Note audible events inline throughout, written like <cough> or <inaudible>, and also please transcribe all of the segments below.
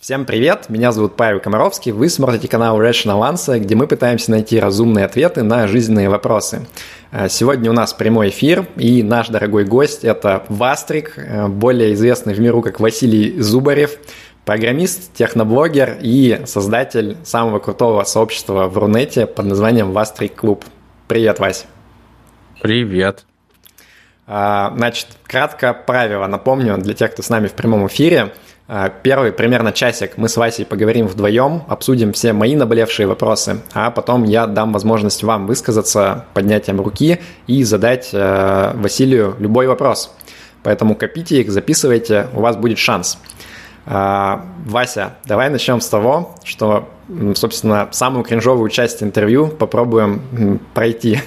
Всем привет, меня зовут Павел Комаровский, вы смотрите канал Rational Answer, где мы пытаемся найти разумные ответы на жизненные вопросы. А, сегодня у нас прямой эфир, и наш дорогой гость – это Вастрик, э, более известный в миру как Василий Зубарев, программист, техноблогер и создатель самого крутого сообщества в Рунете под названием Вастрик Клуб. Привет, Вась. Привет. А, значит, кратко правило напомню для тех, кто с нами в прямом эфире – первый примерно часик мы с Васей поговорим вдвоем, обсудим все мои наболевшие вопросы, а потом я дам возможность вам высказаться поднятием руки и задать э, Василию любой вопрос. Поэтому копите их, записывайте, у вас будет шанс. А, Вася, давай начнем с того, что, собственно, самую кринжовую часть интервью попробуем пройти.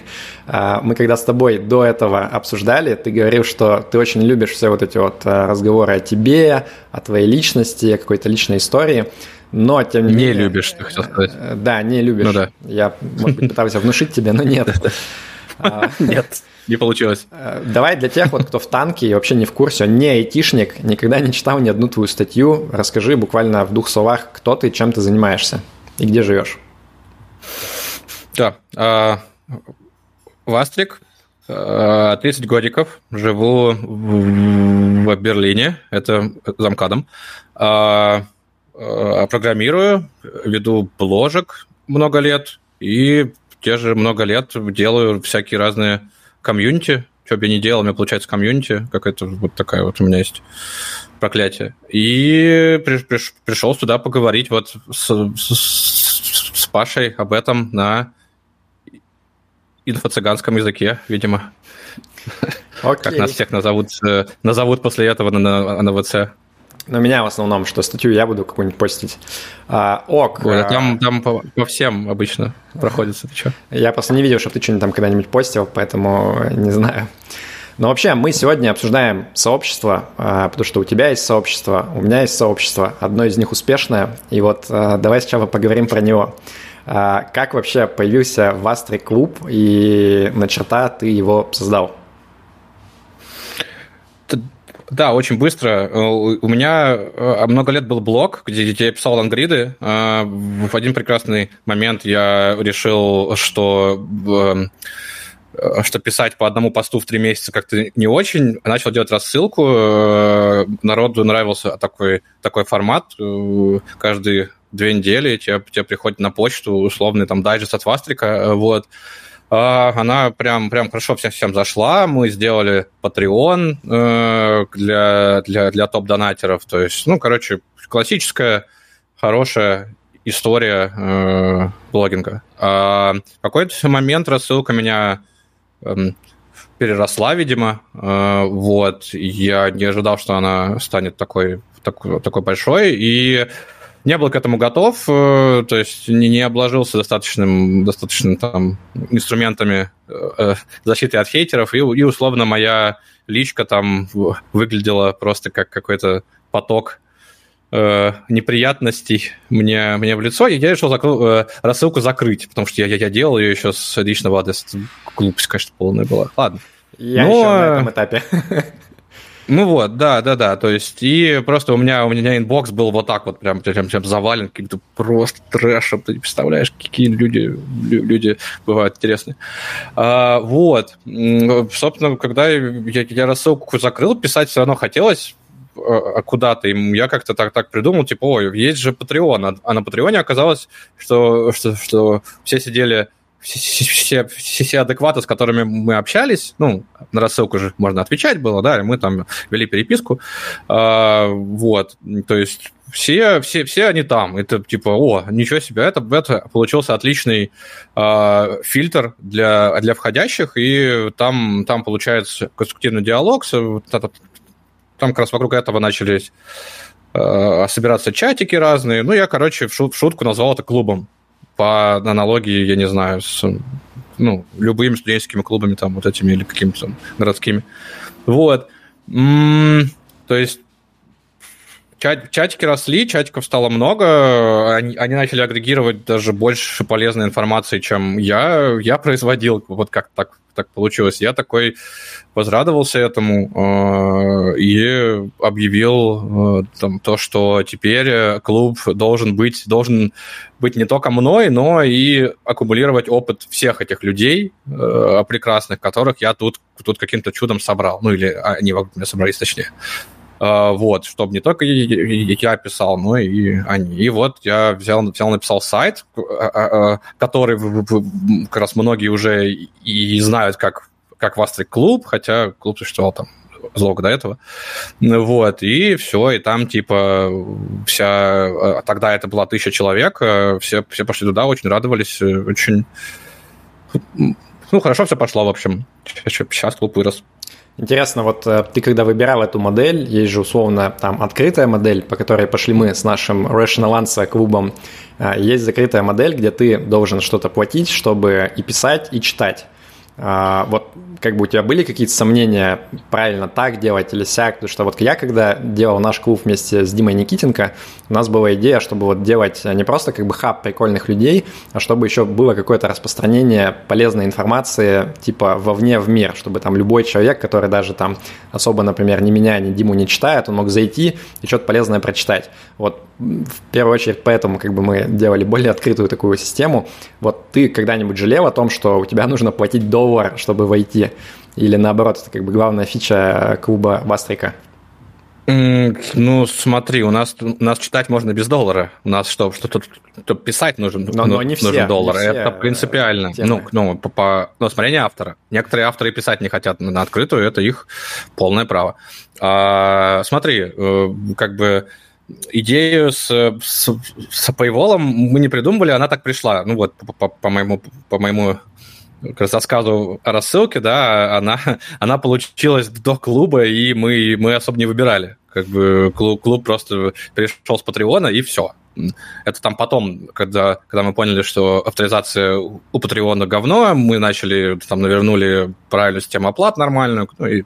А, мы когда с тобой до этого обсуждали, ты говорил, что ты очень любишь все вот эти вот а, разговоры о тебе, о твоей личности, о какой-то личной истории, но тем не, не менее... Не любишь, ты хотел сказать. Э, да, не любишь. Ну, да. Я, может быть, пытался внушить тебе, но нет. <laughs> Нет, не получилось. Э, давай для тех, вот, кто в танке и вообще не в курсе, не айтишник, никогда не читал ни одну твою статью, расскажи буквально в двух словах, кто ты, чем ты занимаешься и где живешь. Да, Вастрик, 30 э, годиков, живу в Берлине, это замкадом. А, э, программирую, веду бложек много лет и те же много лет делаю всякие разные комьюнити. Что бы я ни делал, у меня получается комьюнити, как это вот такая вот у меня есть проклятие. И при, при, пришел сюда поговорить вот с, с, с Пашей об этом на инфо-цыганском языке, видимо. Окей. Как нас всех назовут, э, назовут после этого на, на, на ВЦ. На меня в основном, что статью я буду какую-нибудь постить. А, ок. Ой, а... Там, там по, по всем обычно проходится. Ты что? Я просто не видел, чтобы ты что-нибудь там когда-нибудь постил, поэтому не знаю. Но вообще мы сегодня обсуждаем сообщество, а, потому что у тебя есть сообщество, у меня есть сообщество, одно из них успешное, и вот а, давай сначала поговорим про него. А, как вообще появился в клуб и на черта ты его создал? Да, очень быстро. У меня э, много лет был блог, где я писал лангриды. А, в один прекрасный момент я решил, что эм, что писать по одному посту в три месяца как-то не очень. Начал делать рассылку. Э, народу нравился такой, такой формат. Э, каждый две недели тебе, тебе приходит на почту условный там дайджест от Вастрика, э, вот. А, она прям, прям хорошо всем, всем зашла. Мы сделали Patreon э, для, для, для топ-донатеров. То есть, ну, короче, классическая, хорошая история э, блогинга. А в какой-то момент рассылка меня э, переросла, видимо. Э, вот. Я не ожидал, что она станет такой, такой, такой большой. И не был к этому готов, э, то есть не, не обложился достаточным, достаточным там инструментами э, защиты от хейтеров, и, и условно моя личка там выглядела просто как какой-то поток э, неприятностей мне, мне в лицо, и я решил закрыл, э, рассылку закрыть, потому что я, я, я делал ее еще с личного адреса. Глупость, конечно, полная была. Ладно. Я Но... еще на этом этапе. <laughs> Ну вот, да, да, да. То есть, и просто у меня, у меня inbox был вот так вот, прям, прям, прям завален каким-то просто трэшем. Ты не представляешь, какие люди, люди бывают интересные. А, вот. Собственно, когда я, я рассылку закрыл, писать все равно хотелось а, куда-то. И я как-то так, так придумал, типа, ой, есть же Patreon. А на Патреоне оказалось, что, что, что все сидели все, все, все адекваты, с которыми мы общались, ну, на рассылку же можно отвечать было, да, и мы там вели переписку, а, вот, то есть все, все, все они там. Это типа, о, ничего себе, это, это получился отличный э, фильтр для, для входящих, и там, там получается конструктивный диалог. Там как раз вокруг этого начались э, собираться чатики разные. Ну, я, короче, в шутку назвал это клубом по аналогии, я не знаю, с ну, любыми студенческими клубами, там, вот этими или какими-то городскими. Вот. М-м, то есть чат, чатики росли, чатиков стало много, они, они начали агрегировать даже больше полезной информации, чем я, я производил, вот как так, так получилось. Я такой возрадовался этому э, и объявил э, там, то, что теперь клуб должен быть, должен быть не только мной, но и аккумулировать опыт всех этих людей э, прекрасных, которых я тут, тут каким-то чудом собрал. Ну или они вокруг меня собрались, точнее. А, вот, чтобы не только я писал, но и они. И вот я взял, взял написал сайт, а, а, который как раз многие уже и знают как, как Вастрик клуб, хотя клуб существовал там залог до этого. Вот, и все, и там, типа, вся... Тогда это была тысяча человек, все, все пошли туда, очень радовались, очень... Ну, хорошо все пошло, в общем. Сейчас клуб вырос. Интересно, вот э, ты когда выбирал эту модель, есть же условно там открытая модель, по которой пошли мы с нашим Rational Answer клубом, э, есть закрытая модель, где ты должен что-то платить, чтобы и писать, и читать. А, вот как бы у тебя были какие-то сомнения, правильно так делать или сяк? Потому что вот я, когда делал наш клуб вместе с Димой Никитенко, у нас была идея, чтобы вот делать не просто как бы хаб прикольных людей, а чтобы еще было какое-то распространение полезной информации типа вовне в мир, чтобы там любой человек, который даже там особо, например, не меня, ни Диму не читает, он мог зайти и что-то полезное прочитать. Вот в первую очередь поэтому как бы мы делали более открытую такую систему. Вот ты когда-нибудь жалел о том, что у тебя нужно платить доллар, чтобы войти? Или наоборот, это как бы главная фича клуба Вастрика? Ну, смотри, у нас, у нас читать можно без доллара. У нас что, что тут что писать нужен, но, но не нужен все, доллар. Не это принципиально. Темы. Ну, ну, по, по ну, смотрение автора. Некоторые авторы писать не хотят на открытую, это их полное право. А, смотри, э, как бы идею с, с, с Paywall мы не придумывали, она так пришла. Ну вот, по, по, по моему, по моему как раз рассказу о рассылке, да, она, <laughs> она получилась до клуба, и мы, мы особо не выбирали. Как бы клуб, клуб просто перешел с Патреона, и все. Это там потом, когда, когда мы поняли, что авторизация у Патреона говно, мы начали, там, навернули правильную систему оплат нормальную, ну и,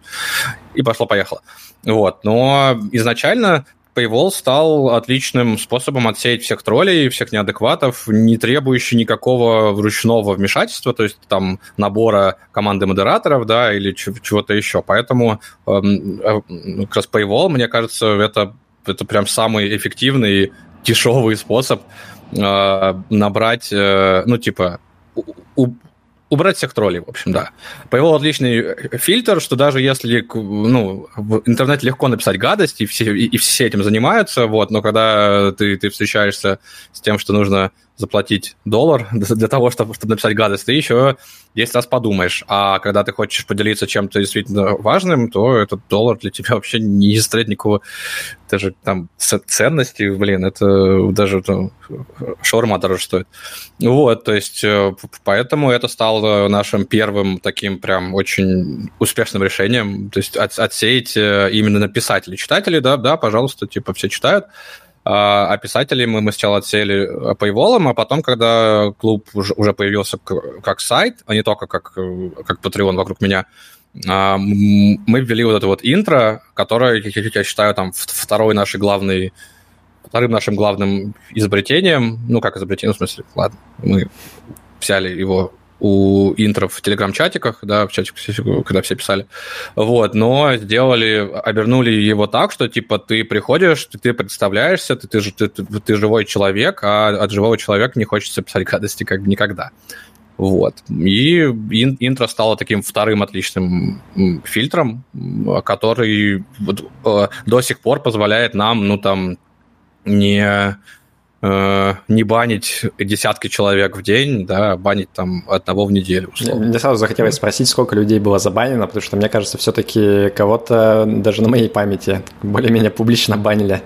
и пошло-поехало. Вот. Но изначально Paywall стал отличным способом отсеять всех троллей, всех неадекватов, не требующий никакого ручного вмешательства, то есть там набора команды модераторов, да, или чего-то еще. Поэтому эм, э, как раз Paywall, мне кажется, это, это прям самый эффективный, дешевый способ э, набрать, э, ну, типа, убрать всех троллей, в общем, да. Появил отличный фильтр, что даже если ну, в интернете легко написать гадость, и все, и все этим занимаются, вот, но когда ты, ты встречаешься с тем, что нужно заплатить доллар <laughs> для того, чтобы, чтобы написать гадость, ты еще 10 раз подумаешь. А когда ты хочешь поделиться чем-то действительно важным, то этот доллар для тебя <laughs> вообще не составляет никакого даже там ценности, блин, это даже ну, шаурма дороже стоит. Вот, то есть э, поэтому это стало нашим первым таким прям очень успешным решением, то есть от, отсеять э, именно на писателей. Читатели, да, да, пожалуйста, типа все читают, а, а писателей мы, мы сначала отсеяли Paywall, а потом, когда клуб уже, появился как сайт, а не только как, как Patreon вокруг меня, а, мы ввели вот это вот интро, которое, я считаю, там второй нашей главной вторым нашим главным изобретением, ну, как изобретение, в смысле, ладно, мы взяли его у интро в телеграм-чатиках, да, в чатиках, <laughs> когда все писали. Вот, но сделали, обернули его так, что, типа, ты приходишь, ты, ты представляешься, ты, ты, ты, ты, живой человек, а от живого человека не хочется писать <laughs> гадости как никогда. Вот. И ин, интро стало таким вторым отличным фильтром, который э, до сих пор позволяет нам, ну, там, не Э, не банить десятки человек в день, да, а банить там одного в неделю. Условно. Мне сразу захотелось спросить, сколько людей было забанено, потому что мне кажется, все-таки кого-то даже на моей памяти более-менее публично банили.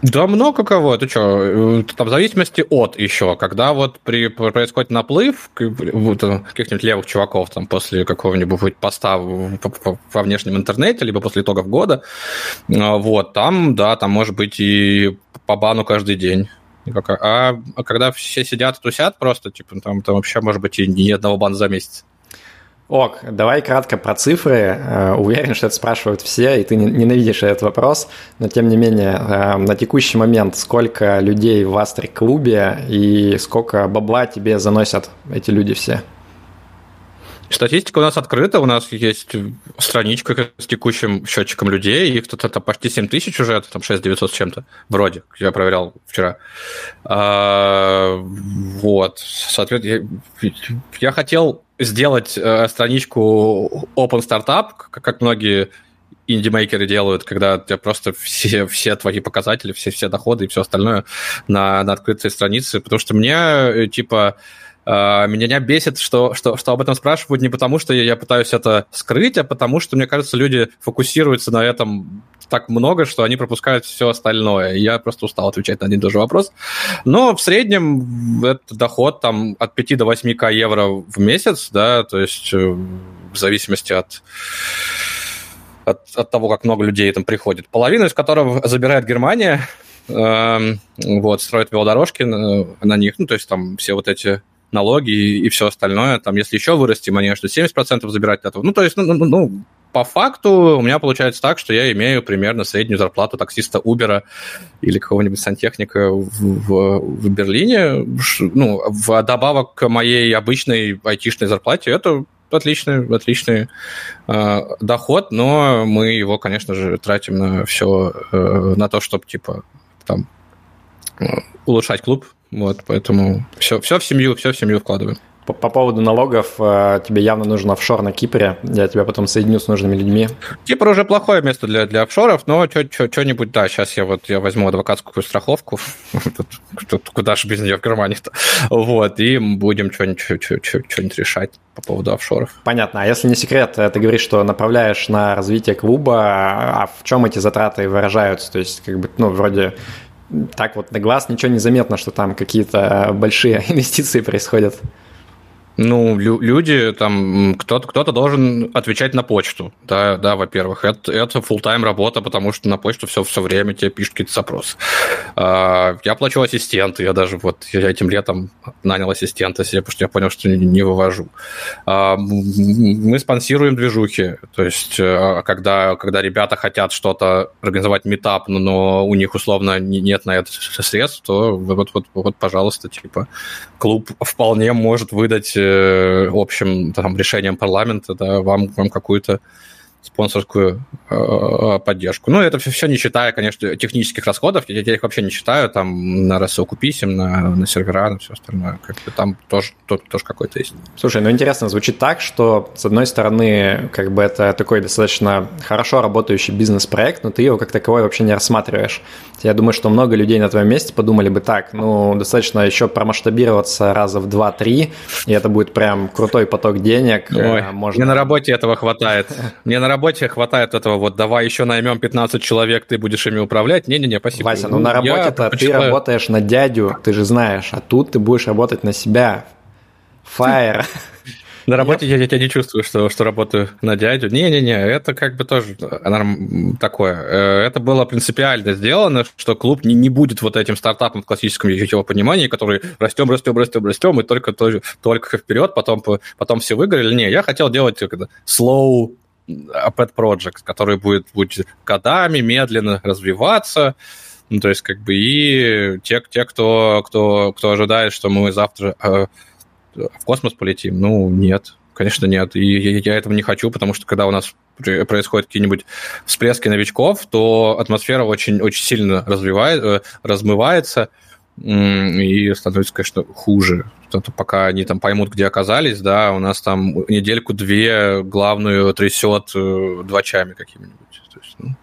Да много кого. Это что, там в зависимости от еще, когда вот при, происходит наплыв вот, каких-нибудь левых чуваков там после какого-нибудь поста во внешнем интернете, либо после итогов года, а, вот, там, да, там может быть и по бану каждый день. А, а когда все сидят тусят просто, типа, там, там вообще может быть и ни одного бана за месяц. Ок, давай кратко про цифры. Э, уверен, что это спрашивают все, и ты ненавидишь этот вопрос, но тем не менее, э, на текущий момент сколько людей в Астрик-клубе и сколько бабла тебе заносят эти люди все? Статистика у нас открыта, у нас есть страничка с текущим счетчиком людей, их тут это почти 7 тысяч уже, это там 6 900 с чем-то, вроде, я проверял вчера. А, вот, соответственно, я, я хотел сделать э, страничку Open Startup, как многие инди-мейкеры делают, когда у тебя просто все, все твои показатели, все, все доходы и все остальное на, на открытой странице, потому что мне, э, типа, меня бесит, что, что, что об этом спрашивают не потому, что я пытаюсь это скрыть, а потому что, мне кажется, люди фокусируются на этом так много, что они пропускают все остальное. Я просто устал отвечать на один и тот же вопрос. Но в среднем это доход там от 5 до 8к евро в месяц, да, то есть э, в зависимости от от, от того, как много людей там приходит. Половину из которого забирает Германия, э, вот, строит велодорожки на, на них, ну, то есть там все вот эти налоги и, и все остальное. Там, если еще вырастим, они что 70% забирать этого. Ну, то есть, ну, ну, ну, по факту у меня получается так, что я имею примерно среднюю зарплату таксиста Uber или какого-нибудь сантехника в, в, в Берлине. Ну, в добавок к моей обычной айтишной зарплате это отличный, отличный э, доход, но мы его, конечно же, тратим на все, э, на то, чтобы, типа, там, э, улучшать клуб, вот, поэтому все, все в семью, все в семью вкладываем. По, по поводу налогов, э, тебе явно нужен офшор на Кипре. Я тебя потом соединю с нужными людьми. Кипр уже плохое место для, для офшоров, но что-нибудь, да, сейчас я вот я возьму адвокатскую страховку. <laughs> Куда же без нее в Германии-то? Вот, и будем что-нибудь решать по поводу офшоров. Понятно. А если не секрет, э, ты говоришь, что направляешь на развитие клуба, а в чем эти затраты выражаются? То есть, как бы, ну, вроде так вот на глаз ничего не заметно, что там какие-то большие <laughs> инвестиции происходят. Ну, лю- люди, там, кто-то, кто-то должен отвечать на почту, да, да, во-первых. Это, это full-time работа, потому что на почту все, все время тебе пишут какие-то запросы. А, я плачу ассистента, я даже вот этим летом нанял ассистента себе, потому что я понял, что не, не вывожу. А, мы спонсируем движухи, то есть а, когда, когда ребята хотят что-то организовать метап, но, но у них условно нет на это средств, то вот, вот, вот, пожалуйста, типа, клуб вполне может выдать э, общим там, решением парламента да, вам, вам какую-то спонсорскую э, поддержку. Ну, это все, все не считая, конечно, технических расходов, я, я их вообще не считаю, там на рассылку писем, на, на сервера, на все остальное, как бы там тоже, тоже, тоже какой-то есть. Слушай, ну интересно, звучит так, что, с одной стороны, как бы это такой достаточно хорошо работающий бизнес-проект, но ты его как таковой вообще не рассматриваешь. Я думаю, что много людей на твоем месте подумали бы так, ну, достаточно еще промасштабироваться раза в 2-3, и это будет прям крутой поток денег. Ой, Можно... Мне на работе этого хватает. Мне на работе хватает этого вот, давай еще наймем 15 человек, ты будешь ими управлять. Не-не-не, спасибо. Вася, ну на работе-то ты работаешь на дядю, ты же знаешь, а тут ты будешь работать на себя. Fire. На работе я, я тебя не чувствую, что, что работаю на дядю. Не-не-не, это как бы тоже такое. Э, это было принципиально сделано, что клуб не, не будет вот этим стартапом в классическом его понимании, который растем, растем, растем, растем, и только, только, только вперед, потом, потом все выиграли. Не, я хотел делать slow pet project, который будет, будет годами медленно развиваться, ну, то есть, как бы, и те, те кто, кто, кто ожидает, что мы завтра э, в космос полетим? Ну, нет, конечно, нет. И я, я этого не хочу, потому что когда у нас происходят какие-нибудь всплески новичков, то атмосфера очень, очень сильно развивает, э, размывается, и становится, конечно, хуже. Потому пока они там поймут, где оказались, да, у нас там недельку-две главную трясет э, двачами какими-нибудь. То есть, ну,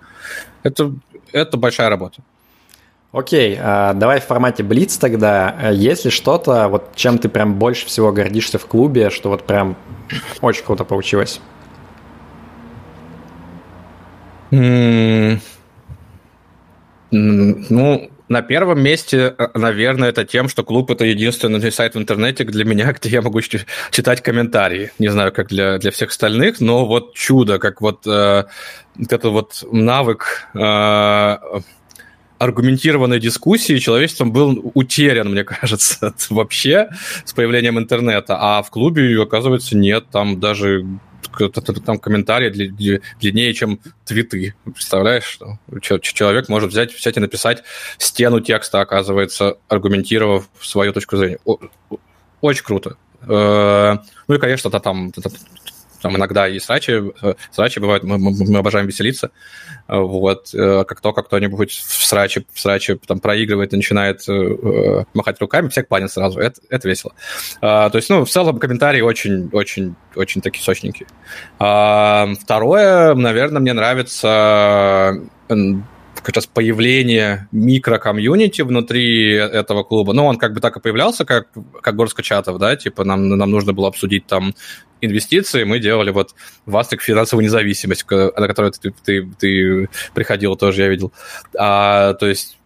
это, это большая работа. Окей, а давай в формате Блиц тогда. Есть ли что-то, вот чем ты прям больше всего гордишься в клубе, что вот прям очень круто получилось? Mm. Ну, на первом месте, наверное, это тем, что клуб это единственный сайт в интернете для меня, <laughs> где я могу читать комментарии. Не знаю, как для, для всех остальных, но вот чудо, как вот, э, вот вот навык э, аргументированной дискуссии человечеством был утерян, мне <laughs> кажется, вообще с появлением интернета. А в клубе, оказывается, нет. Там даже там комментарии длиннее, чем твиты. Представляешь, что человек может взять, взять и написать стену текста, оказывается, аргументировав свою точку зрения. Очень круто. Э, ну и, конечно, там там иногда и срачи, э, срачи бывают, мы, мы, мы обожаем веселиться. Э, вот. Э, как только кто-нибудь в сраче, в сраче там проигрывает и начинает махать руками, всех планет сразу. Это, это весело. А, то есть, ну, в целом комментарии очень, очень, очень такие сочненькие. А, второе, наверное, мне нравится как раз появление микро-комьюнити внутри этого клуба. Ну, он как бы так и появлялся, как, как горстка чатов, да, типа нам, нам нужно было обсудить там инвестиции, мы делали вот Вастик финансовую независимость, на которую ты, ты, ты приходил тоже, я видел. А, то есть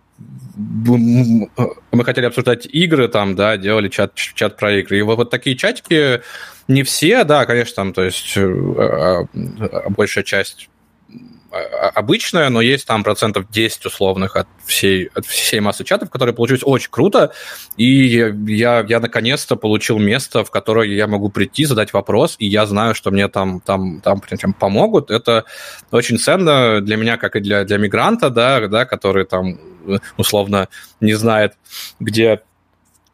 мы хотели обсуждать игры там, да, делали чат, чат про игры. И вот, вот такие чатики, не все, да, конечно, там, то есть а, а, а большая часть обычная, но есть там процентов 10 условных от всей, от всей массы чатов, которые получились очень круто, и я, я наконец-то получил место, в которое я могу прийти, задать вопрос, и я знаю, что мне там, там, там прям помогут. Это очень ценно для меня, как и для, для мигранта, да, да, который там условно не знает, где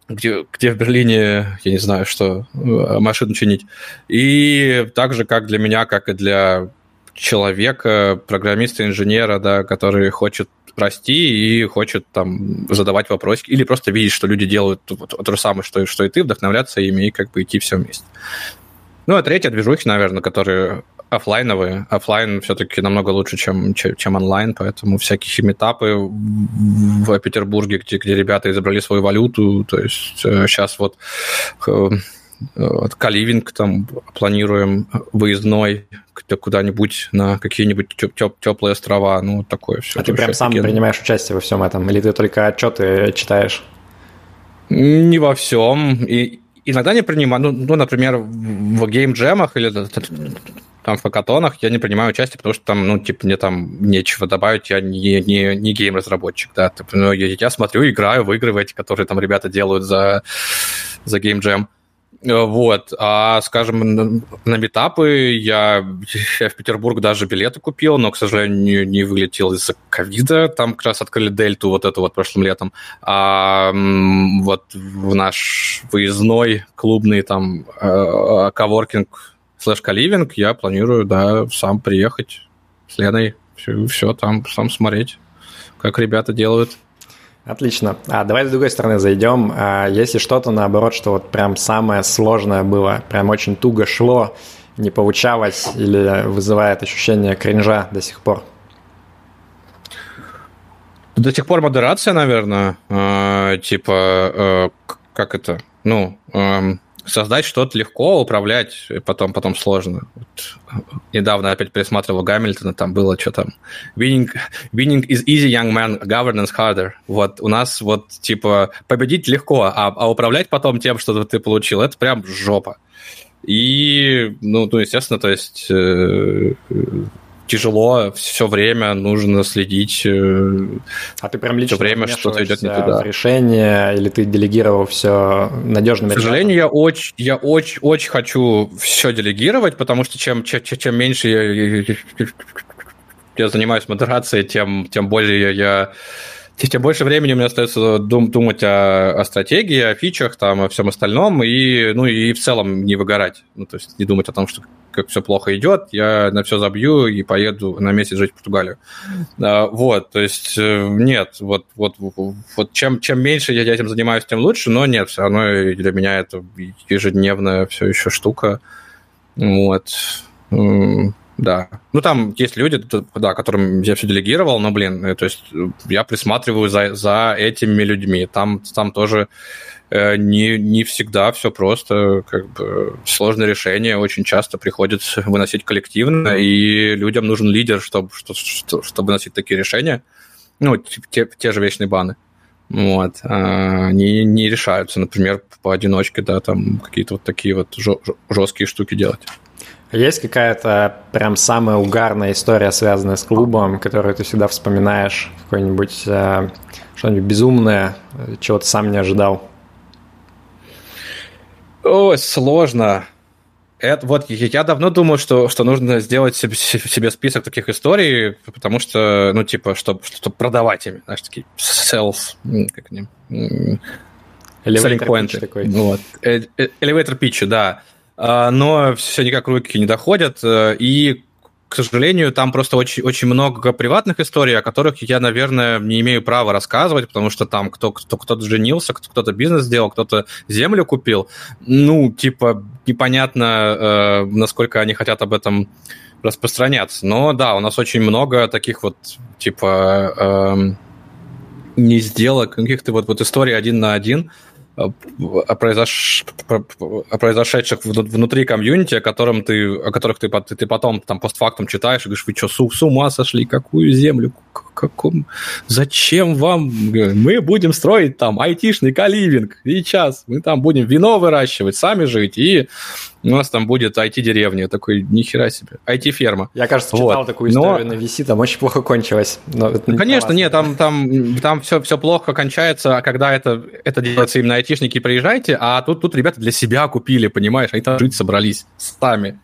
где, где в Берлине, я не знаю, что, машину чинить. И так же, как для меня, как и для человека, программиста, инженера, да, который хочет расти и хочет там задавать вопросы, или просто видеть, что люди делают то, то же самое, что, что и ты, вдохновляться ими и как бы идти все вместе. Ну, а третье, движухи, наверное, которые офлайновые. Офлайн все-таки намного лучше, чем, чем, онлайн, поэтому всякие метапы в Петербурге, где, где ребята изобрели свою валюту, то есть сейчас э, вот э, Каливинг там планируем выездной куда-нибудь на какие-нибудь теп- теплые острова, ну, такое все. А ты прям сам офигенно. принимаешь участие во всем этом, или ты только отчеты читаешь? Не во всем. И иногда не принимаю, ну, ну например, в гейм-джемах или там в хакатонах я не принимаю участие, потому что там, ну, типа, мне там нечего добавить, я не, не, не гейм-разработчик, да, типа, ну, я, я смотрю, играю в игры в эти, которые там ребята делают за, за гейм-джем. Э, вот. А, скажем, на метапы я, <laughs> я в Петербург даже билеты купил, но, к сожалению, не вылетел из-за ковида. Там как раз открыли дельту вот это вот прошлым летом. А вот в наш выездной клубный там э, коворкинг слэш каливинг я планирую, да, сам приехать с Леной, все, все там сам смотреть, как ребята делают. Отлично. А давай с другой стороны зайдем. А если что-то наоборот, что вот прям самое сложное было, прям очень туго шло, не получалось или вызывает ощущение кринжа до сих пор? До сих пор модерация, наверное. Э, типа, э, как это? Ну, э, создать что-то легко, управлять потом, потом сложно. Вот. Недавно опять пересматривал Гамильтона, там было что там. Winning, winning is easy, young man, governance harder. Вот у нас вот типа победить легко, а, а управлять потом тем, что ты получил, это прям жопа. И, ну, ну естественно, то есть э, тяжело, все время нужно следить. Э, а ты прям лично все время что-то идет не туда. решение, или ты делегировал все надежными К сожалению, я очень, я очень, очень хочу все делегировать, потому что чем, чем, чем меньше я, я занимаюсь модерацией, тем, тем более я тем больше времени у меня остается дум, думать о, о стратегии, о фичах, там, о всем остальном, и, ну, и в целом не выгорать. Ну, то есть не думать о том, что как все плохо идет, я на все забью и поеду на месяц жить в Португалию. А, вот, то есть э, нет, вот, вот, вот чем, чем меньше я этим занимаюсь, тем лучше, но нет, все равно для меня это ежедневная все еще штука. Вот. Да. Ну, там есть люди, да, которым я все делегировал, но, блин, э, то есть э, я присматриваю за, за этими людьми. Там, там тоже э, не, не всегда все просто, как бы сложные решения очень часто приходится выносить коллективно, и людям нужен лидер, чтобы, чтобы, чтобы выносить такие решения. Ну, те, те же вечные баны. Вот. А они не решаются, например, поодиночке, да, там какие-то вот такие вот жесткие штуки делать. Есть какая-то прям самая угарная история, связанная с клубом, которую ты всегда вспоминаешь? Какой-нибудь э, что-нибудь безумное, чего ты сам не ожидал? Ой, сложно. Это, вот я давно думаю, что, что нужно сделать себе, себе список таких историй, потому что, ну, типа, чтобы, чтобы продавать ими, знаешь, такие sales, как они, Elevator pitch такой. Вот. Elevator pitch, да. А, но все никак руки не доходят, э, и к сожалению, там просто очень, очень много приватных историй, о которых я, наверное, не имею права рассказывать, потому что там кто, кто, кто-то женился, кто-то бизнес сделал, кто-то землю купил. Ну, типа, непонятно, э, насколько они хотят об этом распространяться. Но да, у нас очень много таких вот, типа, э, не сделок, каких-то вот, вот историй один на один, о, произош... о произошедших внутри комьюнити, о, котором ты, о которых ты, ты, ты потом там постфактум читаешь и говоришь, вы что, с, ума сошли? Какую землю? Каком... Зачем вам? Мы будем строить там айтишный каливинг сейчас. Мы там будем вино выращивать, сами жить, и у нас там будет IT-деревня. Такой, нихера себе. IT-ферма. Я, кажется, читал вот. такую историю Но... на VC, там очень плохо кончилось. Но не Конечно, нет, там, там, там все, все плохо кончается, а когда это, это делается именно айтишники, приезжайте, а тут, тут ребята для себя купили, понимаешь, они там жить собрались сами.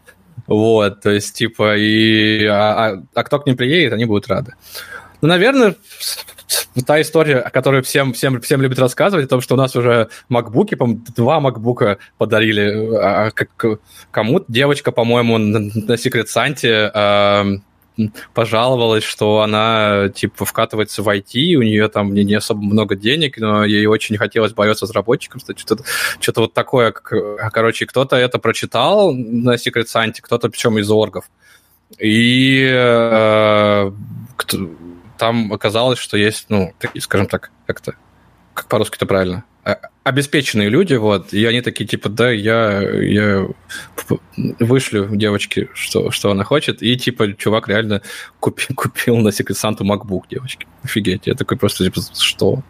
Вот, то есть, типа, и... А, а, а кто к ним приедет, они будут рады. Ну, наверное, та история, которую всем, всем, всем любят рассказывать, о том, что у нас уже макбуки, по два макбука подарили а, а как, кому-то. Девочка, по-моему, на, на Secret Santa э, пожаловалась, что она, типа, вкатывается в IT, у нее там не, не особо много денег, но ей очень хотелось бороться с разработчиком, что-то, что-то вот такое. Короче, кто-то это прочитал на Secret Santa, кто-то причем из оргов. И э, кто, там оказалось, что есть, ну, такие, скажем так, как-то, как по-русски-то правильно, а, обеспеченные люди, вот, и они такие, типа, да, я, я вышлю девочке, что, что она хочет, и, типа, чувак реально купил, <laughs> купил на Secret Santa MacBook девочке. Офигеть, я такой просто, типа, что?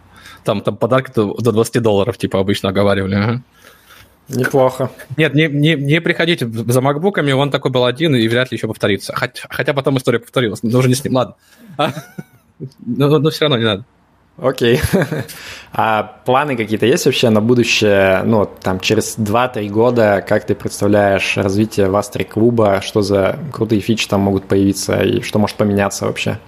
Там, там подарки до 20 долларов, типа, обычно оговаривали, ага. Неплохо. Нет, не, не, не приходите за макбуками, он такой был один и вряд ли еще повторится. Хотя, хотя потом история повторилась, но уже не с ним. Ладно. Но, но все равно не надо. Окей. <laughs> а планы какие-то есть вообще на будущее? Ну, там, через 2-3 года, как ты представляешь развитие Вастри клуба? Что за крутые фичи там могут появиться и что может поменяться вообще?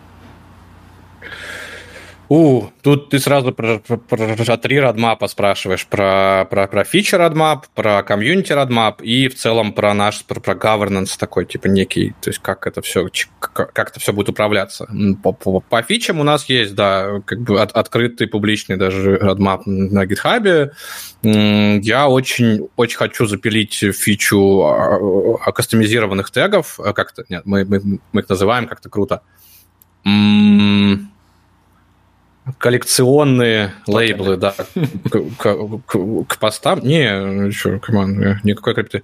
У, тут ты сразу про, про, про три родмапа спрашиваешь, про, про, про фичи родмап, про комьюнити родмап и в целом про наш, про, про governance такой, типа некий, то есть как это все, как, это все будет управляться. По, по, по фичам у нас есть, да, как бы от, открытый публичный даже родмап на GitHub. Я очень, очень хочу запилить фичу а, а, кастомизированных тегов, как-то, нет, мы, мы, мы их называем как-то круто. Коллекционные лейблы, да, к, к, к, к постам. Не, что, команд, никакой крипты.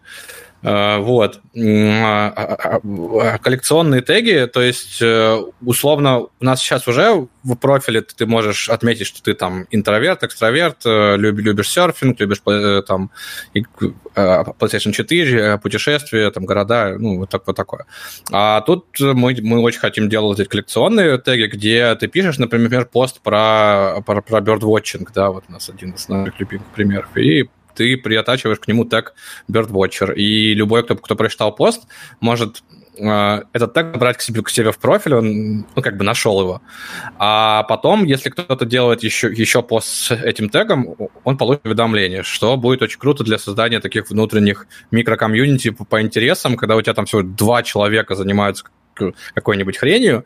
А, вот. А, а, коллекционные теги, то есть, э, условно, у нас сейчас уже в профиле ты можешь отметить, что ты там интроверт, экстраверт, э, любишь серфинг, любишь э, там PlayStation 4, путешествия, там города, ну, вот, так, вот такое. А тут мы, мы очень хотим делать эти коллекционные теги, где ты пишешь, например, пост про, про, про birdwatching, да, вот у нас один из наших любимых примеров, и ты приотачиваешь к нему тег Birdwatcher. И любой, кто, кто прочитал пост, может э, этот тег брать к себе, к себе в профиль, он, ну, как бы нашел его. А потом, если кто-то делает еще, еще пост с этим тегом, он получит уведомление, что будет очень круто для создания таких внутренних микрокомьюнити по, по интересам, когда у тебя там всего два человека занимаются какой-нибудь хренью,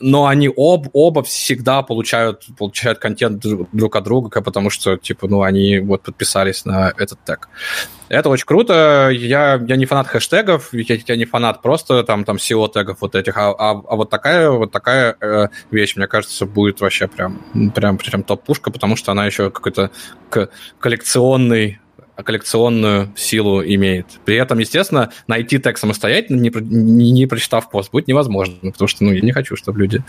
но они об, оба всегда получают, получают контент друг от друга, потому что, типа, ну, они вот подписались на этот тег. Это очень круто. Я, я не фанат хэштегов, я, я не фанат просто там, там SEO-тегов вот этих, а, а, а вот такая, вот такая э, вещь, мне кажется, будет вообще прям, прям, прям топ-пушка, потому что она еще какой-то коллекционный коллекционную силу имеет. При этом, естественно, найти текст самостоятельно, не, не, не прочитав пост, будет невозможно, потому что ну, я не хочу, чтобы люди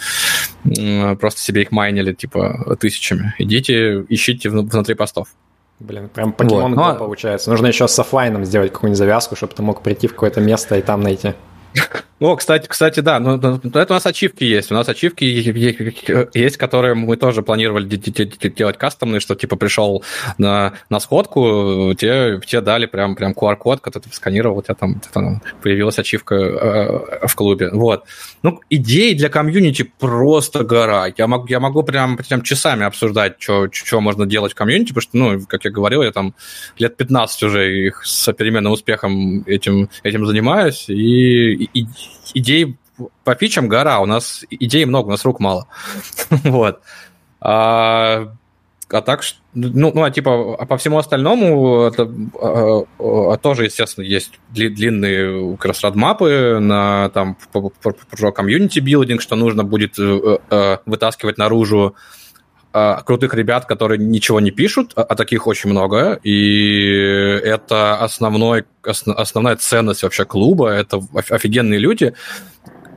просто себе их майнили типа тысячами. Идите, ищите внутри постов. Блин, прям покемон вот. Но... получается. Нужно еще с офлайном сделать какую-нибудь завязку, чтобы ты мог прийти в какое-то место и там найти. О, кстати, кстати, да, но, но, но это у нас ачивки есть. У нас ачивки есть, которые мы тоже планировали делать кастомные, что типа пришел на, на сходку, тебе, тебе дали прям, прям QR-код, когда ты сканировал, у тебя там, там появилась ачивка э, в клубе. Вот. Ну, идеи для комьюнити просто гора. Я могу, я могу прям, прям часами обсуждать, что можно делать в комьюнити, потому что, ну, как я говорил, я там лет 15 уже их с переменным успехом этим, этим занимаюсь, и, и идей по фичам гора, у нас идей много, у нас рук мало. <laughs> вот. А, а так, ну, ну, а типа, а по всему остальному это, а, а, тоже, естественно, есть длинные как раз roadmap ы на там про community building, что нужно будет э, э, вытаскивать наружу а, крутых ребят, которые ничего не пишут, а, а таких очень много, и это основной, основ, основная ценность вообще клуба, это офигенные люди,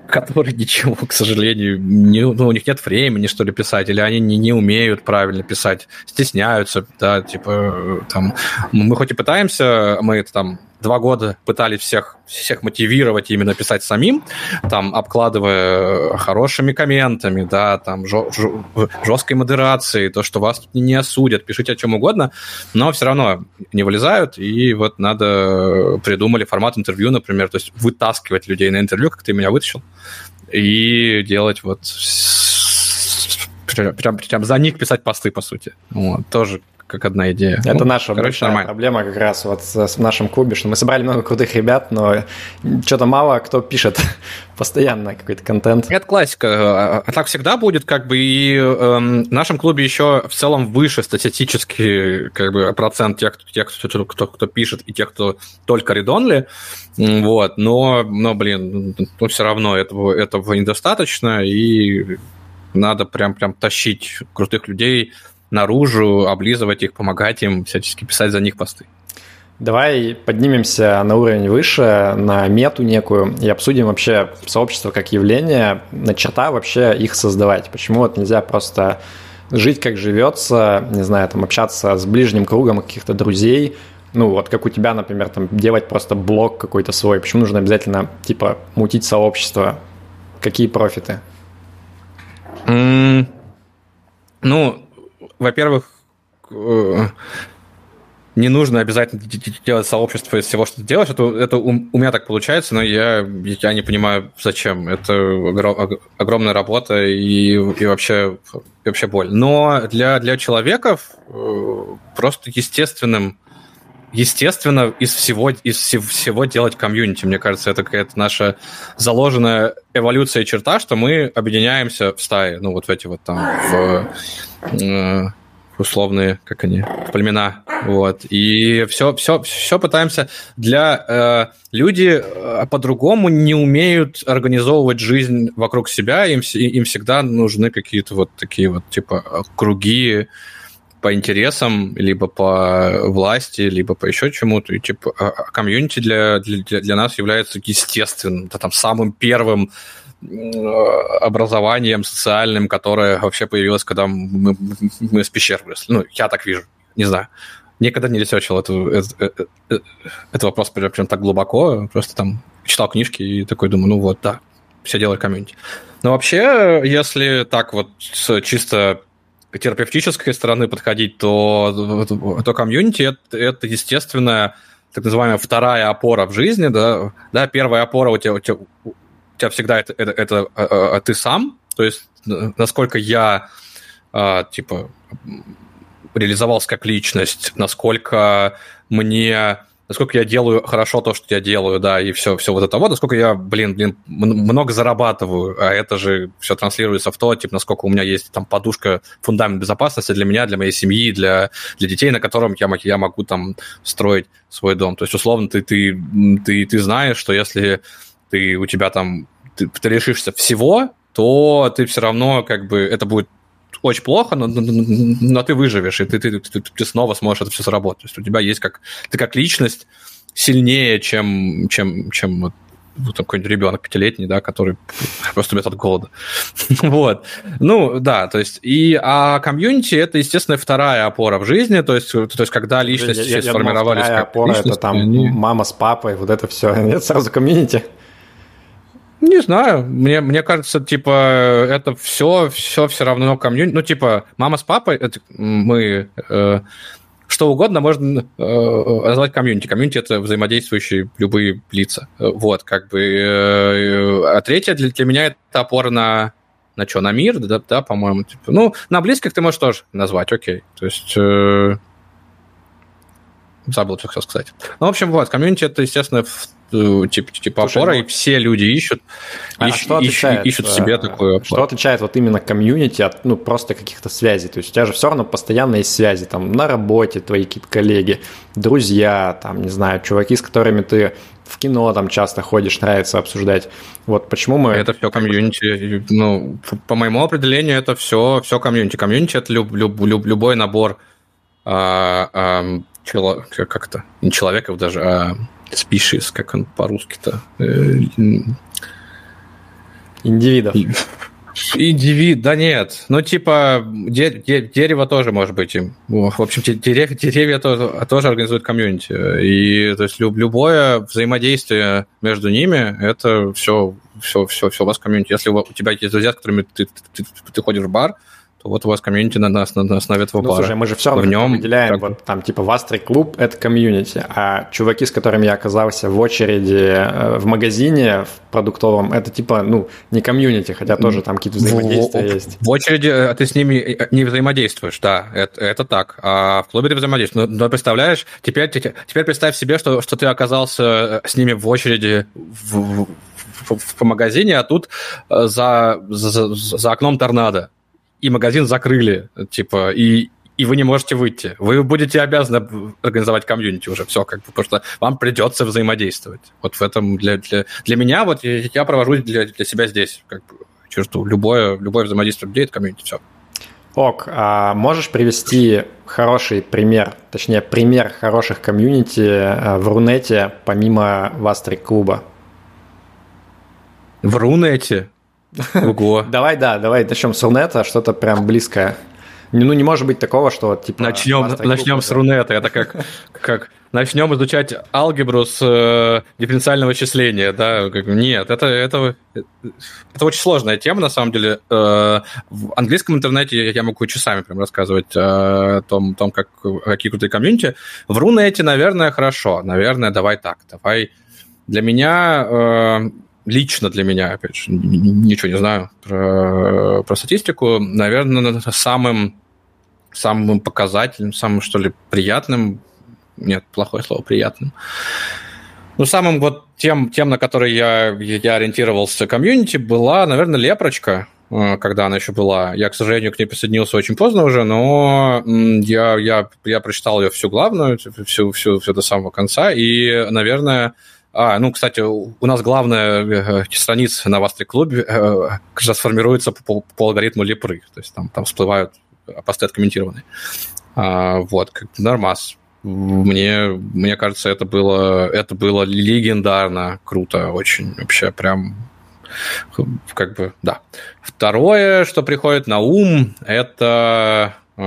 которые ничего, к сожалению, не, ну, у них нет времени, что ли, писать, или они не, не умеют правильно писать, стесняются, да, типа, там, мы хоть и пытаемся, мы это там два года пытались всех, всех мотивировать именно писать самим, там, обкладывая хорошими комментами, да, там, жесткой модерацией, то, что вас не осудят, пишите о чем угодно, но все равно не вылезают, и вот надо придумали формат интервью, например, то есть вытаскивать людей на интервью, как ты меня вытащил, и делать вот прям, прям за них писать посты, по сути. Вот, тоже как одна идея. Это ну, наша короче, большая проблема как раз вот в нашем клубе, что мы собрали много крутых ребят, но что-то мало кто пишет <laughs> постоянно какой-то контент. Это классика. А, а так всегда будет, как бы, и э, в нашем клубе еще в целом выше статистически как бы процент тех, тех кто, кто, кто пишет, и тех, кто только редонли. Вот, но, но блин, ну, все равно этого, этого недостаточно, и надо прям, прям тащить крутых людей наружу, облизывать их, помогать им, всячески писать за них посты. Давай поднимемся на уровень выше, на мету некую, и обсудим вообще сообщество как явление, на черта вообще их создавать. Почему вот нельзя просто жить как живется, не знаю, там общаться с ближним кругом каких-то друзей, ну вот как у тебя, например, там делать просто блог какой-то свой. Почему нужно обязательно типа мутить сообщество? Какие профиты? Mm, ну, во-первых, э, не нужно обязательно делать сообщество из всего, что ты делаешь. Это, это у, у меня так получается, но я, я не понимаю, зачем. Это огромная работа и, и вообще, вообще боль. Но для, для человеков э, просто естественным естественно, из всего, из всего делать комьюнити. Мне кажется, это какая-то наша заложенная эволюция черта, что мы объединяемся в стаи, ну, вот в эти вот там, в, э, условные, как они, племена, вот. И все, все, все пытаемся для... Э, люди э, по-другому не умеют организовывать жизнь вокруг себя, им, им всегда нужны какие-то вот такие вот, типа, круги, по интересам, либо по власти, либо по еще чему-то. И типа а, а комьюнити для, для, для нас является естественным, да, там самым первым образованием социальным, которое вообще появилось, когда мы, мы с пещер выросли. Ну, я так вижу, не знаю. Никогда не ресерчил эту, этот, этот, этот вопрос прям, прям так глубоко, просто там читал книжки и такой думаю, ну вот, да, все делают комьюнити. Но вообще, если так вот чисто терапевтической стороны подходить, то, то комьюнити это, это естественная так называемая вторая опора в жизни, да, да, первая опора у тебя, у тебя, у тебя всегда это, это, это а, а, ты сам, то есть насколько я, а, типа, реализовался как личность, насколько мне насколько я делаю хорошо то, что я делаю, да, и все, все вот это вот, насколько я, блин, блин, много зарабатываю, а это же все транслируется в то, типа, насколько у меня есть там подушка, фундамент безопасности для меня, для моей семьи, для, для детей, на котором я, я могу там строить свой дом. То есть, условно, ты, ты, ты, ты знаешь, что если ты, у тебя там, ты, ты решишься всего, то ты все равно, как бы, это будет очень плохо, но, но, но ты выживешь, и ты, ты, ты, ты снова сможешь это все заработать. То есть у тебя есть как... Ты как личность сильнее, чем, чем, чем вот какой-нибудь ребенок пятилетний, да, который просто умеет от голода. <laughs> вот. Ну, да, то есть, и, а комьюнити — это, естественно, вторая опора в жизни, то есть, то есть когда личности я, я, сформировались думал, как опора — это там они... мама с папой, вот это все, нет, <laughs> сразу комьюнити. Не знаю, мне, мне кажется, типа, это все, все все равно комьюнити. Ну, типа, мама с папой, это мы э, что угодно можно э, назвать комьюнити. Комьюнити — это взаимодействующие любые лица. Вот, как бы. Э, а третье для, для меня — это опора на на что, на мир, да, да по-моему, типа, ну, на близких ты можешь тоже назвать, окей, то есть, э, забыл, что хотел сказать. Ну, в общем, вот, комьюнити это, естественно, типа, типа Слушай, опора, ну... и все люди ищут, а ищут, что отличает, ищут, ищут себе такую опору. Что отличает вот именно комьюнити от, ну, просто каких-то связей? То есть у тебя же все равно постоянно есть связи, там, на работе твои какие-то коллеги, друзья, там, не знаю, чуваки, с которыми ты в кино там часто ходишь, нравится обсуждать. Вот почему мы... Это все комьюнити. Ну, по моему определению, это все, все комьюнити. Комьюнити – это люб, люб, люб, любой набор а, а, чело, как-то, не человеков даже, а species, как он по-русски-то? Э, Индивидов. Индивид, да нет. Ну, типа, де, де, дерево тоже может быть им. В общем, дерев, деревья тоже, тоже организуют комьюнити. И то есть люб, любое взаимодействие между ними, это все, все, все, все у вас комьюнити. Если у тебя есть друзья, с которыми ты, ты, ты, ты ходишь в бар, то вот у вас комьюнити на, на, на основе этого ну, бара. слушай, мы же все равно в нем выделяем, как... вот там типа Вастрик клуб — это комьюнити, а чуваки, с которыми я оказался в очереди э, в магазине в продуктовом, это типа, ну, не комьюнити, хотя тоже там какие-то взаимодействия в, есть. В очереди э, ты с ними э, не взаимодействуешь, да, это, это так, а в клубе ты взаимодействуешь. Но, но представляешь, теперь, теперь представь себе, что, что ты оказался с ними в очереди в, в, в, в магазине, а тут за, за, за окном торнадо и магазин закрыли, типа, и, и вы не можете выйти. Вы будете обязаны организовать комьюнити уже, все, как бы, потому что вам придется взаимодействовать. Вот в этом для, для, для меня, вот я, я провожу для, для себя здесь, как бы, черту, любое, любое взаимодействие людей – это комьюнити, все. Ок, а можешь привести хороший пример, точнее, пример хороших комьюнити э, в Рунете помимо Вастрик клуба? В Рунете? <laughs> Ого. Давай, да, давай начнем с Рунета, что-то прям близкое. Ну, не может быть такого, что типа... Начнем, начнем с Рунета. Это как, <laughs> как начнем изучать алгебру с э, дифференциального вычисления, да? Нет, это, это, это очень сложная тема, на самом деле. Э, в английском интернете я могу часами прям рассказывать э, о том, том как, какие крутые комьюнити. В Рунете, наверное, хорошо. Наверное, давай так. Давай... Для меня... Лично для меня, опять же, ничего не знаю про, про статистику, наверное, самым, самым показательным, самым, что ли, приятным, нет, плохое слово, приятным, ну, самым вот тем, тем на которые я, я ориентировался комьюнити, была, наверное, Лепрочка, э, когда она еще была. Я, к сожалению, к ней присоединился очень поздно уже, но я, я, я прочитал ее всю главную, всю, всю, всю до самого конца, и, наверное, а, ну, кстати, у нас главная э, страница на Вастри клубе э, как раз формируется по, по алгоритму Лепры. То есть там, там всплывают посты откомментированные. А, вот, как нормас. Мне, мне кажется, это было, это было легендарно круто, очень вообще прям как бы, да. Второе, что приходит на ум, это э,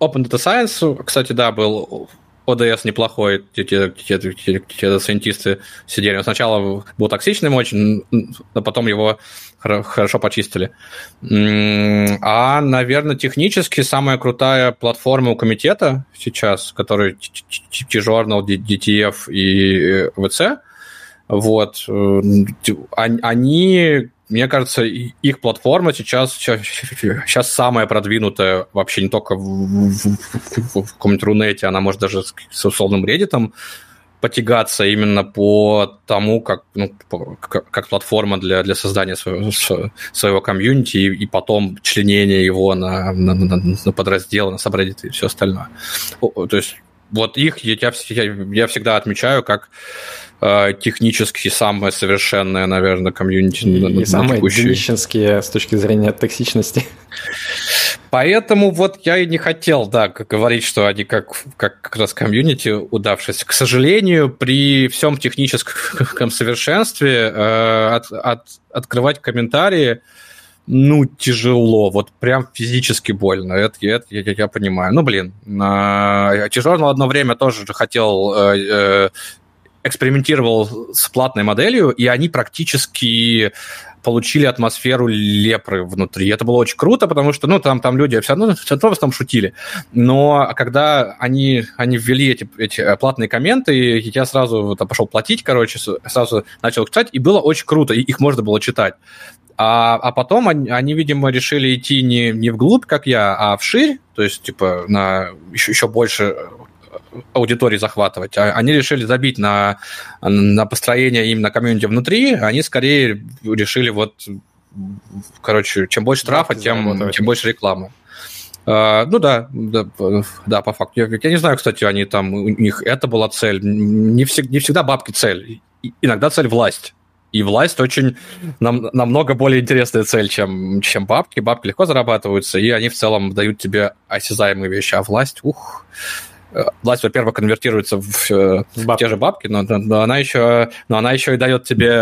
Open Data Science, кстати, да, был ODS неплохой, те, те, те, те, сайентисты сидели. сначала был токсичным очень, но потом его хорошо почистили. А, наверное, технически самая крутая платформа у комитета сейчас, который T-Journal, DTF и VC, вот, э, они мне кажется, их платформа сейчас, сейчас самая продвинутая вообще не только в, в, в, в каком-нибудь Рунете, она может даже с условным реддитом потягаться именно по тому, как, ну, как, как платформа для, для создания своего, своего комьюнити и, и потом членения его на, на, на, на подразделы, на сабреддиты и все остальное. То есть вот их я, я, я всегда отмечаю как э, технически самое совершенное, наверное, комьюнити. И, на, и самые днищенские с точки зрения токсичности. Поэтому вот я и не хотел, да, говорить, что они как, как, как раз комьюнити удавшись. К сожалению, при всем техническом совершенстве э, от, от, открывать комментарии, ну, тяжело, вот прям физически больно, это, это я, я, понимаю. Ну, блин, Тяжело одно время тоже хотел э, э, экспериментировал с платной моделью, и они практически получили атмосферу лепры внутри. Это было очень круто, потому что, ну, там, там люди все равно, все равно там шутили. Но когда они, они ввели эти, эти э, платные комменты, я сразу там, пошел платить, короче, сразу начал читать, и было очень круто, и их можно было читать. А, а потом они, они, видимо, решили идти не, не вглубь, как я, а вширь, то есть, типа, на еще, еще больше аудитории захватывать. А они решили забить на, на построение именно комьюнити внутри, они скорее решили вот, короче, чем больше трафа, тем, тем больше рекламы. Uh, ну да, да, да, по факту. Я, я не знаю, кстати, они там, у них это была цель. Не, всег, не всегда бабки цель. Иногда цель власть. И власть очень нам, намного более интересная цель, чем, чем бабки. Бабки легко зарабатываются, и они в целом дают тебе осязаемые вещи. А власть, ух, власть, во-первых, конвертируется в, э, в те же бабки, но, но, она еще, но она еще и дает тебе э,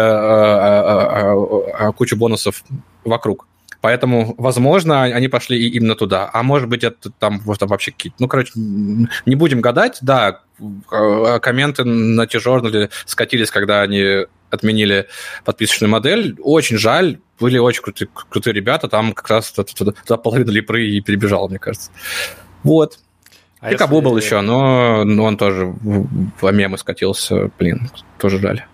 э, кучу бонусов вокруг. Поэтому, возможно, они пошли именно туда. А может быть, это там вот, вообще какие-то... Ну, короче, не будем гадать. Да, комменты на T-журнале скатились, когда они отменили подписочную модель. Очень жаль. Были очень крутые, крутые ребята. Там как раз туда половина липры и перебежала, мне кажется. Вот. А Пикабу если... был еще, но, но он тоже в мемы скатился. Блин, тоже жаль.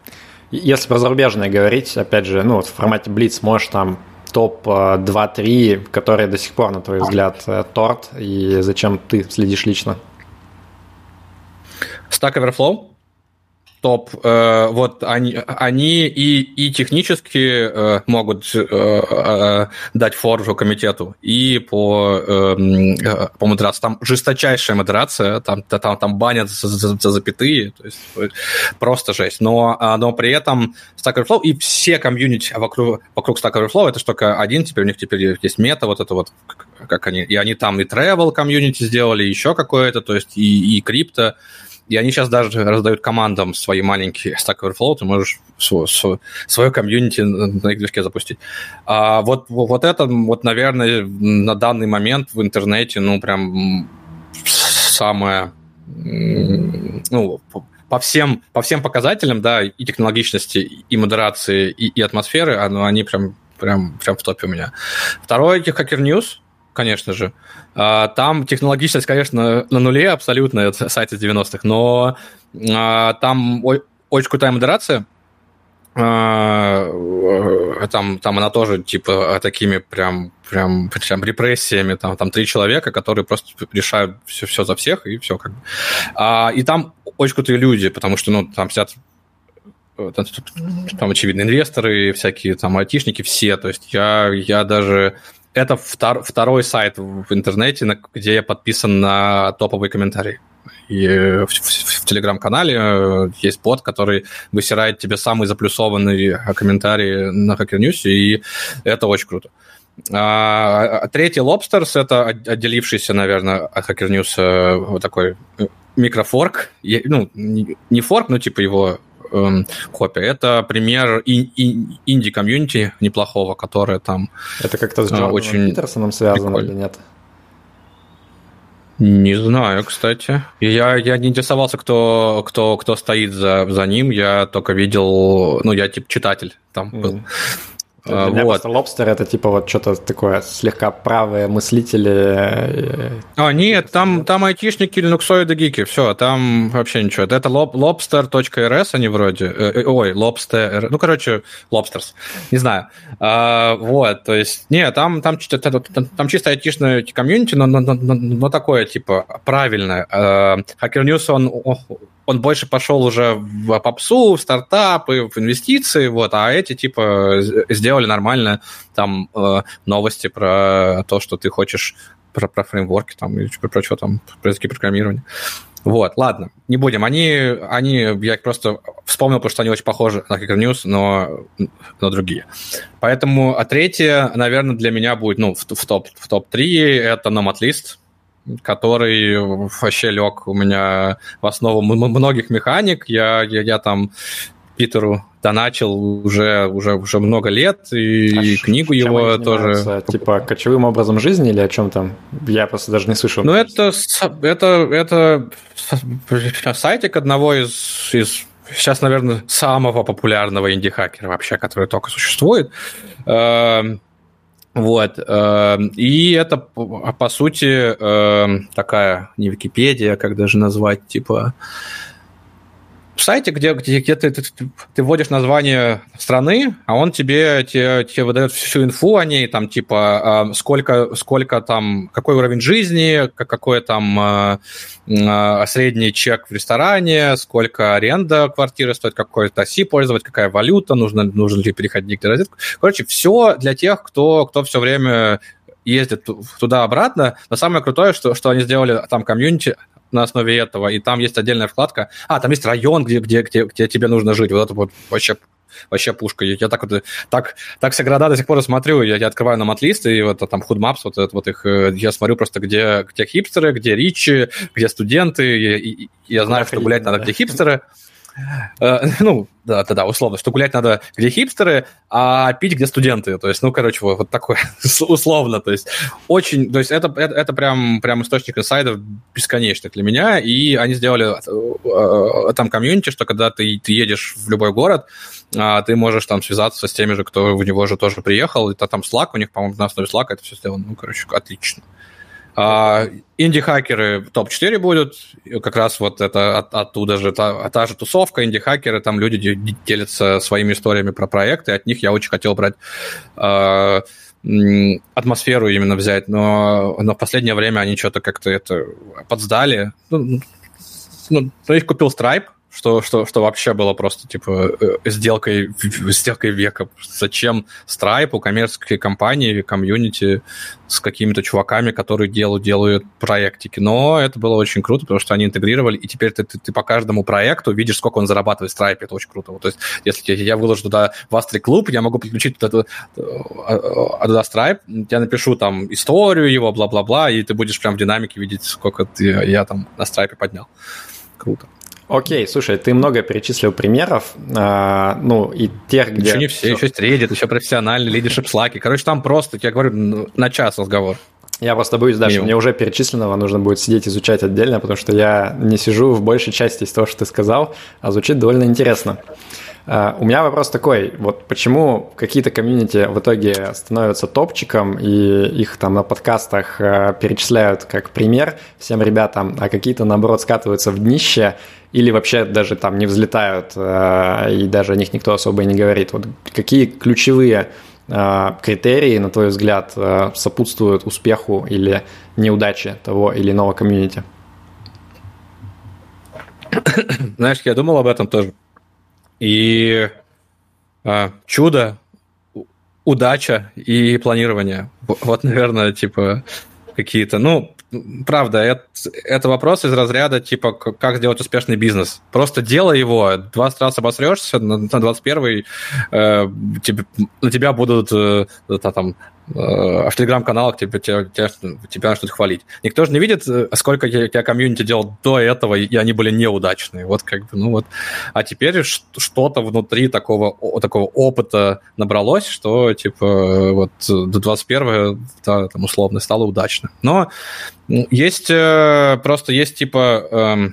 Если про зарубежное говорить, опять же, ну, вот в формате Blitz можешь там топ 2-3, э, которые до сих пор, на твой взгляд, э, торт, и зачем ты следишь лично? Stack Overflow? Топ, э, вот они, они и, и технически э, могут э, дать фору комитету, и по, э, э, по модерации. Там жесточайшая модерация, там, там, там банят за, за, за запятые, то есть просто жесть. Но, а, но при этом Stack Overflow и все комьюнити вокруг, вокруг Stack Overflow, это только один, теперь у них теперь есть мета, вот это вот, как они, и они там и travel комьюнити сделали, еще какое-то, то есть и, и крипто, и они сейчас даже раздают командам свои маленькие Stack Overflow, ты можешь свой, свой, свое комьюнити на их движке запустить. А вот, вот это, вот, наверное, на данный момент в интернете, ну, прям самое, ну, по всем, по всем показателям, да, и технологичности, и модерации, и, и атмосферы, они прям, прям, прям в топе у меня. Второе, Hacker News, конечно же. А, там технологичность, конечно, на нуле абсолютно, это сайт из 90-х, но а, там очень крутая модерация. А, там, там она тоже, типа, такими прям, прям, прям репрессиями, там, там три человека, которые просто решают все, все за всех, и все как бы. И там очень крутые люди, потому что, ну, там сидят там, там, очевидно, инвесторы, всякие там айтишники, все. То есть я, я даже это втор, второй сайт в интернете, на, где я подписан на топовые комментарии. И в, в, в телеграм-канале э, есть бот, который высирает тебе самые заплюсованные комментарии на Hacker News, и это очень круто. А, а третий Lobsters — это отделившийся, наверное, от Hacker News э, вот такой э, микрофорк. Ну, не форк, но типа его копия. Это пример ин- ин- инди-комьюнити неплохого, которое там Это как-то с э, Джорданом очень Питерсоном связано прикольно. или нет? Не знаю, кстати. Я, я не интересовался, кто, кто, кто стоит за, за ним. Я только видел, ну, я типа читатель там mm. был. Для меня вот. просто лобстер это типа вот что-то такое слегка правые мыслители. Э, а, нет, там, там айтишники, линуксоиды, гики, все, там вообще ничего. Это lobster.rs они вроде, э, э, ой, lobster, ну, короче, lobsters, не знаю. А, вот, то есть, не, там, там, там, там чисто айтишное комьюнити, но, но, но, но такое, типа, правильное. А, Hacker News, он он больше пошел уже в попсу, в стартапы, в инвестиции, вот, а эти, типа, сделали нормально там э, новости про то, что ты хочешь, про, про фреймворки там и про, про что там, про языки программирования. Вот, ладно, не будем. Они, они, я просто вспомнил, потому что они очень похожи на Hacker News, но, но другие. Поэтому, а третье, наверное, для меня будет, ну, в, в топ в топ-3 это Nomad List, который вообще лег у меня в основу многих механик. Я, я, я там Питеру доначил уже, уже, уже много лет, и а книгу его тоже... Типа кочевым образом жизни или о чем там? Я просто даже не слышал. Ну, это, это, это сайтик одного из, из сейчас, наверное, самого популярного инди-хакера вообще, который только существует. Вот. Эм, и это, по сути, эм, такая не Википедия, как даже назвать, типа в сайте, где, где, где ты, ты, ты вводишь название страны, а он тебе, тебе, тебе выдает всю инфу о ней, там, типа, а, сколько, сколько там, какой уровень жизни, какой там а, а, средний чек в ресторане, сколько аренда квартиры стоит, какой такси пользовать, какая валюта, нужно, нужно ли переходить к розетку. Короче, все для тех, кто, кто все время ездит туда-обратно. Но самое крутое, что, что они сделали там комьюнити, на основе этого, и там есть отдельная вкладка. А, там есть район, где, где, где, где тебе нужно жить. Вот это вот вообще вообще пушка. Я так вот, так, так все города до сих пор смотрю, я, я открываю на матлист, и вот там худмапс, вот, вот, вот их, э, я смотрю просто, где, где хипстеры, где ричи, где студенты, и, и, я знаю, что гулять надо, где хипстеры. Э, <laughs> ну, да, да, да, условно, что гулять надо где хипстеры, а пить где студенты. То есть, ну, короче, вот, вот такое <laughs> условно. То есть, очень, то есть это, это, это прям, прям источник инсайдов бесконечный для меня, и они сделали э, там комьюнити, что когда ты, ты едешь в любой город, а, ты можешь там связаться с теми же, кто в него же тоже приехал, это там Slack, у них, по-моему, на основе Slack это все сделано, ну, короче, отлично. А, инди-хакеры топ-4 будут, как раз вот это от, оттуда же, та, та же тусовка, инди-хакеры, там люди делятся своими историями про проекты, от них я очень хотел брать э, атмосферу именно взять, но, но в последнее время они что-то как-то это подсдали. Ну, ну, ну их купил Stripe, что, что, что вообще было просто типа э, сделкой, <laughs> сделкой века. Зачем Stripe, коммерческой компании, комьюнити с какими-то чуваками, которые делают, делают проектики. Но это было очень круто, потому что они интегрировали, и теперь ты, ты, ты по каждому проекту видишь, сколько он зарабатывает в Stripe. Это очень круто. Вот, то есть, если я, выложу туда в Astri клуб, я могу подключить туда, а, туда Stripe, я напишу там историю его, бла-бла-бла, и ты будешь прям в динамике видеть, сколько ты, я там на Stripe поднял. Круто. Окей, слушай, ты много перечислил примеров, а, ну, и тех, где... Еще не все, еще есть Reddit, еще профессиональный лидершип слаки. Короче, там просто, я говорю, на час разговор. Я просто боюсь, да, что мне уже перечисленного нужно будет сидеть изучать отдельно, потому что я не сижу в большей части из того, что ты сказал, а звучит довольно интересно. Uh, у меня вопрос такой, вот почему какие-то комьюнити в итоге становятся топчиком, и их там на подкастах uh, перечисляют как пример всем ребятам, а какие-то, наоборот, скатываются в днище, или вообще даже там не взлетают, uh, и даже о них никто особо и не говорит. Вот какие ключевые критерии, на твой взгляд, сопутствуют успеху или неудаче того или иного комьюнити? Знаешь, я думал об этом тоже. И а, чудо, удача и планирование. Вот, наверное, типа какие-то, ну, правда, это, это вопрос из разряда, типа, как сделать успешный бизнес. Просто делай его, 20 раз обосрешься, на 21 э, тебе, на тебя будут э, там а в телеграм-каналах тебе, тебя на что-то хвалить. Никто же не видит, э, сколько я, я комьюнити делал до этого, и они были неудачные. Вот как бы, ну вот. А теперь что-то внутри такого, такого опыта набралось, что, типа, вот до 21-го, да, там, условно, стало удачно. Но есть, э, просто есть, типа,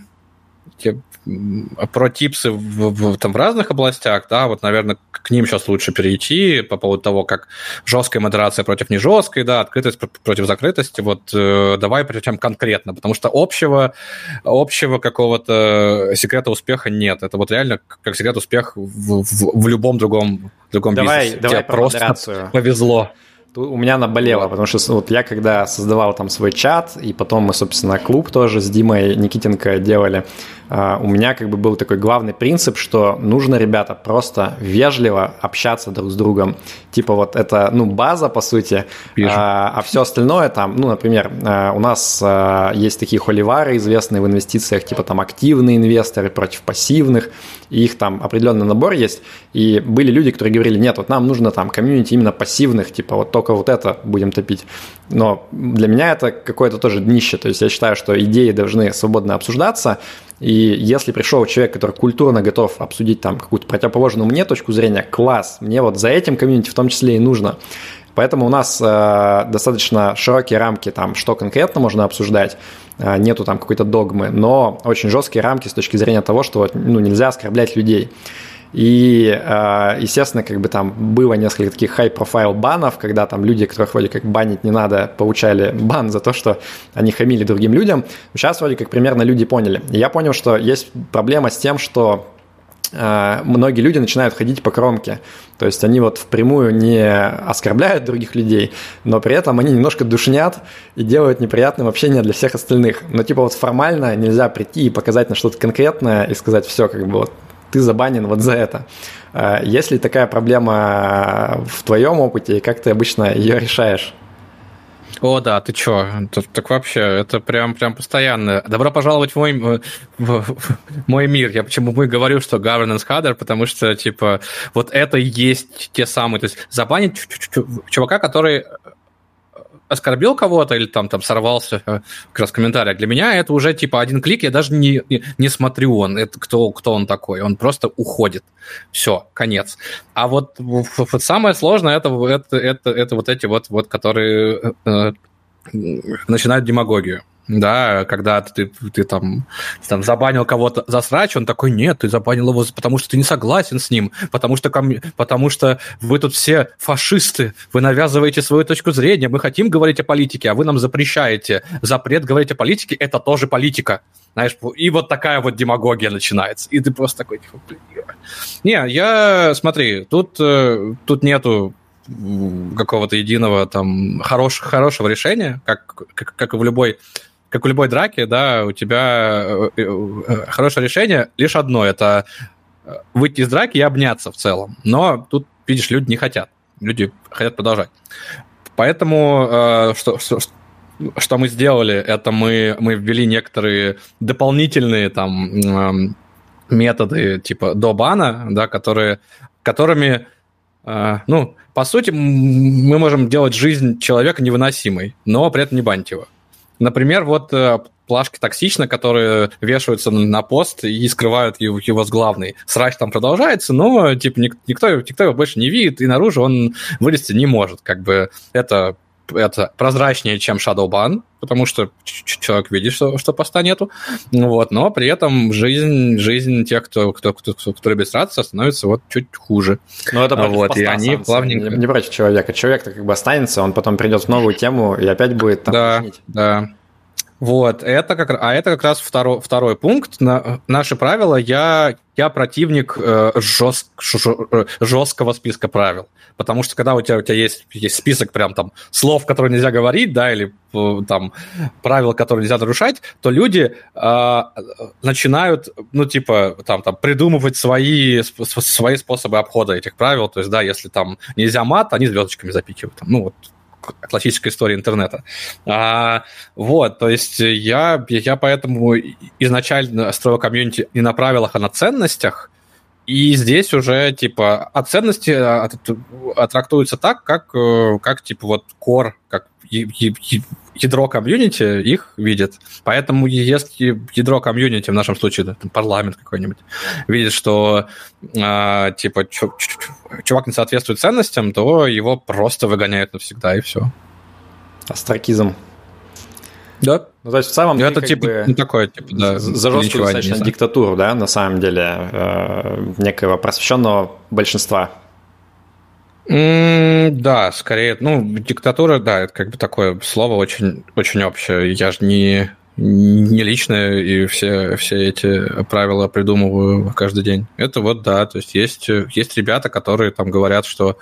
про типсы в, в, там, в разных областях, да, вот, наверное, к ним сейчас лучше перейти по поводу того, как жесткая модерация против нежесткой, да, открытость против закрытости, вот э, давай причем конкретно, потому что общего, общего какого-то секрета успеха нет. Это вот реально как секрет успеха в, в, в любом другом, другом давай, бизнесе. Давай Тебе просто модерацию. повезло. У меня наболело, потому что вот я когда создавал там свой чат, и потом мы, собственно, клуб тоже с Димой Никитенко делали, а, у меня как бы был такой главный принцип, что нужно, ребята, просто вежливо общаться друг с другом. Типа вот это, ну, база, по сути, а, а все остальное там, ну, например, а, у нас есть такие холивары, известные в инвестициях, типа там активные инвесторы против пассивных, и их там определенный набор есть, и были люди, которые говорили, нет, вот нам нужно там комьюнити именно пассивных, типа вот только вот это будем топить. Но для меня это какое-то тоже днище, то есть я считаю, что идеи должны свободно обсуждаться, и если пришел человек, который культурно готов обсудить там какую-то противоположную мне точку зрения, класс, мне вот за этим комьюнити в том числе и нужно. Поэтому у нас э, достаточно широкие рамки, там, что конкретно можно обсуждать, нету там какой-то догмы, но очень жесткие рамки с точки зрения того, что ну, нельзя оскорблять людей. И, э, естественно, как бы там было несколько таких high-profile банов, когда там люди, которых вроде как банить не надо, получали бан за то, что они хамили другим людям. Сейчас вроде как примерно люди поняли. И я понял, что есть проблема с тем, что многие люди начинают ходить по кромке. То есть они вот впрямую не оскорбляют других людей, но при этом они немножко душнят и делают неприятным общение для всех остальных. Но типа вот формально нельзя прийти и показать на что-то конкретное и сказать, все, как бы вот ты забанен вот за это. А, есть ли такая проблема в твоем опыте, и как ты обычно ее решаешь? О, да, ты чё? Так, так вообще, это прям, прям постоянно. Добро пожаловать в мой, в, в, в мой мир. Я почему мы говорю, что governance harder, потому что, типа, вот это и есть те самые... То есть забанить чувака, который оскорбил кого-то или там, там сорвался э, как раз в комментариях, для меня это уже типа один клик, я даже не, не, смотрю он, это кто, кто он такой, он просто уходит. Все, конец. А вот, вот самое сложное это, это, это, это вот эти вот, вот которые э, начинают демагогию да, когда ты, ты там, там забанил кого-то за срач, он такой, нет, ты забанил его, потому что ты не согласен с ним, потому что, потому что вы тут все фашисты, вы навязываете свою точку зрения, мы хотим говорить о политике, а вы нам запрещаете. Запрет говорить о политике – это тоже политика. Знаешь, и вот такая вот демагогия начинается. И ты просто такой. Не, я, смотри, тут, э, тут нету какого-то единого там хорош, хорошего решения, как, как, как и в любой как в любой драке, да, у тебя э, э, хорошее решение лишь одно, это э, выйти из драки и обняться в целом. Но тут, видишь, люди не хотят. Люди хотят продолжать. Поэтому что, что, что мы сделали, это мы, мы ввели некоторые дополнительные там эм, методы типа до бана, да, которые, которыми, ну, по сути, мы можем делать жизнь человека невыносимой, но при этом не банить его. Например, вот э, плашки токсично, которые вешаются на пост и скрывают его, его с главной. Срач там продолжается, но типа никто, никто его больше не видит, и наружу он вылезти не может. Как бы это это прозрачнее, чем Shadowban, потому что человек видит, что, что поста нету, вот, но при этом жизнь, жизнь тех, кто, кто, кто, кто, кто любит сраться, становится вот чуть хуже. Ну, это вот, поста, и они плавненько... Не, не против человека. Человек-то как бы останется, он потом придет в новую тему и опять будет там Да, да. Вот, это как, а это как раз второй, второй пункт. На, наши правила, я, я противник э, жест, жесткого списка правил. Потому что когда у тебя, у тебя есть, есть список прям там слов, которые нельзя говорить, да, или э, там правил, которые нельзя нарушать, то люди э, начинают, ну, типа, там, там, придумывать свои, свои способы обхода этих правил. То есть, да, если там нельзя мат, они звездочками запикивают. Ну, вот классической истории интернета. А, вот, то есть я, я поэтому изначально строил комьюнити не на правилах, а на ценностях, и здесь уже, типа, от ценности а, трактуются так, как, э, как типа, вот core, как ядро комьюнити их видит. Поэтому если ядро комьюнити, в нашем случае да, парламент какой-нибудь, видит, что э, типа чувак не соответствует ценностям, то его просто выгоняют навсегда, и все. Астракизм. Да. Ну, то есть в целом ну, это типа бы не такое, типа, да, за жесткую достаточно диктатуру, да, на самом деле, э, некоего просвещенного большинства. Да, скорее, ну, диктатура, да, это как бы такое слово очень, очень общее. Я же не, не личное, и все, все эти правила придумываю каждый день. Это вот, да, то есть есть, есть ребята, которые там говорят, что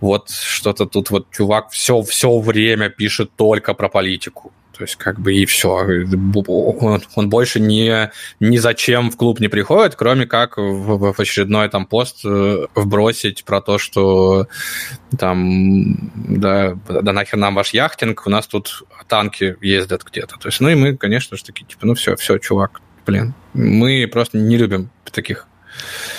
вот что-то тут вот чувак все, все время пишет только про политику То есть, как бы, и все. Он, он больше не, ни зачем в клуб не приходит, кроме как в, в очередной там пост э, вбросить про то, что там, да, да нахер нам ваш яхтинг, у нас тут танки ездят где-то. То есть, ну и мы, конечно же, такие, типа, ну все, все, чувак, блин, мы просто не любим таких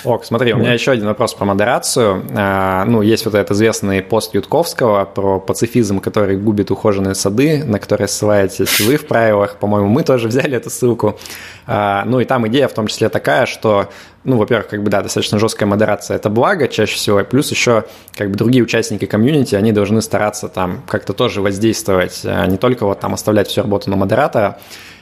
Ок, смотри, у меня еще один вопрос про модерацию. А, ну, есть вот этот известный пост Ютковского про пацифизм, который губит ухоженные сады, на который ссылаетесь вы в правилах. По-моему, мы тоже взяли эту ссылку. А, ну, и там идея в том числе такая, что ну, во-первых, как бы, да, достаточно жесткая модерация – это благо чаще всего, плюс еще, как бы, другие участники комьюнити, они должны стараться там как-то тоже воздействовать, а не только вот там оставлять всю работу на модератора.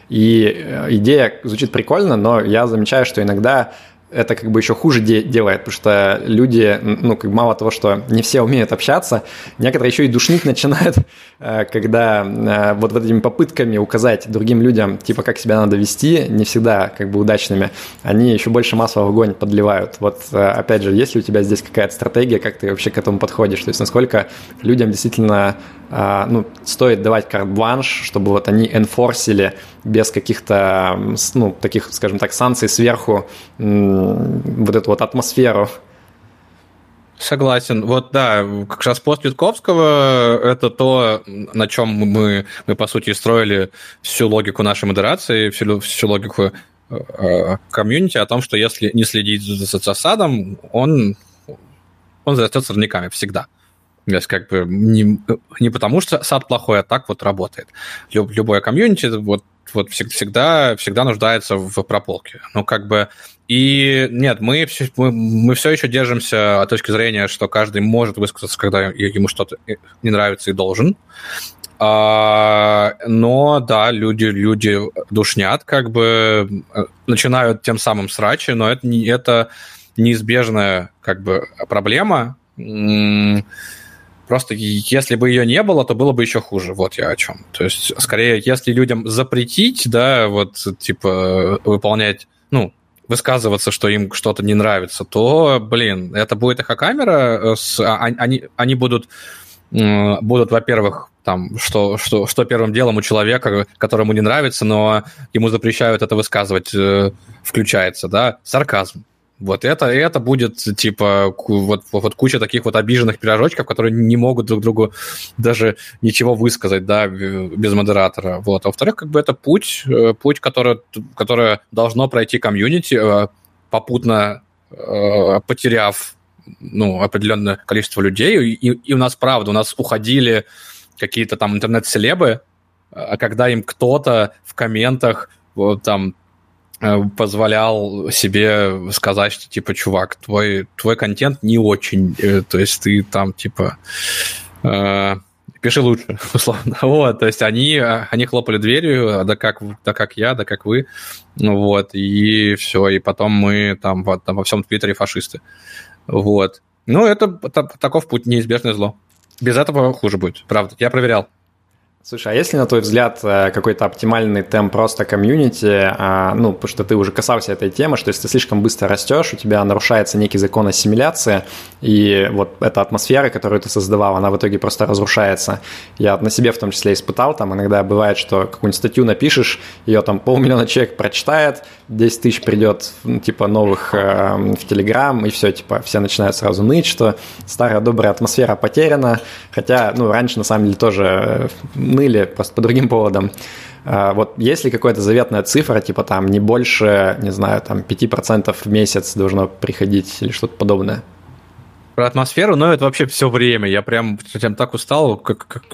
И э, идея звучит прикольно, но я замечаю, что иногда это как бы еще хуже де- делает, потому что люди, ну, как мало того, что не все умеют общаться, некоторые еще и душнить начинают, <laughs> э, когда э, вот, вот этими попытками указать другим людям, типа, как себя надо вести, не всегда как бы удачными, они еще больше масла в огонь подливают. Вот, э, опять же, есть ли у тебя здесь какая-то стратегия, как ты вообще к этому подходишь? То есть, насколько людям действительно ну, стоит давать карт-бланш, чтобы вот они энфорсили без каких-то, ну, таких, скажем так, санкций сверху вот эту вот атмосферу. Согласен. Вот да, как раз пост Ютковского – это то, на чем мы, мы, по сути, строили всю логику нашей модерации, всю, всю логику э, комьюнити о том, что если не следить за, за садом, он, он зарастет сорняками всегда. То есть как бы не, не потому, что сад плохой, а так вот работает. Люб, любое комьюнити вот вот всегда, всегда нуждается в прополке. Ну, как бы... И нет, мы, мы, мы все еще держимся от точки зрения, что каждый может высказаться, когда ему что-то не нравится и должен. А, но да, люди, люди душнят, как бы начинают тем самым срачи, но это, не, это неизбежная как бы проблема. Просто если бы ее не было, то было бы еще хуже. Вот я о чем. То есть, скорее, если людям запретить, да, вот, типа, выполнять, ну, высказываться, что им что-то не нравится, то, блин, это будет эхокамера, э, с, а, они, они будут, будут, во-первых, там, что, что, что первым делом у человека, которому не нравится, но ему запрещают это высказывать, э, включается, да, сарказм. Вот это, это будет, типа, вот, вот куча таких вот обиженных пирожочков, которые не могут друг другу даже ничего высказать, да, без модератора. Вот. А во-вторых, как бы это путь, э, путь, который, который должно пройти комьюнити, э, попутно э, потеряв ну, определенное количество людей. И, и у нас, правда, у нас уходили какие-то там интернет-селебы, а когда им кто-то в комментах вот, там позволял себе сказать, что, типа, чувак, твой, твой контент не очень, э, то есть ты там, типа, э, пиши лучше, <laughs> условно. Вот, то есть они, они хлопали дверью, да как, да как я, да как вы, ну вот, и все, и потом мы там, вот, там во всем Твиттере фашисты. Вот. Ну, это таков путь, неизбежное зло. Без этого хуже будет, правда. Я проверял. Слушай, а если на твой взгляд э, какой-то оптимальный темп просто комьюнити, а, ну, потому что ты уже касался этой темы, что если ты слишком быстро растешь, у тебя нарушается некий закон ассимиляции, и вот эта атмосфера, которую ты создавал, она в итоге просто разрушается. Я на себе в том числе испытал, там иногда бывает, что какую-нибудь статью напишешь, ее там полмиллиона человек прочитает, 10 тысяч придет, ну, типа, новых э, в Телеграм, и все, типа, все начинают сразу ныть, что старая добрая атмосфера потеряна, хотя, ну, раньше на самом деле тоже ныли просто по другим поводам. А, вот есть ли какая-то заветная цифра, типа там не больше, не знаю, там 5% в месяц должно приходить или что-то подобное? Про атмосферу, ну, это вообще все время. Я прям, прям так устал, как, как,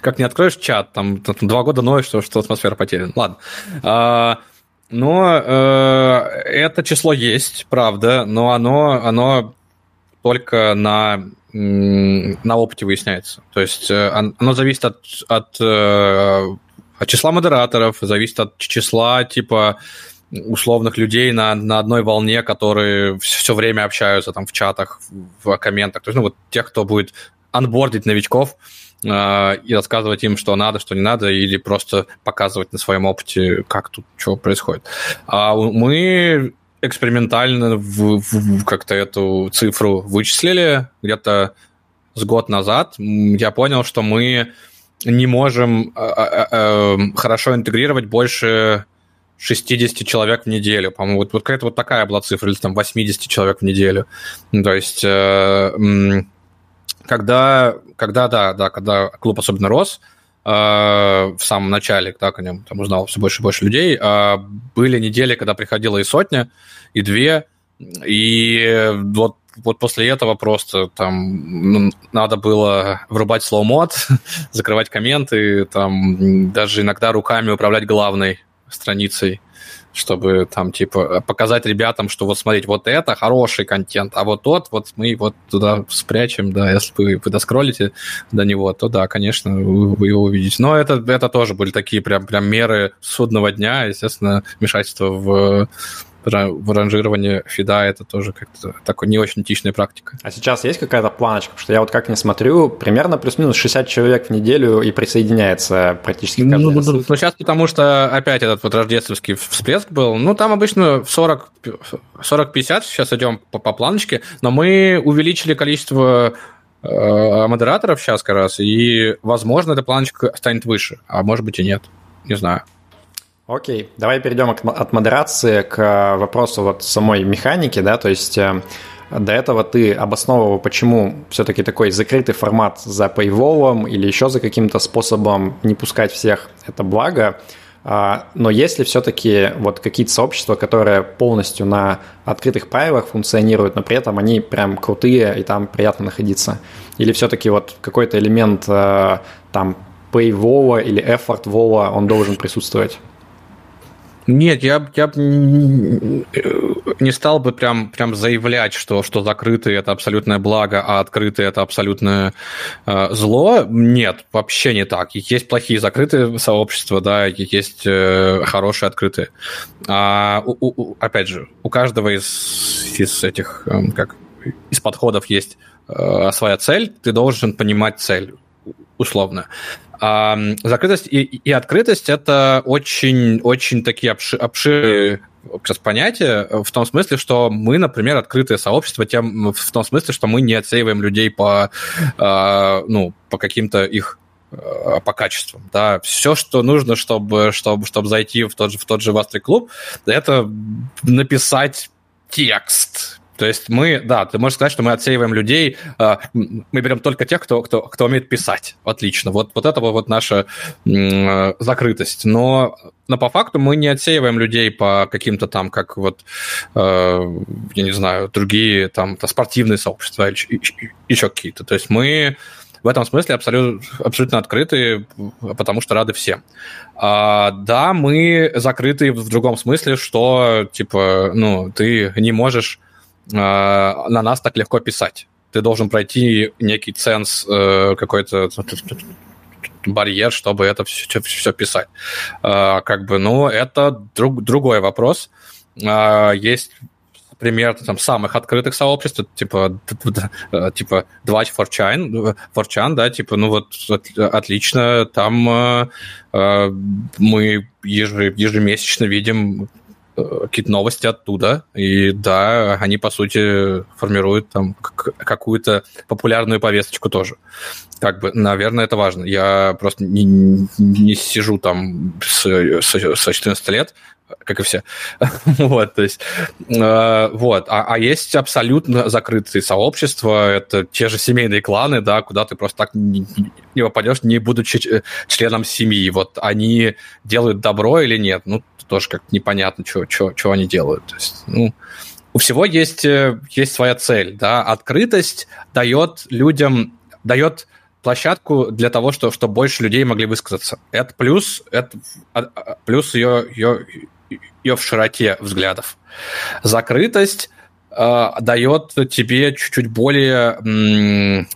как не откроешь чат, там, там два года ноешь, что, что атмосфера потеряна. Ладно. А, но э, это число есть, правда, но оно, оно только на на опыте выясняется. То есть э, оно зависит от, от, э, от числа модераторов, зависит от числа типа условных людей на, на одной волне, которые все время общаются там в чатах, в комментах. То есть, ну, вот тех, кто будет анбордить новичков э, и рассказывать им, что надо, что не надо, или просто показывать на своем опыте, как тут что происходит. А мы экспериментально в, в, как-то эту цифру вычислили где-то с год назад. Я понял, что мы не можем э, э, э, хорошо интегрировать больше 60 человек в неделю. По-моему, вот, вот какая-то вот такая была цифра, или там 80 человек в неделю. Ну, то есть, э, когда, когда, да, да, когда клуб особенно рос, э, в самом начале, да, о нем там узнал все больше и больше людей, э, были недели, когда приходило и сотня, и две, и вот вот после этого просто там надо было врубать слоу-мод, <laughs> закрывать комменты, там даже иногда руками управлять главной страницей, чтобы там типа показать ребятам, что вот смотреть, вот это хороший контент, а вот тот, вот мы вот туда спрячем, да, если вы, вы доскроллите до него, то да, конечно, вы, вы его увидите. Но это, это тоже были такие прям, прям меры судного дня, естественно, вмешательство в в ранжировании фида это тоже как-то такой не очень этичная практика. А сейчас есть какая-то планочка? Потому что я вот как не смотрю, примерно плюс-минус 60 человек в неделю и присоединяется практически каждый ну, ну, ну, сейчас потому что опять этот вот рождественский всплеск был. Ну, там обычно 40, 40-50, сейчас идем по, по планочке, но мы увеличили количество э, модераторов сейчас как раз, и, возможно, эта планочка станет выше, а может быть и нет. Не знаю. Окей, давай перейдем от модерации к вопросу вот самой механики, да, то есть э, до этого ты обосновывал, почему все-таки такой закрытый формат за paywall или еще за каким-то способом не пускать всех, это благо. А, но есть ли все-таки вот какие-то сообщества, которые полностью на открытых правилах функционируют, но при этом они прям крутые и там приятно находиться? Или все-таки вот какой-то элемент э, там paywall или effort он должен присутствовать? Нет, я, я не стал бы прям, прям заявлять, что, что закрытые это абсолютное благо, а открытые это абсолютное э, зло. Нет, вообще не так. Есть плохие закрытые сообщества, да, есть э, хорошие открытые. А, у, у, опять же, у каждого из, из этих, э, как, из подходов есть э, своя цель, ты должен понимать цель условно. А закрытость и, и открытость это очень, очень такие обши, обширные сейчас понятия в том смысле, что мы, например, открытое сообщество тем, в том смысле, что мы не отсеиваем людей по, э, ну, по каким-то их по качествам, да, все, что нужно, чтобы, чтобы, чтобы зайти в тот же, в тот же Вастрый клуб, это написать текст, то есть мы, да, ты можешь сказать, что мы отсеиваем людей, а, мы берем только тех, кто, кто, кто умеет писать. Отлично. Вот, вот это вот наша закрытость. Но, но по факту мы не отсеиваем людей по каким-то там, как вот, э, я не знаю, другие там спортивные сообщества или еще какие-то. То есть мы в этом смысле абсолютно, абсолютно открыты, потому что рады всем. А, да, мы закрыты в другом смысле, что, типа, ну, ты не можешь а, на нас так легко писать. Ты должен пройти некий ценз, э, какой-то барьер, чтобы это все, все писать. А, как бы, ну, это друг, другой вопрос. Есть пример там самых открытых сообществ, типа, типа Двач Forchan, Forchan, да, типа, ну вот отлично, там э, мы ежемесячно видим какие-то новости оттуда, и да, они, по сути, формируют там какую-то популярную повесточку тоже. Как бы, наверное, это важно. Я просто не, не сижу там с, с, с 14 лет, как и все. <laughs> вот, то есть, э, вот. А, а есть абсолютно закрытые сообщества, это те же семейные кланы, да, куда ты просто так не, не попадешь, не будучи членом семьи. Вот они делают добро или нет? Ну, тоже как непонятно, что они делают. То есть, ну, у всего есть, э, есть своя цель, да, открытость дает людям, дает площадку для того, что, чтобы больше людей могли высказаться. Это плюс, это а, а, плюс ее, ее, ее в широте взглядов. Закрытость э, дает тебе чуть-чуть более,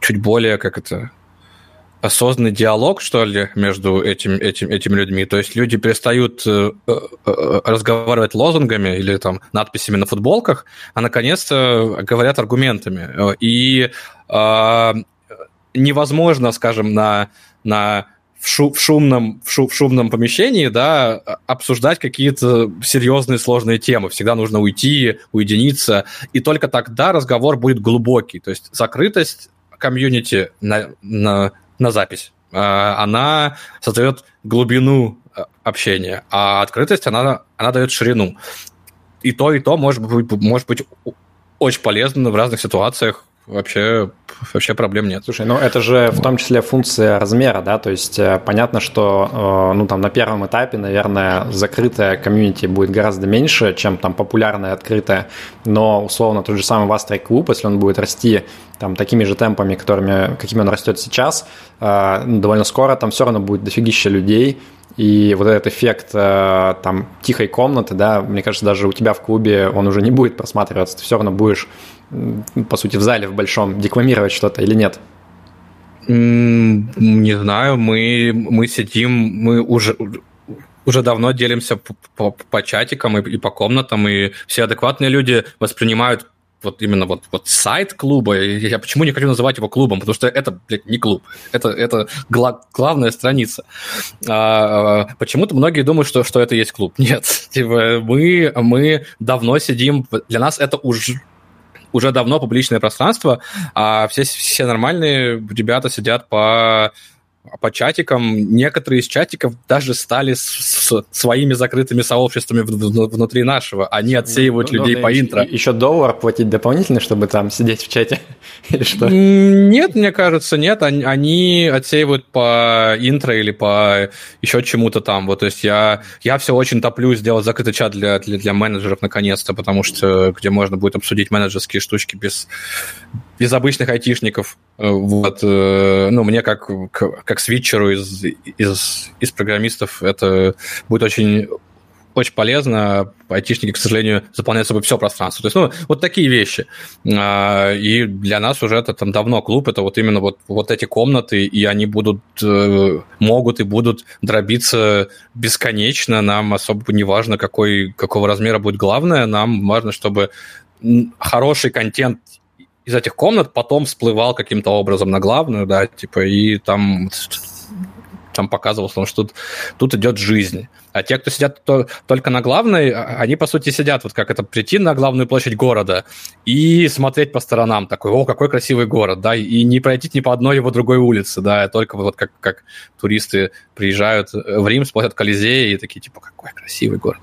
чуть более, как это, осознанный диалог, что ли, между этим, этим, этими людьми. То есть люди перестают э, э, разговаривать лозунгами или там надписями на футболках, а наконец-то говорят аргументами. И э, невозможно, скажем, на, на в, шу, в, шумном, в, шу, в шумном помещении, да, обсуждать какие-то серьезные сложные темы. Всегда нужно уйти, уединиться, и только тогда разговор будет глубокий. То есть закрытость комьюнити на, на, на запись. Она создает глубину общения, а открытость, она, она дает ширину. И то, и то может быть, может быть очень полезно в разных ситуациях, вообще, вообще проблем нет. Слушай, ну это же в том числе функция размера, да, то есть э, понятно, что, э, ну там на первом этапе, наверное, закрытая комьюнити будет гораздо меньше, чем там популярная открытая, но условно тот же самый Вастрей клуб, если он будет расти там такими же темпами, которыми, какими он растет сейчас, э, довольно скоро там все равно будет дофигища людей, и вот этот эффект там тихой комнаты, да, мне кажется, даже у тебя в клубе он уже не будет просматриваться, ты все равно будешь по сути, в зале в большом декламировать что-то или нет? Не знаю, мы, мы сидим, мы уже, уже давно делимся по, по, по чатикам и, и по комнатам, и все адекватные люди воспринимают вот именно вот, вот сайт клуба. Я почему не хочу называть его клубом? Потому что это, блядь, не клуб. Это, это гла- главная страница. А, почему-то многие думают, что, что это есть клуб. <laughs> Нет. Типа, мы, мы давно сидим... Для нас это уже уже давно публичное пространство, а все, все нормальные ребята сидят по по чатикам, некоторые из чатиков даже стали с, с своими закрытыми сообществами внутри нашего. Они отсеивают ну, людей ну, по интро. Еще доллар платить дополнительно, чтобы там сидеть в чате? <laughs> или что? Нет, мне кажется, нет. Они, они отсеивают по интро или по еще чему-то там. Вот, то есть я, я все очень топлю сделать закрытый чат для, для, для менеджеров наконец-то, потому что где можно будет обсудить менеджерские штучки без, без обычных айтишников. Э, вот, э, ну, мне как, как свитчеру из, из, из программистов это будет очень очень полезно. Айтишники, к сожалению, заполняют собой все пространство. То есть, ну, вот такие вещи. А, и для нас уже это там давно клуб, это вот именно вот, вот эти комнаты, и они будут, э, могут и будут дробиться бесконечно. Нам особо не важно, какой, какого размера будет главное. Нам важно, чтобы хороший контент из этих комнат потом всплывал каким-то образом на главную, да, типа, и там, там показывалось, что тут, тут идет жизнь. А те, кто сидят то, только на главной, а, они, по сути, сидят, вот как это, прийти на главную площадь города и смотреть по сторонам, такой, о, какой красивый город, да, и не пройти ни по одной его другой улице, да, только вот как, как туристы приезжают в Рим, смотрят Колизей и такие, типа, какой красивый город.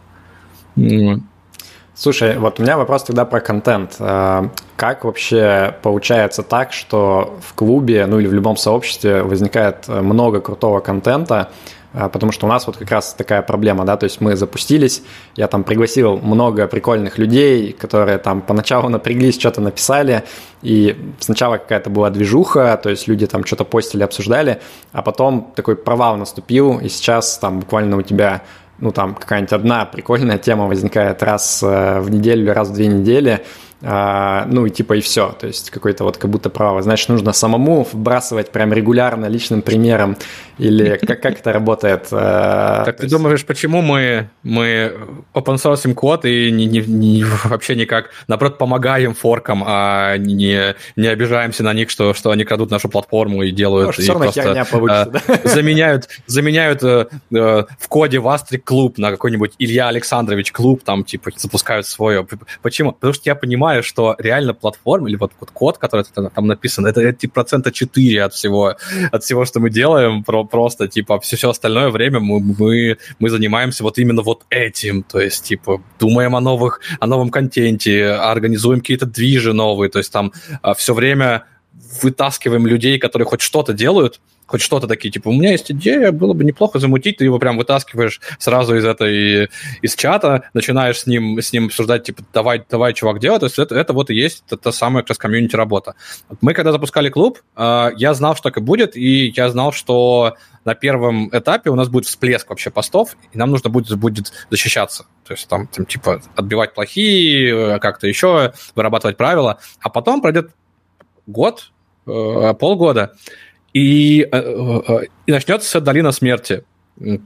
Слушай, вот у меня вопрос тогда про контент. А, как вообще получается так, что в клубе, ну или в любом сообществе возникает много крутого контента, а, потому что у нас вот как раз такая проблема, да, то есть мы запустились, я там пригласил много прикольных людей, которые там поначалу напряглись, что-то написали, и сначала какая-то была движуха, то есть люди там что-то постили, обсуждали, а потом такой провал наступил, и сейчас там буквально у тебя ну, там какая-нибудь одна прикольная тема возникает раз э, в неделю раз в две недели, а, ну и типа и все, то есть какой-то вот как будто право. Значит, нужно самому вбрасывать прям регулярно личным примером или как, как это работает? А, так ты есть... думаешь, почему мы, мы open source код и не, не, не, вообще никак, наоборот, помогаем форкам, а не, не обижаемся на них, что, что они крадут нашу платформу и делают... Ну, и просто, а, да? заменяют, заменяют э, э, в коде Вастрик клуб на какой-нибудь Илья Александрович клуб, там типа запускают свое. Почему? Потому что я понимаю, понимаю, что реально платформа или вот, вот код, который там написан, это, это типа процента 4 от всего, от всего, что мы делаем, про, просто типа все, все остальное время мы, мы, мы занимаемся вот именно вот этим, то есть типа думаем о новых, о новом контенте, организуем какие-то движи новые, то есть там а, все время вытаскиваем людей, которые хоть что-то делают, хоть что-то такие, типа, у меня есть идея, было бы неплохо замутить, ты его прям вытаскиваешь сразу из этой, из чата, начинаешь с ним, с ним обсуждать, типа, давай, давай, чувак, делай, то есть это, это вот и есть та, та самая как раз комьюнити работа. Мы когда запускали клуб, а, я знал, что так и будет, и я знал, что на первом этапе у нас будет всплеск вообще постов, и нам нужно будет, будет защищаться. То есть там, там типа отбивать плохие, как-то еще, вырабатывать правила, а потом пройдет год, э, полгода, и, э, э, и начнется долина смерти,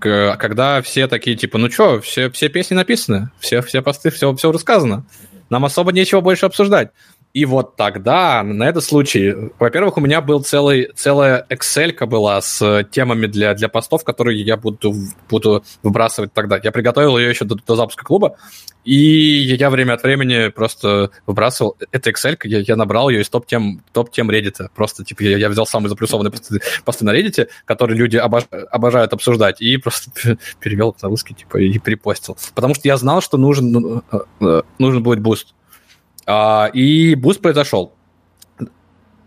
когда все такие, типа, ну что, все, все песни написаны, все, все посты, все, все рассказано. Нам особо нечего больше обсуждать. И вот тогда, на этот случай, во-первых, у меня был целый, целая Excel была с темами для, для постов, которые я буду, буду выбрасывать тогда. Я приготовил ее еще до, до запуска клуба, и я время от времени просто выбрасывал эту Excel, я, я набрал ее из топ-тем топ -тем Reddit. Просто, типа, я, я взял самые заплюсованные посты, посты на Reddit, которые люди обож, обожают обсуждать, и просто <laughs> перевел на русский, типа, и перепостил. Потому что я знал, что нужен, ну, э, э, нужен будет буст. А, и буст произошел.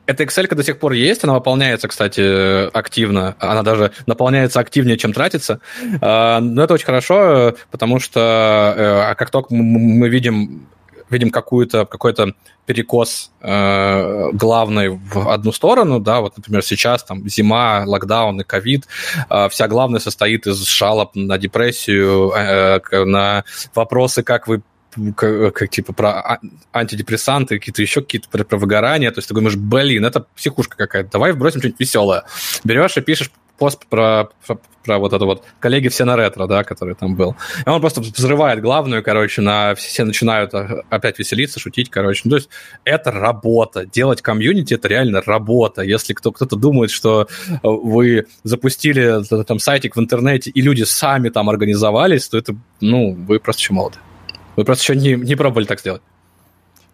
Эта Excel до сих пор есть, она выполняется, кстати, активно. Она даже наполняется активнее, чем тратится. А, но это очень хорошо, потому что э, как только мы видим видим какую-то, какой-то перекос э, главный в одну сторону, да, вот, например, сейчас там зима, локдаун и ковид, э, вся главная состоит из жалоб на депрессию, э, на вопросы, как вы как, как типа про а, антидепрессанты, какие-то еще какие-то про, про выгорание. То есть ты думаешь, блин, это психушка какая-то, давай вбросим что-нибудь веселое. Берешь и пишешь пост про, про, про вот это вот коллеги все на ретро, да, который там был. И он просто взрывает главную, короче, на все начинают опять веселиться, шутить, короче. Ну, то есть это работа. Делать комьюнити это реально работа. Если кто, кто-то думает, что вы запустили там сайтик в интернете и люди сами там организовались, то это, ну, вы просто еще молоды. Вы просто еще не, не пробовали так сделать.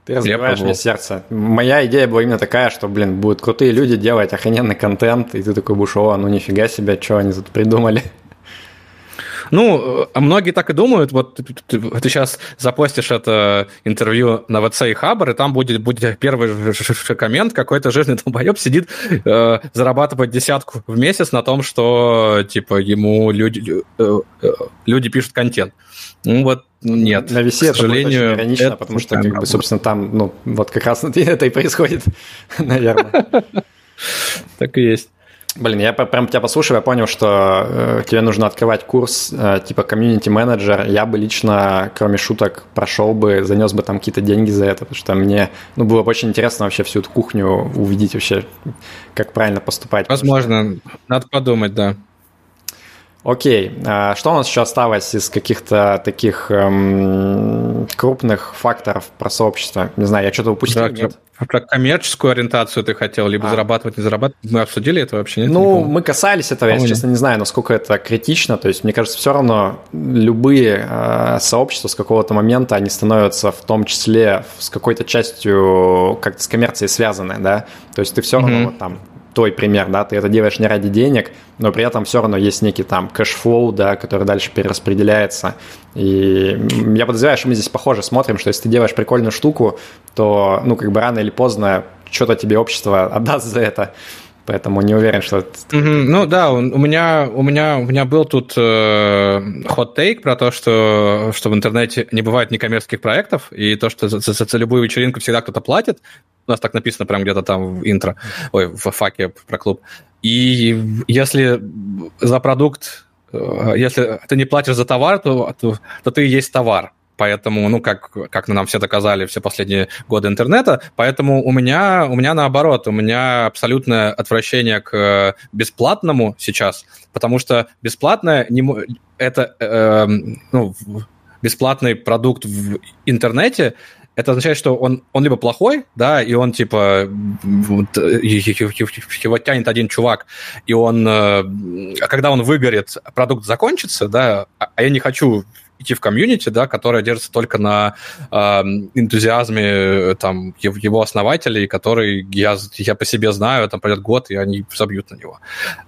Ты разбиваешь мне сердце. Моя идея была именно такая, что, блин, будут крутые люди делать охрененный контент, и ты такой будешь, о, ну нифига себе, что они тут придумали. Ну, многие так и думают. Вот ты, ты, ты сейчас запостишь это интервью на ВЦ и Хабр, и там будет, будет первый коммент, какой-то жирный долбоеб сидит, э, зарабатывает десятку в месяц на том, что, типа, ему люди, э, э, люди пишут контент. Ну вот нет. На весе это сожалению, будет иронично, это потому что, как бы, собственно, там, ну, вот как раз <laughs> это и происходит, <laughs> наверное. <laughs> Так и есть. Блин, я прям тебя послушал, я понял, что э, тебе нужно открывать курс э, типа комьюнити-менеджер. Я бы лично, кроме шуток, прошел бы, занес бы там какие-то деньги за это, потому что мне ну, было бы очень интересно вообще всю эту кухню увидеть вообще, как правильно поступать. Возможно, что... надо подумать, да. Окей, а что у нас еще осталось из каких-то таких эм, крупных факторов про сообщество? Не знаю, я что-то упустил, да, нет? Про коммерческую ориентацию ты хотел, либо а. зарабатывать, не зарабатывать. Мы обсудили это вообще, нет? Ну, не мы касались этого, я, честно, не знаю, насколько это критично. То есть, мне кажется, все равно любые э, сообщества с какого-то момента, они становятся в том числе с какой-то частью как-то с коммерцией связаны, да? То есть, ты все равно mm-hmm. вот там твой пример, да, ты это делаешь не ради денег, но при этом все равно есть некий там cash flow, да, который дальше перераспределяется. И я подозреваю, что мы здесь похоже смотрим, что если ты делаешь прикольную штуку, то, ну, как бы рано или поздно что-то тебе общество отдаст за это. Поэтому не уверен, что... Mm-hmm. Ну да, у меня, у, меня, у меня был тут э, hot take про то, что, что в интернете не бывает некоммерческих проектов, и то, что за, за, за любую вечеринку всегда кто-то платит. У нас так написано прямо где-то там в интро, ой, в факе про клуб. И если за продукт, э, если ты не платишь за товар, то, то, то ты и есть товар. Поэтому, ну, как, как нам все доказали все последние годы интернета, поэтому у меня, у меня наоборот, у меня абсолютное отвращение к бесплатному сейчас, потому что бесплатное не, это э, ну, бесплатный продукт в интернете, это означает, что он, он либо плохой, да, и он типа его тянет один чувак, и он, э, когда он выгорит, продукт закончится, да, а я не хочу идти в комьюнити, да, которая держится только на э, энтузиазме там его основателей, который я, я по себе знаю, там пройдет год, и они забьют на него.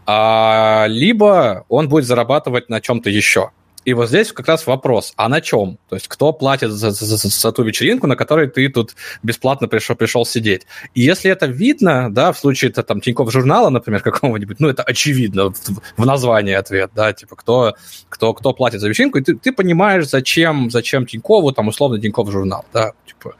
А, либо он будет зарабатывать на чем-то еще. И вот здесь как раз вопрос, а на чем? То есть кто платит за, за, за, за ту вечеринку, на которой ты тут бесплатно пришел, пришел сидеть? И если это видно, да, в случае это там Тинькофф журнала, например, <laughs> какого-нибудь, ну, это очевидно в, в названии ответ, да, типа кто, кто, кто платит за вечеринку, и ты, ты понимаешь, зачем, зачем Тинькову, там, условно, Тинькофф журнал, да, типа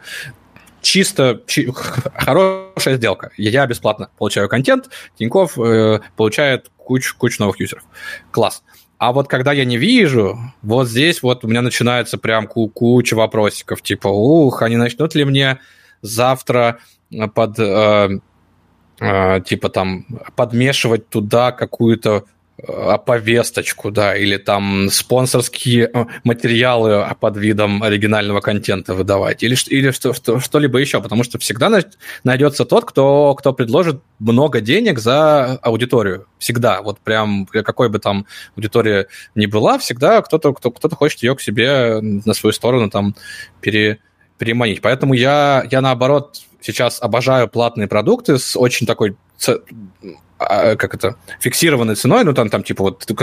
чисто чи, <laughs> хорошая сделка. Я бесплатно получаю контент, Тиньков э, получает кучу, кучу новых юзеров. Класс. А вот когда я не вижу, вот здесь вот у меня начинается прям куча вопросиков, типа, ух, они начнут ли мне завтра э, под, э, э, типа там, подмешивать туда какую-то э, повесточку, да, или там спонсорские э, материалы под видом оригинального контента выдавать, или, или что, что, что-либо еще, потому что всегда найдется тот, кто, кто предложит много денег за аудиторию. Всегда. Вот прям какой бы там аудитория ни была, всегда кто-то, кто, кто-то хочет ее к себе на свою сторону там пере, переманить. Поэтому я, я наоборот сейчас обожаю платные продукты с очень такой а, как это, фиксированной ценой, ну, там, там типа, вот, ты,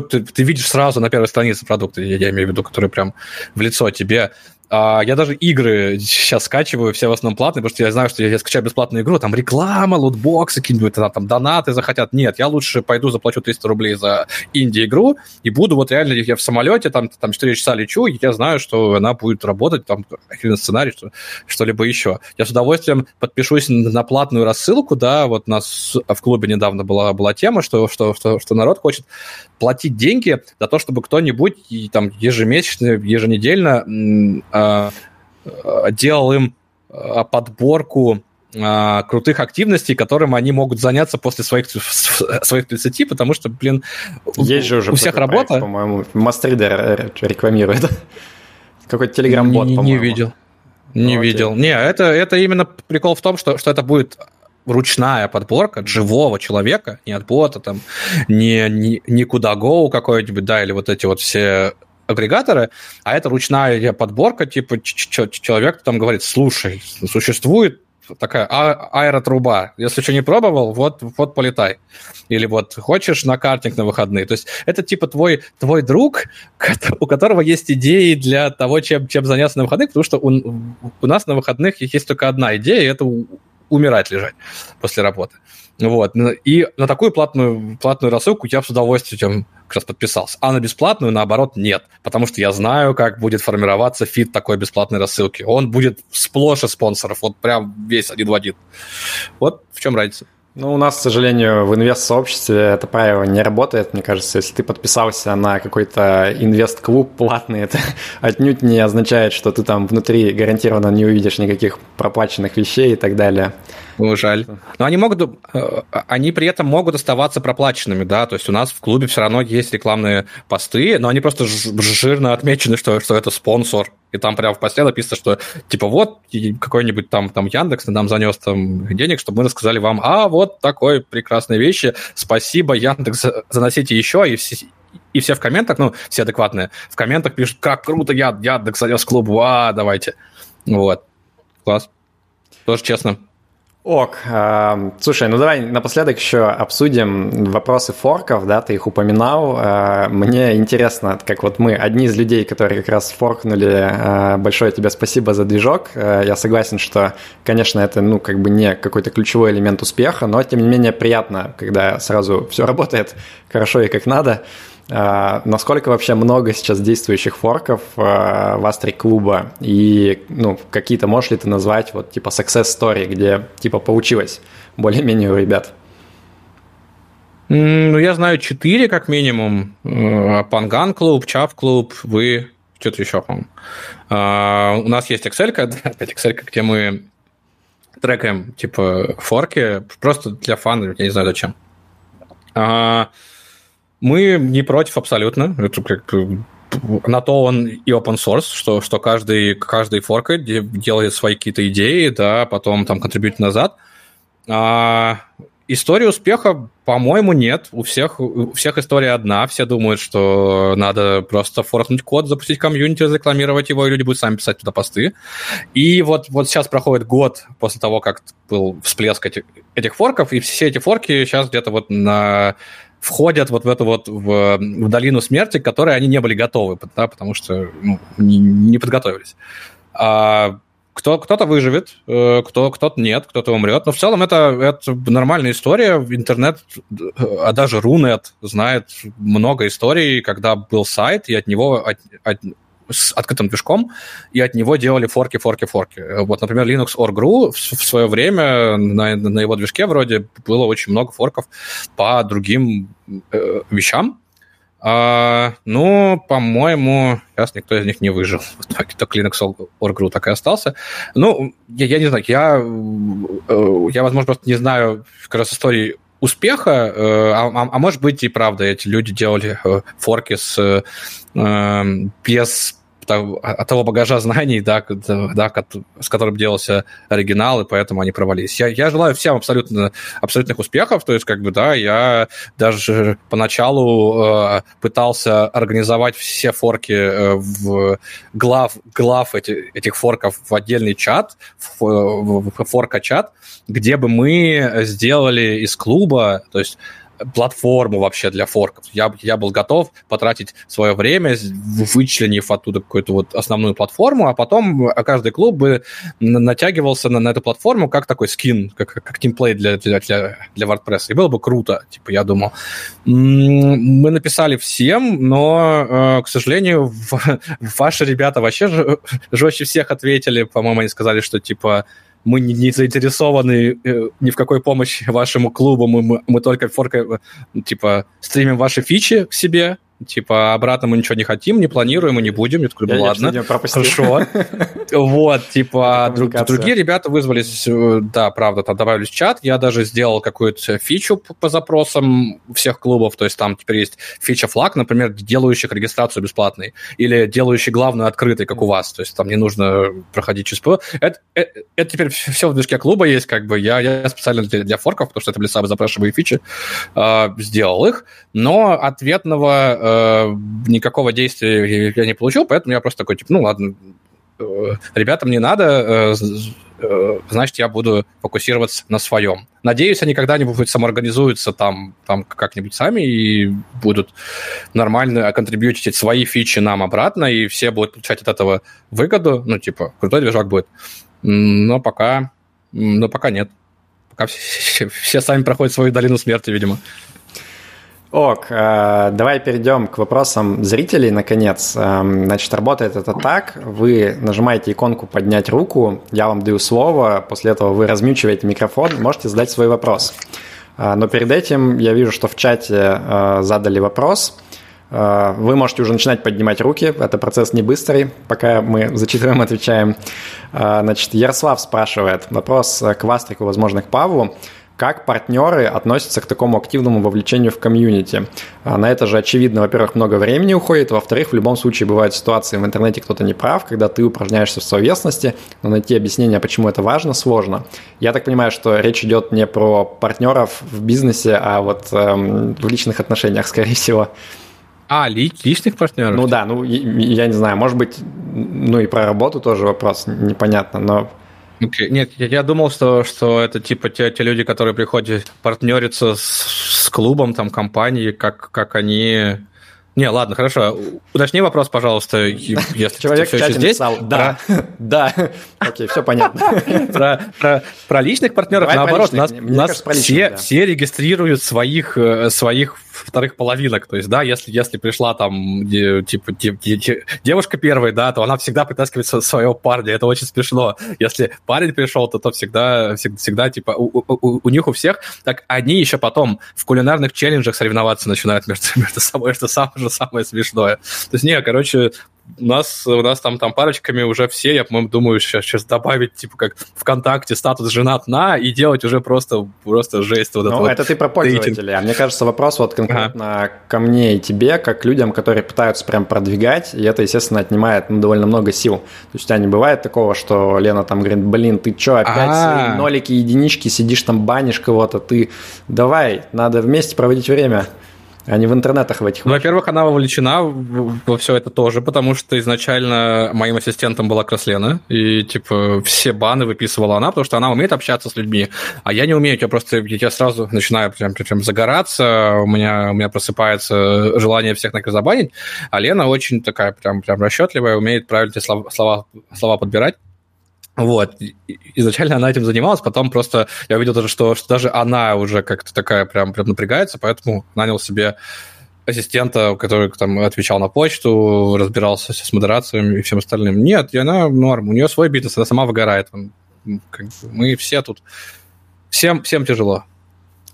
ты, ты видишь сразу на первой странице продукта, я, я имею в виду, который прям в лицо тебе, а, я даже игры сейчас скачиваю, все в основном платные, потому что я знаю, что я, я скачаю бесплатную игру, там реклама, лутбоксы какие-нибудь, там, там донаты захотят. Нет, я лучше пойду заплачу 300 рублей за инди-игру и буду вот реально, я в самолете, там, там 4 часа лечу, и я знаю, что она будет работать, там, какой сценарий, что, что-либо еще. Я с удовольствием подпишусь на платную рассылку, да, вот у нас в клубе недавно была, была тема, что, что, что, что народ хочет платить деньги за то, чтобы кто-нибудь там ежемесячно, еженедельно делал им э, подборку э, крутых активностей, которым они могут заняться после своих, своих 30, потому что, блин, Есть же уже у всех работа. Проект, по-моему, Мастридер рекламирует. <laughs> Какой-то телеграм-бот, по-моему. Не видел. Не ну, видел. Не, это, это именно прикол в том, что, что это будет ручная подборка от живого человека, не от бота, там, не, не, не Kudago какой-нибудь, да, или вот эти вот все агрегаторы, а это ручная подборка, типа человек там говорит, слушай, существует такая а- аэротруба. Если что не пробовал, вот, вот полетай. Или вот хочешь на картинг на выходные. То есть это типа твой, твой друг, у которого есть идеи для того, чем, чем заняться на выходных, потому что у, у нас на выходных есть только одна идея, и это умирать лежать после работы. Вот. И на такую платную, платную рассылку я с удовольствием как раз подписался. А на бесплатную, наоборот, нет. Потому что я знаю, как будет формироваться фит такой бесплатной рассылки. Он будет сплошь из спонсоров. Вот прям весь один в один. Вот в чем разница. Ну, у нас, к сожалению, в инвест-сообществе это правило не работает. Мне кажется, если ты подписался на какой-то инвест-клуб платный, это <laughs> отнюдь не означает, что ты там внутри гарантированно не увидишь никаких проплаченных вещей и так далее. Ну, жаль. Но они могут, э, они при этом могут оставаться проплаченными, да, то есть у нас в клубе все равно есть рекламные посты, но они просто жирно отмечены, что, что это спонсор, и там прямо в посте написано, что типа вот какой-нибудь там, там Яндекс нам занес там денег, чтобы мы рассказали вам, а вот такой прекрасные вещи, спасибо, Яндекс, заносите еще, и все, и все в комментах, ну, все адекватные, в комментах пишут, как круто, я, Яндекс занес клуб, а, давайте. Вот. Класс. Тоже честно. Ок, э, слушай, ну давай напоследок еще обсудим вопросы форков, да, ты их упоминал. Э, мне интересно, как вот мы, одни из людей, которые как раз форкнули, э, большое тебе спасибо за движок. Я согласен, что, конечно, это, ну, как бы не какой-то ключевой элемент успеха, но, тем не менее, приятно, когда сразу все работает хорошо и как надо. А, насколько вообще много сейчас действующих форков а, в Астре клуба и ну, какие-то можешь ли ты назвать вот типа success story, где типа получилось более-менее у ребят? Ну, я знаю четыре, как минимум. Э, Панган клуб, Чап клуб, вы, что-то еще, по-моему. А, у нас есть Excel, <laughs> опять Excel, где мы трекаем, типа, форки, просто для фана, я не знаю зачем. Мы не против абсолютно. Это как на то он и open source, что, что каждый, каждый форк делает свои какие-то идеи, да, потом там контрибьютит назад. А, история успеха, по-моему, нет. У всех, у всех история одна. Все думают, что надо просто форкнуть код, запустить комьюнити, рекламировать его, и люди будут сами писать туда посты. И вот, вот сейчас проходит год после того, как был всплеск этих, этих форков, и все эти форки сейчас где-то вот на входят вот в эту вот в, в долину смерти, к которой они не были готовы, да, потому что ну, не, не подготовились. А, кто, кто-то выживет, э, кто, кто-то нет, кто-то умрет. Но в целом это, это нормальная история. Интернет, а даже Рунет знает много историй, когда был сайт, и от него от, от, с открытым движком, и от него делали форки, форки, форки. Вот, например, Linux Org.ru в, свое время на, на его движке вроде было очень много форков по другим э, вещам. А, ну, по-моему, сейчас никто из них не выжил. <laughs> Только Linux Org.ru так и остался. Ну, я, я не знаю, я, э, я, возможно, просто не знаю как раз истории успеха, а, а, а может быть и правда, эти люди делали форки с, без от того багажа знаний, да, да, с которым делался оригинал, и поэтому они провалились. Я, я желаю всем абсолютно, абсолютных успехов, то есть, как бы, да, я даже поначалу э, пытался организовать все форки э, в глав, глав эти, этих форков в отдельный чат, в, в форка-чат, где бы мы сделали из клуба, то есть платформу вообще для форков. Я, я был готов потратить свое время, вычленив оттуда какую-то вот основную платформу, а потом каждый клуб бы натягивался на, на эту платформу как такой скин, как, как тимплей для, для, для, для WordPress. И было бы круто, типа, я думал. Мы написали всем, но, э, к сожалению, <laughs> ваши ребята вообще жестче всех ответили. По-моему, они сказали, что, типа, мы не, не заинтересованы э, ни в какой помощи вашему клубу, мы, мы, мы только форка, типа, стримим ваши фичи к себе, Типа, обратно мы ничего не хотим, не планируем и не будем. Я такой, ну ладно, хорошо. <laughs> Вот, типа, другие ребята вызвались, э, да, правда, там добавились в чат. Я даже сделал какую-то фичу по запросам всех клубов. То есть там теперь есть фича флаг, например, делающих регистрацию бесплатной. Или делающий главную открытой, как у вас. То есть там не нужно проходить через ПО. Это, это, это теперь все в движке клуба есть, как бы. Я, я специально для, для форков, потому что это были самые запрашиваемые фичи, э, сделал их. Но ответного Э, никакого действия я не получил, поэтому я просто такой, типа, ну ладно, э, ребятам не надо, э, значит, я буду фокусироваться на своем. Надеюсь, они когда-нибудь самоорганизуются там, там как-нибудь сами и будут нормально контрибьютить свои фичи нам обратно, и все будут получать от этого выгоду. Ну, типа, крутой движок будет. Но пока, но пока нет. Пока все, <laughs> все сами проходят свою долину смерти, видимо. Ок, э, давай перейдем к вопросам зрителей, наконец. Эм, значит, работает это так. Вы нажимаете иконку «Поднять руку», я вам даю слово, после этого вы размючиваете микрофон, можете задать свой вопрос. Э, но перед этим я вижу, что в чате э, задали вопрос. Вы можете уже начинать поднимать руки, это процесс не быстрый, пока мы зачитываем, отвечаем. Значит, Ярослав спрашивает, вопрос к Вастрику, возможно, к Павлу. Как партнеры относятся к такому активному вовлечению в комьюнити? А, на это же, очевидно, во-первых, много времени уходит, во-вторых, в любом случае бывают ситуации, в интернете кто-то не прав, когда ты упражняешься в словесности, но найти объяснение, почему это важно, сложно. Я так понимаю, что речь идет не про партнеров в бизнесе, а вот эм, в личных отношениях, <laughs> скорее всего. А, ли, личных партнеров? Ну да, ну я не знаю, может быть, ну и про работу тоже вопрос непонятно, но Okay. Нет, я, я думал, что, что это типа те, те люди, которые приходят партнериться с, с клубом, там, компанией, как, как они не, ладно, хорошо. Уточни вопрос, пожалуйста, <laughs> если Человек ты все еще здесь. Написал, да, <laughs> да. Окей, все понятно. <laughs> Про, про, про личных партнеров, Давай наоборот, нас, нас все, да. все регистрируют своих, э, своих вторых половинок. То есть, да, если, если пришла там, типа, девушка первой, да, то она всегда притаскивает своего парня. Это очень смешно. Если парень пришел, то, то всегда, всегда, всегда типа, у, у, у них у всех, так они еще потом в кулинарных челленджах соревноваться начинают между, <laughs> между собой, что самое же самое смешное. То есть, не, короче, у нас, у нас там, там парочками уже все, я, по-моему, думаю, сейчас, сейчас добавить, типа, как ВКонтакте статус женат на и делать уже просто, просто жесть. Вот ну, это, вот ты про пользователей. А мне кажется, вопрос вот конкретно ага. ко мне и тебе, как людям, которые пытаются прям продвигать, и это, естественно, отнимает ну, довольно много сил. То есть у тебя не бывает такого, что Лена там говорит, блин, ты что, опять А-а-а. свои нолики, единички, сидишь там, банишь кого-то, ты давай, надо вместе проводить время а не в интернетах в этих. Ну, во-первых, она вовлечена во все это тоже, потому что изначально моим ассистентом была Краслена, и, типа, все баны выписывала она, потому что она умеет общаться с людьми, а я не умею, я просто, я сразу начинаю прям, прям загораться, у меня, у меня просыпается желание всех забанить, а Лена очень такая прям, прям расчетливая, умеет правильно слова, слова, слова подбирать, вот. Изначально она этим занималась, потом просто я увидел даже, что, что даже она уже как-то такая прям, прям напрягается, поэтому нанял себе ассистента, который там отвечал на почту, разбирался с модерациями и всем остальным. Нет, и она норм, у нее свой бизнес, она сама выгорает. Мы все тут... Всем, всем тяжело.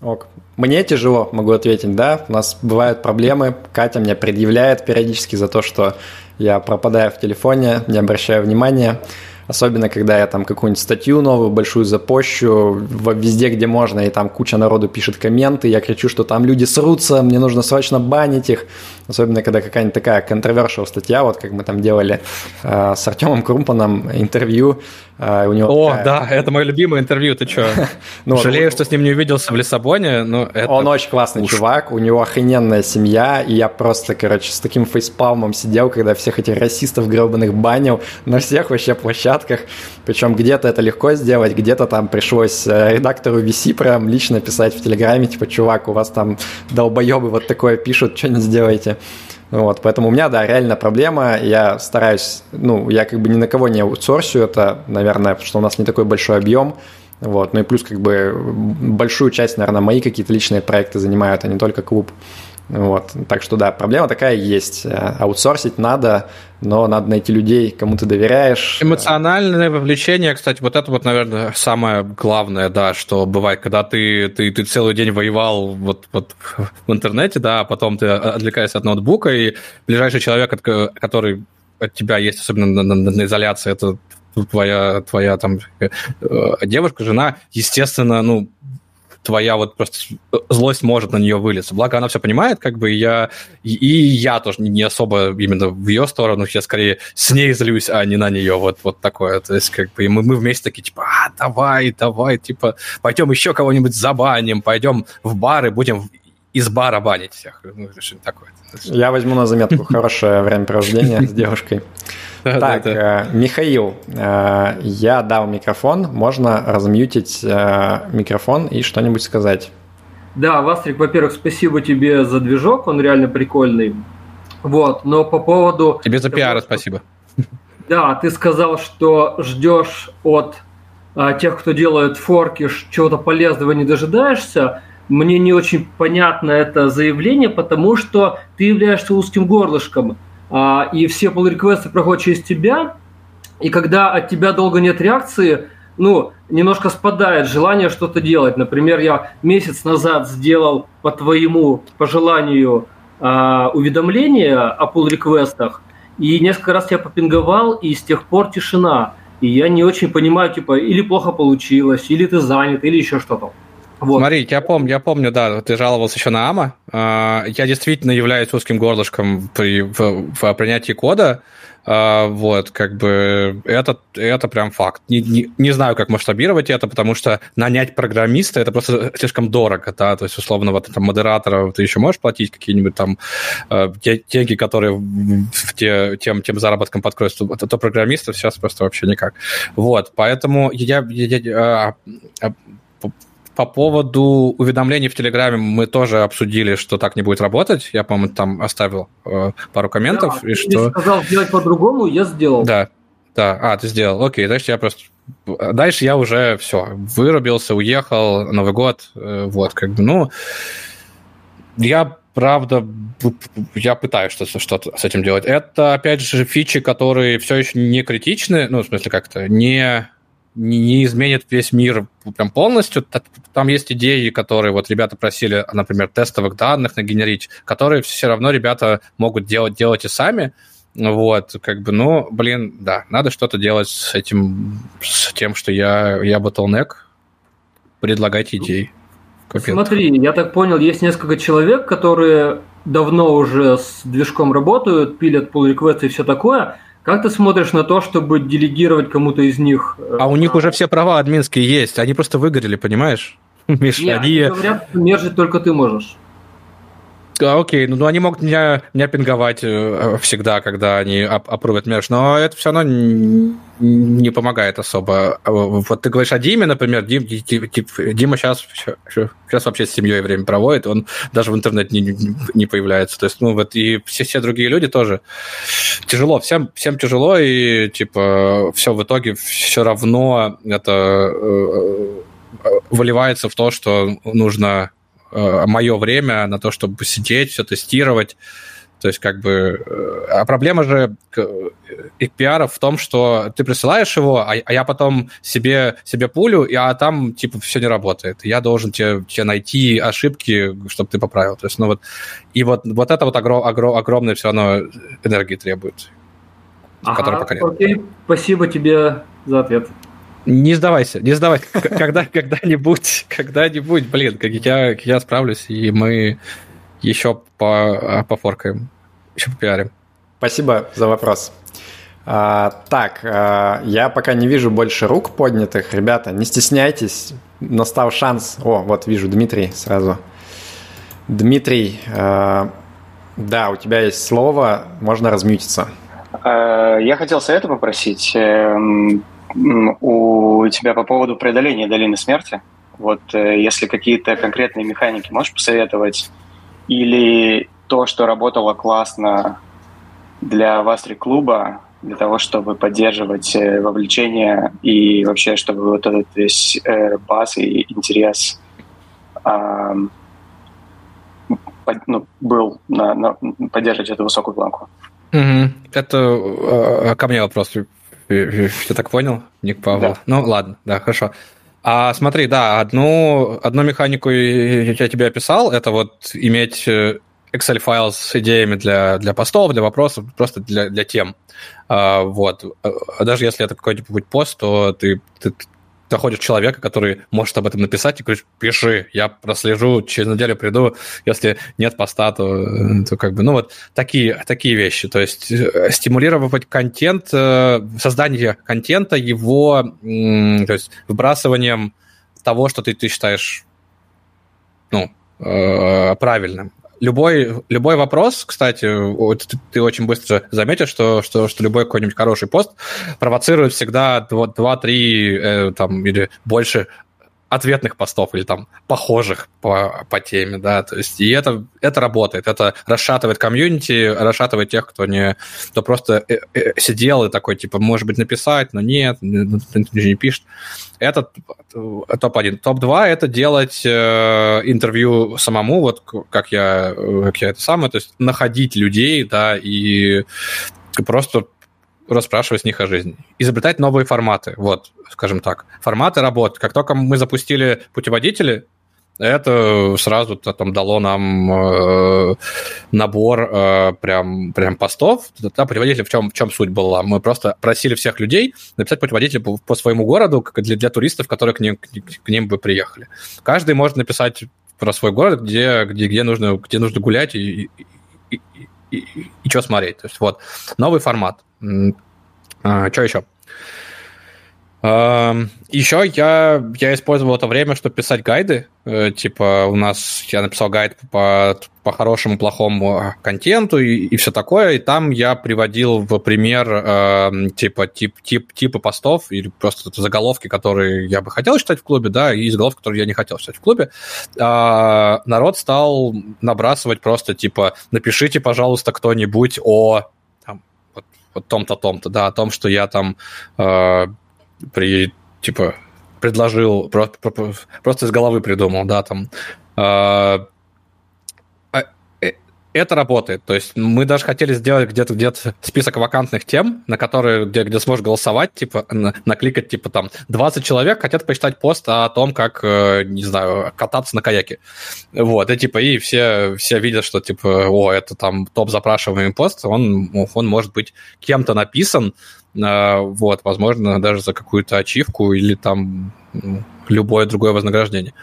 Ок. Мне тяжело, могу ответить, да. У нас бывают проблемы. Катя меня предъявляет периодически за то, что я пропадаю в телефоне, не обращаю внимания. Особенно когда я там какую-нибудь статью новую большую запощу везде, где можно, и там куча народу пишет комменты, я кричу, что там люди срутся, мне нужно срочно банить их, особенно когда какая-нибудь такая controversial статья, вот как мы там делали э, с Артемом Крумпаном интервью, э, у него О, такая... да, это мое любимое интервью, ты что? <laughs> ну, Жалею, что с ним не увиделся в Лиссабоне, но это... Он очень классный чувак, у него охрененная семья, и я просто, короче, с таким фейспалмом сидел, когда всех этих расистов гребаных банил на всех вообще площадках, причем где-то это легко сделать, где-то там пришлось э, редактору VC прям лично писать в Телеграме, типа, чувак, у вас там долбоебы вот такое пишут, что не сделаете. Вот, поэтому у меня, да, реально проблема. Я стараюсь, ну, я как бы ни на кого не аутсорсю это, наверное, что у нас не такой большой объем. Вот, ну и плюс как бы большую часть, наверное, мои какие-то личные проекты занимают, а не только клуб. Вот. Так что да, проблема такая есть. Аутсорсить надо, но надо найти людей, кому ты доверяешь. Эмоциональное вовлечение, кстати, вот это вот, наверное, самое главное, да, что бывает, когда ты, ты, ты целый день воевал вот, вот в интернете, да, а потом ты отвлекаешься от ноутбука, и ближайший человек, который от тебя есть, особенно на, на, на изоляции, это твоя, твоя там э, девушка, жена, естественно, ну, твоя вот просто злость может на нее вылиться. Благо она все понимает, как бы я и, и я тоже не особо именно в ее сторону, я скорее с ней злюсь, а не на нее. Вот, вот такое. То есть как бы и мы, мы вместе такие, типа, а, давай, давай, типа, пойдем еще кого-нибудь забаним, пойдем в бары, будем из бара банить всех. Ну, что-нибудь такое. Я возьму на заметку хорошее времяпровождение с девушкой. Так, э, Михаил, э, я дал микрофон, можно размьютить э, микрофон и что-нибудь сказать. Да, Вастрик, во-первых, спасибо тебе за движок, он реально прикольный. Вот, но по поводу... Тебе за пиар спасибо. <laughs> Да, ты сказал, что ждешь от а, тех, кто делает форки, чего-то полезного не дожидаешься. Мне не очень понятно это заявление, потому что ты являешься узким горлышком. А, и все pull реквесты проходят через тебя, и когда от тебя долго нет реакции, ну, немножко спадает желание что-то делать. Например, я месяц назад сделал по твоему пожеланию э, уведомление о pull реквестах и несколько раз я попинговал, и с тех пор тишина. И я не очень понимаю, типа, или плохо получилось, или ты занят, или еще что-то. Вот. Смотри, я помню, я помню, да, ты жаловался еще на АМА. А, я действительно являюсь узким горлышком при в, в принятии кода. А, вот, как бы это, это прям факт. Не, не, не знаю, как масштабировать это, потому что нанять программиста это просто слишком дорого, да, то есть, условно, вот там модератора ты еще можешь платить какие-нибудь там э, те, деньги, которые в те, тем, тем заработком подкроются, то, то программиста сейчас просто вообще никак. Вот, поэтому я, я, я а, по поводу уведомлений в Телеграме мы тоже обсудили, что так не будет работать. Я, по-моему, там оставил э, пару комментов. Да, и ты что... сказал сделать по-другому, я сделал. Да, да. А, ты сделал. Окей, значит, я просто... Дальше я уже все, вырубился, уехал, Новый год, э, вот, как бы, ну... Я правда, я пытаюсь что-то, что-то с этим делать. Это, опять же, фичи, которые все еще не критичны, ну, в смысле, как-то не не, не изменит весь мир прям полностью. Там есть идеи, которые вот ребята просили, например, тестовых данных нагенерить, которые все равно ребята могут делать, делать и сами. Вот, как бы, ну, блин, да, надо что-то делать с этим, с тем, что я, я bottleneck. Предлагайте идеи. Смотри, я так понял, есть несколько человек, которые давно уже с движком работают, пилят pull request и все такое, как ты смотришь на то, чтобы делегировать кому-то из них? Э, а у них уже все права админские есть, они просто выгорели, понимаешь? <laughs> Миш, Нет, они... говорят, мержить только ты можешь. А, окей, ну, ну они могут меня, меня пинговать э, всегда, когда они опробуют мерч, но это все равно не, не помогает особо. А, вот ты говоришь о Диме, например, Дим, Дима сейчас, сейчас вообще с семьей время проводит, он даже в интернете не, не появляется. То есть, ну, вот и все, все другие люди тоже тяжело, всем, всем тяжело, и типа все в итоге все равно это э, э, выливается в то, что нужно Э, мое время на то, чтобы посидеть, все тестировать. То есть, как бы... Э, а проблема же XPR в том, что ты присылаешь его, а, а я потом себе, себе пулю, а там, типа, все не работает. Я должен тебе, тебе найти ошибки, чтобы ты поправил. То есть, ну вот... И вот, вот это вот огром, огром, огромное все равно энергии требует. Ага, пока нет. Окей, спасибо тебе за ответ. Не сдавайся, не сдавайся. Когда, когда-нибудь, когда-нибудь, блин, как я, я справлюсь, и мы еще по, пофоркаем, еще попиарим. Спасибо за вопрос. А, так, а, я пока не вижу больше рук поднятых. Ребята, не стесняйтесь, настал шанс. О, вот вижу Дмитрий сразу. Дмитрий, а, да, у тебя есть слово, можно размютиться. А, я хотел совета попросить эм, у тебя по поводу преодоления долины смерти. Вот э, если какие-то конкретные механики можешь посоветовать, или то, что работало классно для вас клуба, для того, чтобы поддерживать э, вовлечение и вообще, чтобы вот этот весь э, баз и интерес э, под, ну, был на, на поддерживать эту высокую планку. Угу. Это э, ко мне вопрос. Ты так понял, Ник Павел? Да. Ну, ладно, да, хорошо. А смотри, да, одну, одну механику я тебе описал, это вот иметь э, Excel-файл с идеями для, для постов, для вопросов, просто для, для тем. А, вот. А даже если это какой-нибудь пост, то ты, ты, находишь человека, который может об этом написать, и говоришь, пиши, я прослежу, через неделю приду, если нет поста, то, то как бы, ну вот такие, такие вещи, то есть э, стимулировать контент, э, создание контента, его, то есть выбрасыванием того, что ты, ты считаешь, ну, э, правильным любой, любой вопрос, кстати, вот ты, ты очень быстро заметишь, что, что, что любой какой-нибудь хороший пост провоцирует всегда 2-3 э, там, или больше ответных постов или там похожих по, по теме, да, то есть и это, это работает, это расшатывает комьюнити, расшатывает тех, кто не, кто просто э, э, сидел и такой, типа, может быть, написать, но нет, не пишет. Это топ-1. Топ-2 – это делать э, интервью самому, вот как я, как я это самое, то есть находить людей, да, и просто расспрашивать с них о жизни. Изобретать новые форматы, вот, скажем так. Форматы работы. Как только мы запустили путеводители, это сразу там дало нам э, набор э, прям, прям постов. Да, путеводитель в чем, в чем суть была? Мы просто просили всех людей написать путеводитель по, по своему городу для, для туристов, которые к ним, к, к ним бы приехали. Каждый может написать про свой город, где, где, где, нужно, где нужно гулять и, и, и, и что смотреть. То есть вот новый формат. А, что еще? Еще я, я использовал это время, чтобы писать гайды. Э, типа у нас я написал гайд по, по хорошему, плохому контенту и, и все такое. И там я приводил в пример типа тип, тип, типы постов или просто заголовки, которые я бы хотел читать в клубе, да, и заголовки, которые я не хотел читать в клубе. А, народ стал набрасывать просто типа напишите, пожалуйста, кто-нибудь о вот том-то, том-то, да, о том, что я там э, при, типа, предложил, просто, просто из головы придумал, да, там, э, это работает. То есть мы даже хотели сделать где-то где список вакантных тем, на которые, где, где сможешь голосовать, типа, на, накликать, типа, там, 20 человек хотят почитать пост о том, как, э, не знаю, кататься на каяке. Вот, и, типа, и все, все видят, что, типа, о, это там топ запрашиваемый пост, он, он может быть кем-то написан, э, вот, возможно, даже за какую-то ачивку или там любое другое вознаграждение.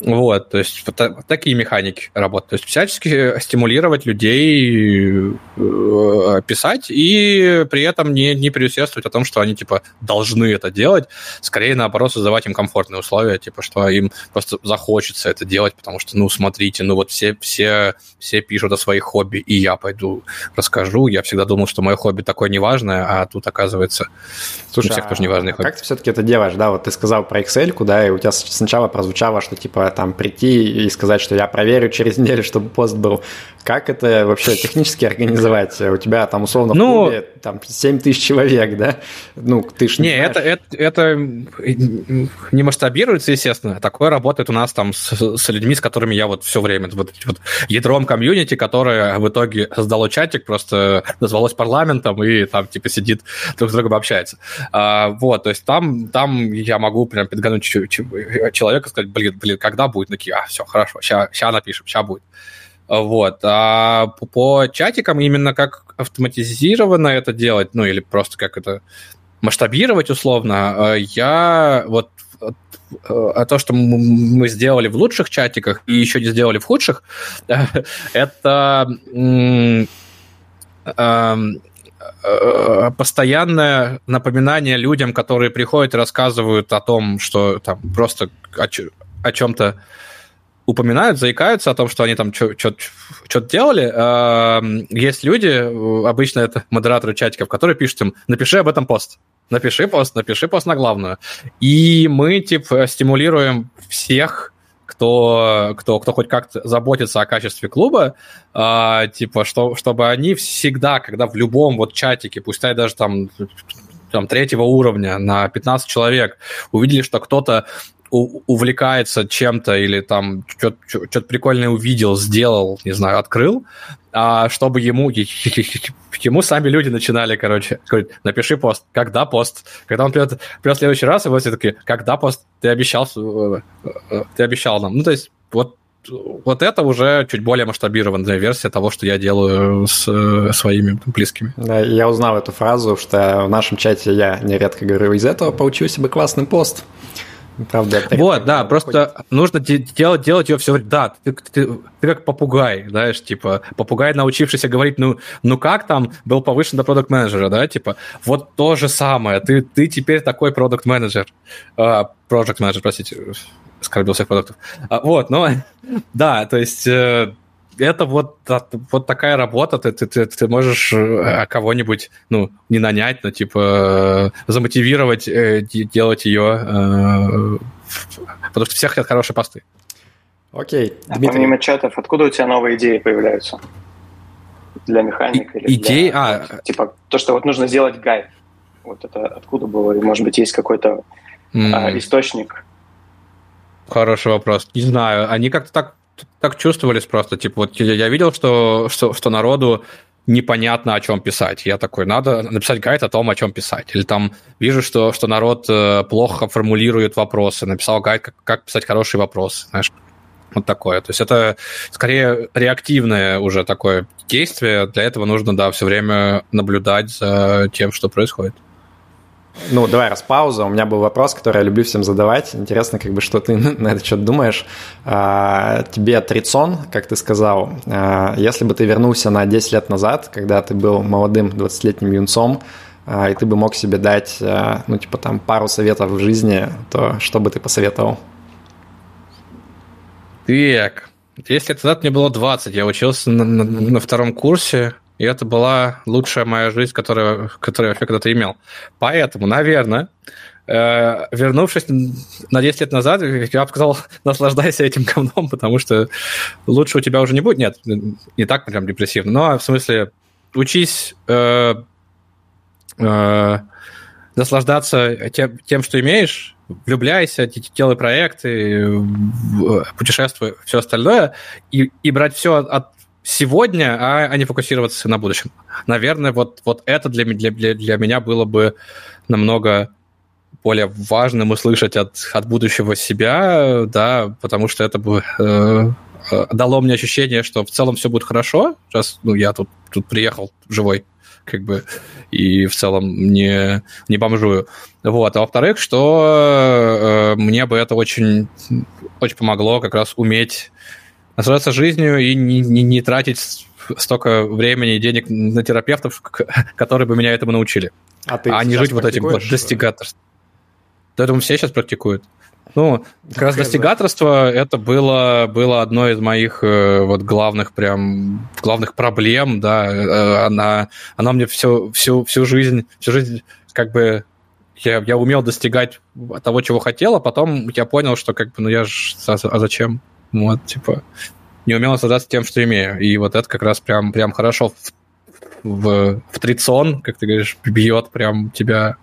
Вот, то есть вот, такие механики работают. То есть всячески стимулировать людей э, писать и при этом не, не преусердствовать о том, что они, типа, должны это делать. Скорее, наоборот, создавать им комфортные условия, типа, что им просто захочется это делать, потому что, ну, смотрите, ну, вот все, все, все пишут о своих хобби, и я пойду расскажу. Я всегда думал, что мое хобби такое неважное, а тут, оказывается, Слушай, у всех а тоже неважные а хобби. как ты все-таки это делаешь, да? Вот ты сказал про Excel, куда и у тебя сначала прозвучало, что, типа, там прийти и сказать, что я проверю через неделю, чтобы пост был. Как это вообще технически организовать? У тебя там условно ну, в клубе там 7 тысяч человек, да? Ну, ты ж не, не это, это, это не масштабируется, естественно. Такое работает у нас там с, с людьми, с которыми я вот все время, вот, вот ядром комьюнити, которое в итоге создало чатик, просто назвалось парламентом и там типа сидит друг с другом общается. А, вот, то есть там, там я могу прям подгонуть человека, сказать, блин, блин, когда будет? Такие, а, все, хорошо, сейчас напишем, сейчас будет. Вот. А по, по чатикам именно как автоматизированно это делать, ну или просто как это масштабировать условно, я вот а то, что мы сделали в лучших чатиках и еще не сделали в худших, <laughs> это постоянное напоминание людям, которые приходят и рассказывают о том, что там просто о, чем-то упоминают, заикаются о том, что они там что-то делали. Есть люди, обычно это модераторы чатиков, которые пишут им, напиши об этом пост. Напиши пост, напиши пост на главную. И мы, типа, стимулируем всех, кто, кто, кто хоть как-то заботится о качестве клуба, а, типа, что, чтобы они всегда, когда в любом вот чатике, пускай даже там там, третьего уровня на 15 человек, увидели, что кто-то увлекается чем-то или там что-то прикольное увидел, сделал, не знаю, открыл, а чтобы ему, ему сами люди начинали, короче, говорить, напиши пост, когда пост. Когда он придет, придет в следующий раз, и вот все такие, когда пост, ты обещал, э, э, ты обещал нам. Ну, то есть вот вот это уже чуть более масштабированная версия того, что я делаю с э, своими близкими. Да, я узнал эту фразу, что в нашем чате я нередко говорю, из этого получился бы классный пост. Правда, вот, да, просто ходит. нужно делать, делать ее все время. Да, ты, ты, ты как попугай, знаешь, типа, попугай, научившийся говорить, ну, ну как там был повышен до продукт менеджера да, типа, вот то же самое, ты, ты теперь такой продукт менеджер project менеджер простите, оскорбил всех продуктов. А, вот, ну, <laughs> да, то есть э, это вот, вот такая работа, ты, ты, ты, ты можешь э, кого-нибудь, ну, не нанять, но, типа, э, замотивировать э, делать ее, потому что всех хотят хорошие посты. Окей, а Дмитрий. помимо чатов, откуда у тебя новые идеи появляются? Для механика? И, идеи? Для, а... Типа, то, что вот нужно сделать гайд. Вот это откуда было? Может быть, есть какой-то mm. а, источник? Хороший вопрос. Не знаю. Они как-то так так чувствовались просто. Типа, вот я видел, что, что, что народу непонятно, о чем писать. Я такой, надо написать гайд о том, о чем писать. Или там вижу, что, что народ э, плохо формулирует вопросы. Написал гайд, как, как писать хорошие вопросы. Знаешь, вот такое. То есть это скорее реактивное уже такое действие. Для этого нужно, да, все время наблюдать за тем, что происходит. Ну, давай раз пауза. У меня был вопрос, который я люблю всем задавать. Интересно, как бы, что ты <laughs> на это что-то думаешь. А, тебе трицон, как ты сказал, а, если бы ты вернулся на 10 лет назад, когда ты был молодым 20-летним юнцом, а, и ты бы мог себе дать, ну, типа, там, пару советов в жизни, то что бы ты посоветовал? Так, 10 лет назад мне было 20, я учился на, на, на втором курсе, и это была лучшая моя жизнь, которую, которую я вообще когда-то имел. Поэтому, наверное, э, вернувшись на 10 лет назад, я бы сказал, <laughs> наслаждайся этим говном, потому что лучше у тебя уже не будет. Нет, не так прям депрессивно, но в смысле учись э, э, наслаждаться тем, тем, что имеешь, влюбляйся, делай проекты, путешествуй, все остальное, и, и брать все от сегодня, а, а не фокусироваться на будущем. Наверное, вот, вот это для, для, для меня было бы намного более важным услышать от, от будущего себя, да, потому что это бы э, э дало мне ощущение, что в целом все будет хорошо. Сейчас, ну, я тут, тут приехал живой, как бы, и в целом не, не бомжую. Вот. А во-вторых, что э, мне бы это очень, очень помогло как раз уметь наслаждаться жизнью и не, не, не тратить столько времени и денег на терапевтов, которые бы меня этому научили. А, ты а не жить вот этим вот достигаторством. Думаю, все сейчас практикуют. Ну, как раз достигаторство это было, было одной из моих э, вот главных прям главных проблем, да. Э, она, она мне всю, всю, всю жизнь, всю жизнь как бы я, я умел достигать того, чего хотел, а потом я понял, что как бы, ну я же, а, а зачем? Вот, типа, не умел наслаждаться тем, что имею. И вот это как раз прям, прям хорошо в, в, в трицон, как ты говоришь, бьет прям тебя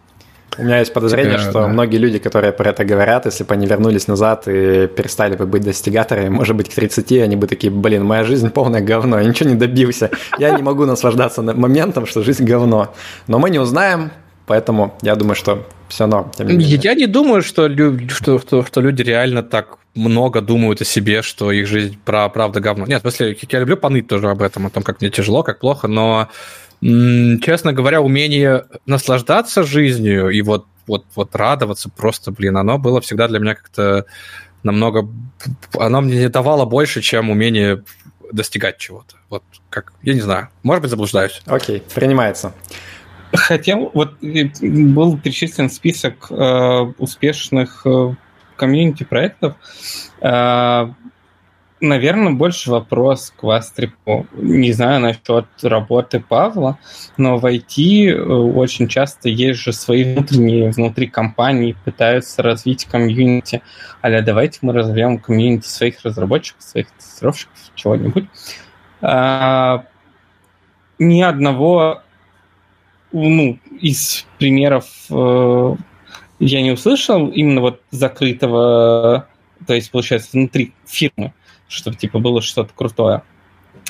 у меня есть подозрение, тебя, что да. многие люди, которые про это говорят, если бы они вернулись назад и перестали бы быть достигаторами, может быть, к 30 они бы такие, блин, моя жизнь полное говно, я ничего не добился, я не могу наслаждаться моментом, что жизнь говно. Но мы не узнаем, Поэтому я думаю, что все равно. Я не думаю, что, что, что, что люди реально так много думают о себе, что их жизнь про правда говно. Нет, в смысле, я люблю поныть тоже об этом, о том, как мне тяжело, как плохо, но Честно говоря, умение наслаждаться жизнью и вот, вот, вот радоваться просто, блин, оно было всегда для меня как-то намного... Оно мне не давало больше, чем умение достигать чего-то. Вот как, я не знаю, может быть, заблуждаюсь. Окей, принимается. Хотел, вот был перечислен список э, успешных э, комьюнити-проектов. Э, наверное, больше вопрос к Вастрипу. Не знаю насчет работы Павла, но в IT э, очень часто есть же свои внутренние, внутри компании пытаются развить комьюнити. Аля, давайте мы разовьем комьюнити своих разработчиков, своих тестировщиков, чего-нибудь. А, ни одного ну, из примеров э, я не услышал именно вот закрытого, то есть, получается, внутри фирмы чтобы типа было что-то крутое.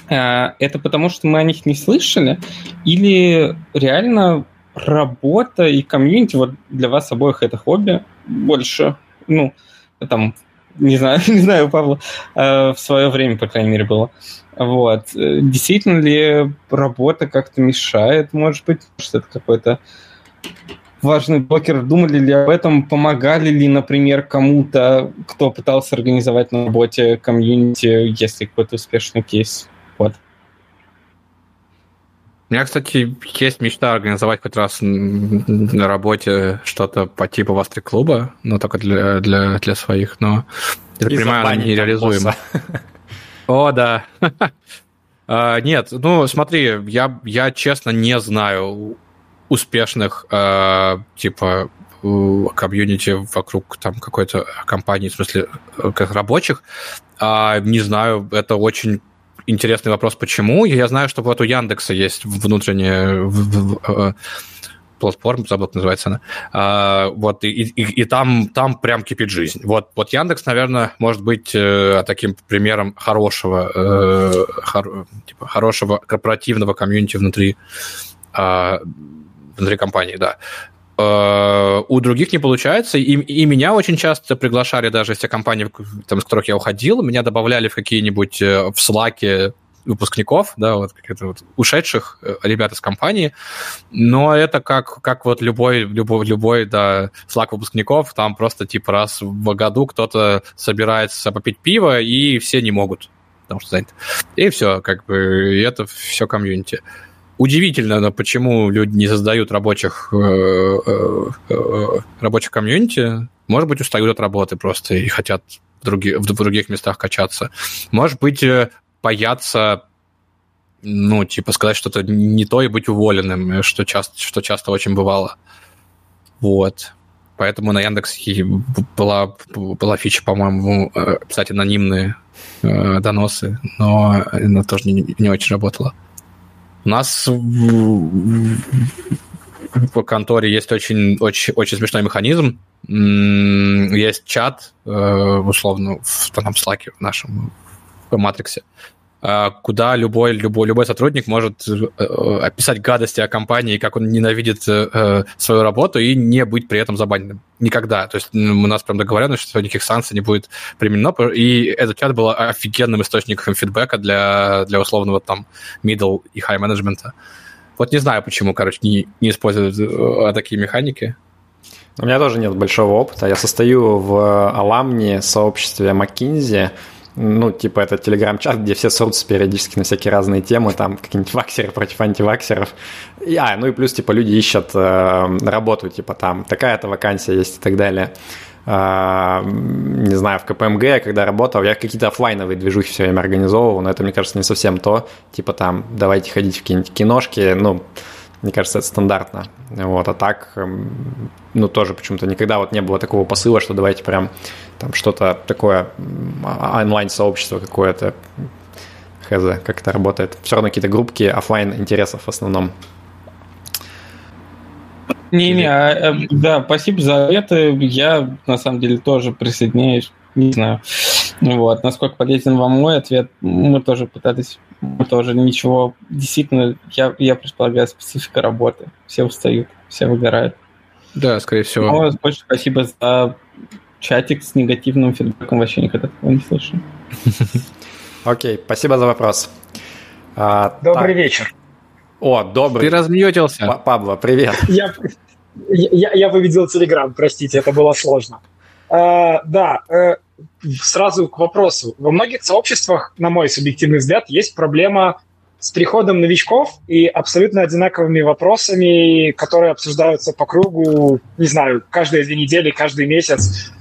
А, это потому, что мы о них не слышали? Или реально работа и комьюнити вот для вас обоих это хобби больше? Ну, там, не знаю, <laughs> не знаю, у Павла э, в свое время, по крайней мере, было. Вот. Действительно ли работа как-то мешает, может быть, что это какой-то важный блокер, думали ли об этом, помогали ли, например, кому-то, кто пытался организовать на работе комьюнити, если какой-то успешный кейс. Вот. У меня, кстати, есть мечта организовать хоть раз на работе что-то по типу Вастри клуба, но только для, для, для своих, но я понимаю, она нереализуема. <laughs> О, да. Uh, <laughs> нет, ну смотри, я, я честно не знаю успешных, э, типа, комьюнити вокруг там какой-то компании, в смысле, э, как рабочих. А, не знаю, это очень интересный вопрос, почему. Я знаю, что вот у Яндекса есть внутренняя э, платформа, забыл, как называется она. А, вот, и, и, и там, там прям кипит жизнь. Вот, вот Яндекс, наверное, может быть э, таким примером хорошего, э, хор, типа, хорошего корпоративного комьюнити внутри э, внутри компании, да. Э, у других не получается, и, и меня очень часто приглашали даже из тех компаний, там, с которых я уходил, меня добавляли в какие-нибудь э, в слаке выпускников, да, вот каких-то вот ушедших э, ребят из компании, но это как, как вот любой, любой, любой, да, слаг выпускников, там просто типа раз в году кто-то собирается попить пиво, и все не могут, потому что занят. И все, как бы, и это все комьюнити. Uh, удивительно, но почему люди не создают рабочих, э, э, э, рабочих комьюнити. Может быть, устают от работы просто и хотят в, други, в других местах качаться. Может быть, боятся ну, типа, сказать что-то не то и быть уволенным, что часто, что часто очень бывало. Вот. Поэтому на Яндексе была, была фича, по-моему, писать анонимные доносы, но она тоже не, не очень работала. У нас в, конторе есть очень, очень, очень смешной механизм. Есть чат, э, условно, в там, Slack в нашем в Матриксе, куда любой, любой, любой сотрудник может э, описать гадости о компании, как он ненавидит э, свою работу и не быть при этом забаненным. Никогда. То есть у нас прям договоренность, что никаких санкций не будет применено. И этот чат был офигенным источником фидбэка для, для условного там middle и high менеджмента. Вот не знаю, почему, короче, не, не используют э, такие механики. У меня тоже нет большого опыта. Я состою в Аламне сообществе McKinsey, ну, типа, это телеграм-чат, где все срутся периодически на всякие разные темы, там, какие-нибудь ваксеры против антиваксеров. И, а, ну и плюс, типа, люди ищут э, работу, типа, там, такая-то вакансия есть и так далее. Э, не знаю, в КПМГ, когда работал, я какие-то офлайновые движухи все время организовывал, но это, мне кажется, не совсем то. Типа, там, давайте ходить в какие-нибудь киношки, ну, мне кажется, это стандартно. Вот, а так, эм, ну, тоже почему-то никогда вот не было такого посыла, что давайте прям там что-то такое, а, онлайн-сообщество какое-то, хз, как это работает. Все равно какие-то группки офлайн интересов в основном. Не-не, а, а, да, спасибо за это. Я, на самом деле, тоже присоединяюсь. Не знаю. Вот. Насколько полезен вам мой ответ, мы тоже пытались, тоже ничего. Действительно, я, я предполагаю, специфика работы. Все устают, все выгорают. Да, скорее всего. Но больше спасибо за чатик с негативным фидбэком. Вообще никогда такого не слышал. <laughs> Окей, спасибо за вопрос. А, Добрый вечер. О, добрый. Ты размьютился. Пабло, привет. Я, я, я выведел Телеграм, простите, это было сложно. А, да, э, сразу к вопросу. Во многих сообществах, на мой субъективный взгляд, есть проблема с приходом новичков и абсолютно одинаковыми вопросами, которые обсуждаются по кругу, не знаю, каждые две недели, каждый месяц.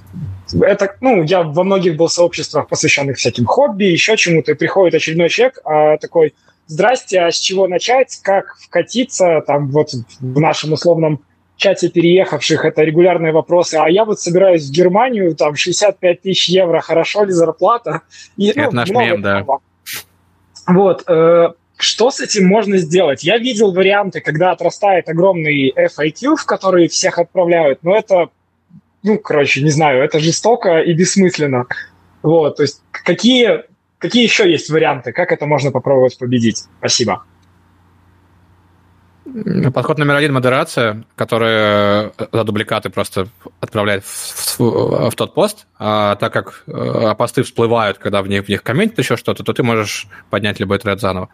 Это, ну, я во многих был сообществах, посвященных всяким хобби, еще чему-то, и приходит очередной человек, а, такой, здрасте, а с чего начать, как вкатиться, там, вот в нашем условном чате переехавших это регулярные вопросы, а я вот собираюсь в Германию, там 65 тысяч евро, хорошо ли зарплата? И, ну, это наш мем, да. Вот, э, что с этим можно сделать? Я видел варианты, когда отрастает огромный FIQ, в который всех отправляют, но это, ну, короче, не знаю, это жестоко и бессмысленно. Вот, то есть какие, какие еще есть варианты, как это можно попробовать победить? Спасибо. Подход номер один – модерация, которая э, за дубликаты просто отправляет в, в, в тот пост. А так как а, посты всплывают, когда в них, в них комментят еще что-то, то ты можешь поднять любой тред заново.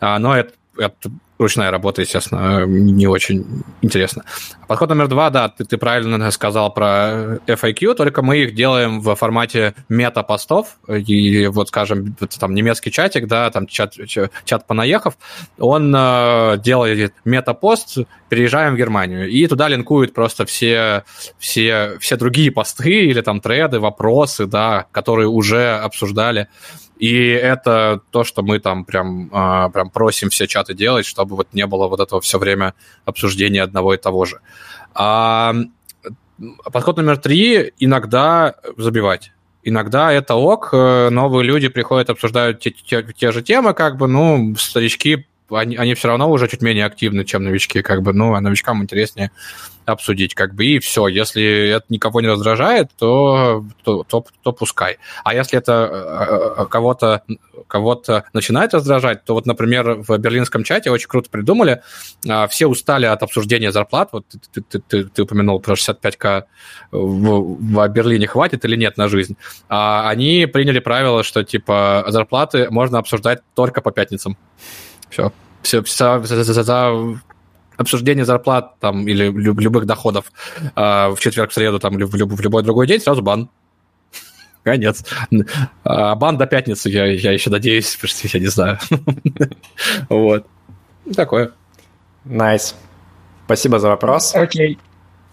А, но это, это ручная работа, естественно, не очень интересно. Подход номер два, да, ты, ты правильно сказал про FAQ, только мы их делаем в формате мета-постов, и вот, скажем, там немецкий чатик, да, там чат, чат понаехав, он э, делает мета-пост, переезжаем в Германию, и туда линкуют просто все, все, все другие посты или там треды, вопросы, да, которые уже обсуждали. И это то, что мы там прям, а, прям просим все чаты делать, чтобы вот не было вот этого все время обсуждения одного и того же. А подход номер три – иногда забивать. Иногда это ок, э, новые люди приходят, обсуждают те, те, те же темы, как бы, ну, старички они, они все равно уже чуть менее активны, чем новички, как бы, ну, а новичкам интереснее обсудить, как бы, и все. Если это никого не раздражает, то, то, то, то пускай. А если это э, э, кого-то кого начинает раздражать, то вот, например, в берлинском чате очень круто придумали, а, все устали от обсуждения зарплат, вот ты, ты, ты, ты упомянул про 65к в, в Берлине хватит или нет на жизнь, а они приняли правило, что, типа, зарплаты можно обсуждать только по пятницам. Все. Все, все за, за, за обсуждение зарплат там или любых доходов э, в четверг, в среду там, или в, люб, в любой другой день, сразу бан. <laughs> Конец. А бан до пятницы, я, я еще надеюсь, потому что я не знаю. <laughs> вот. Такое. Nice. Nice. Спасибо за вопрос. Окей.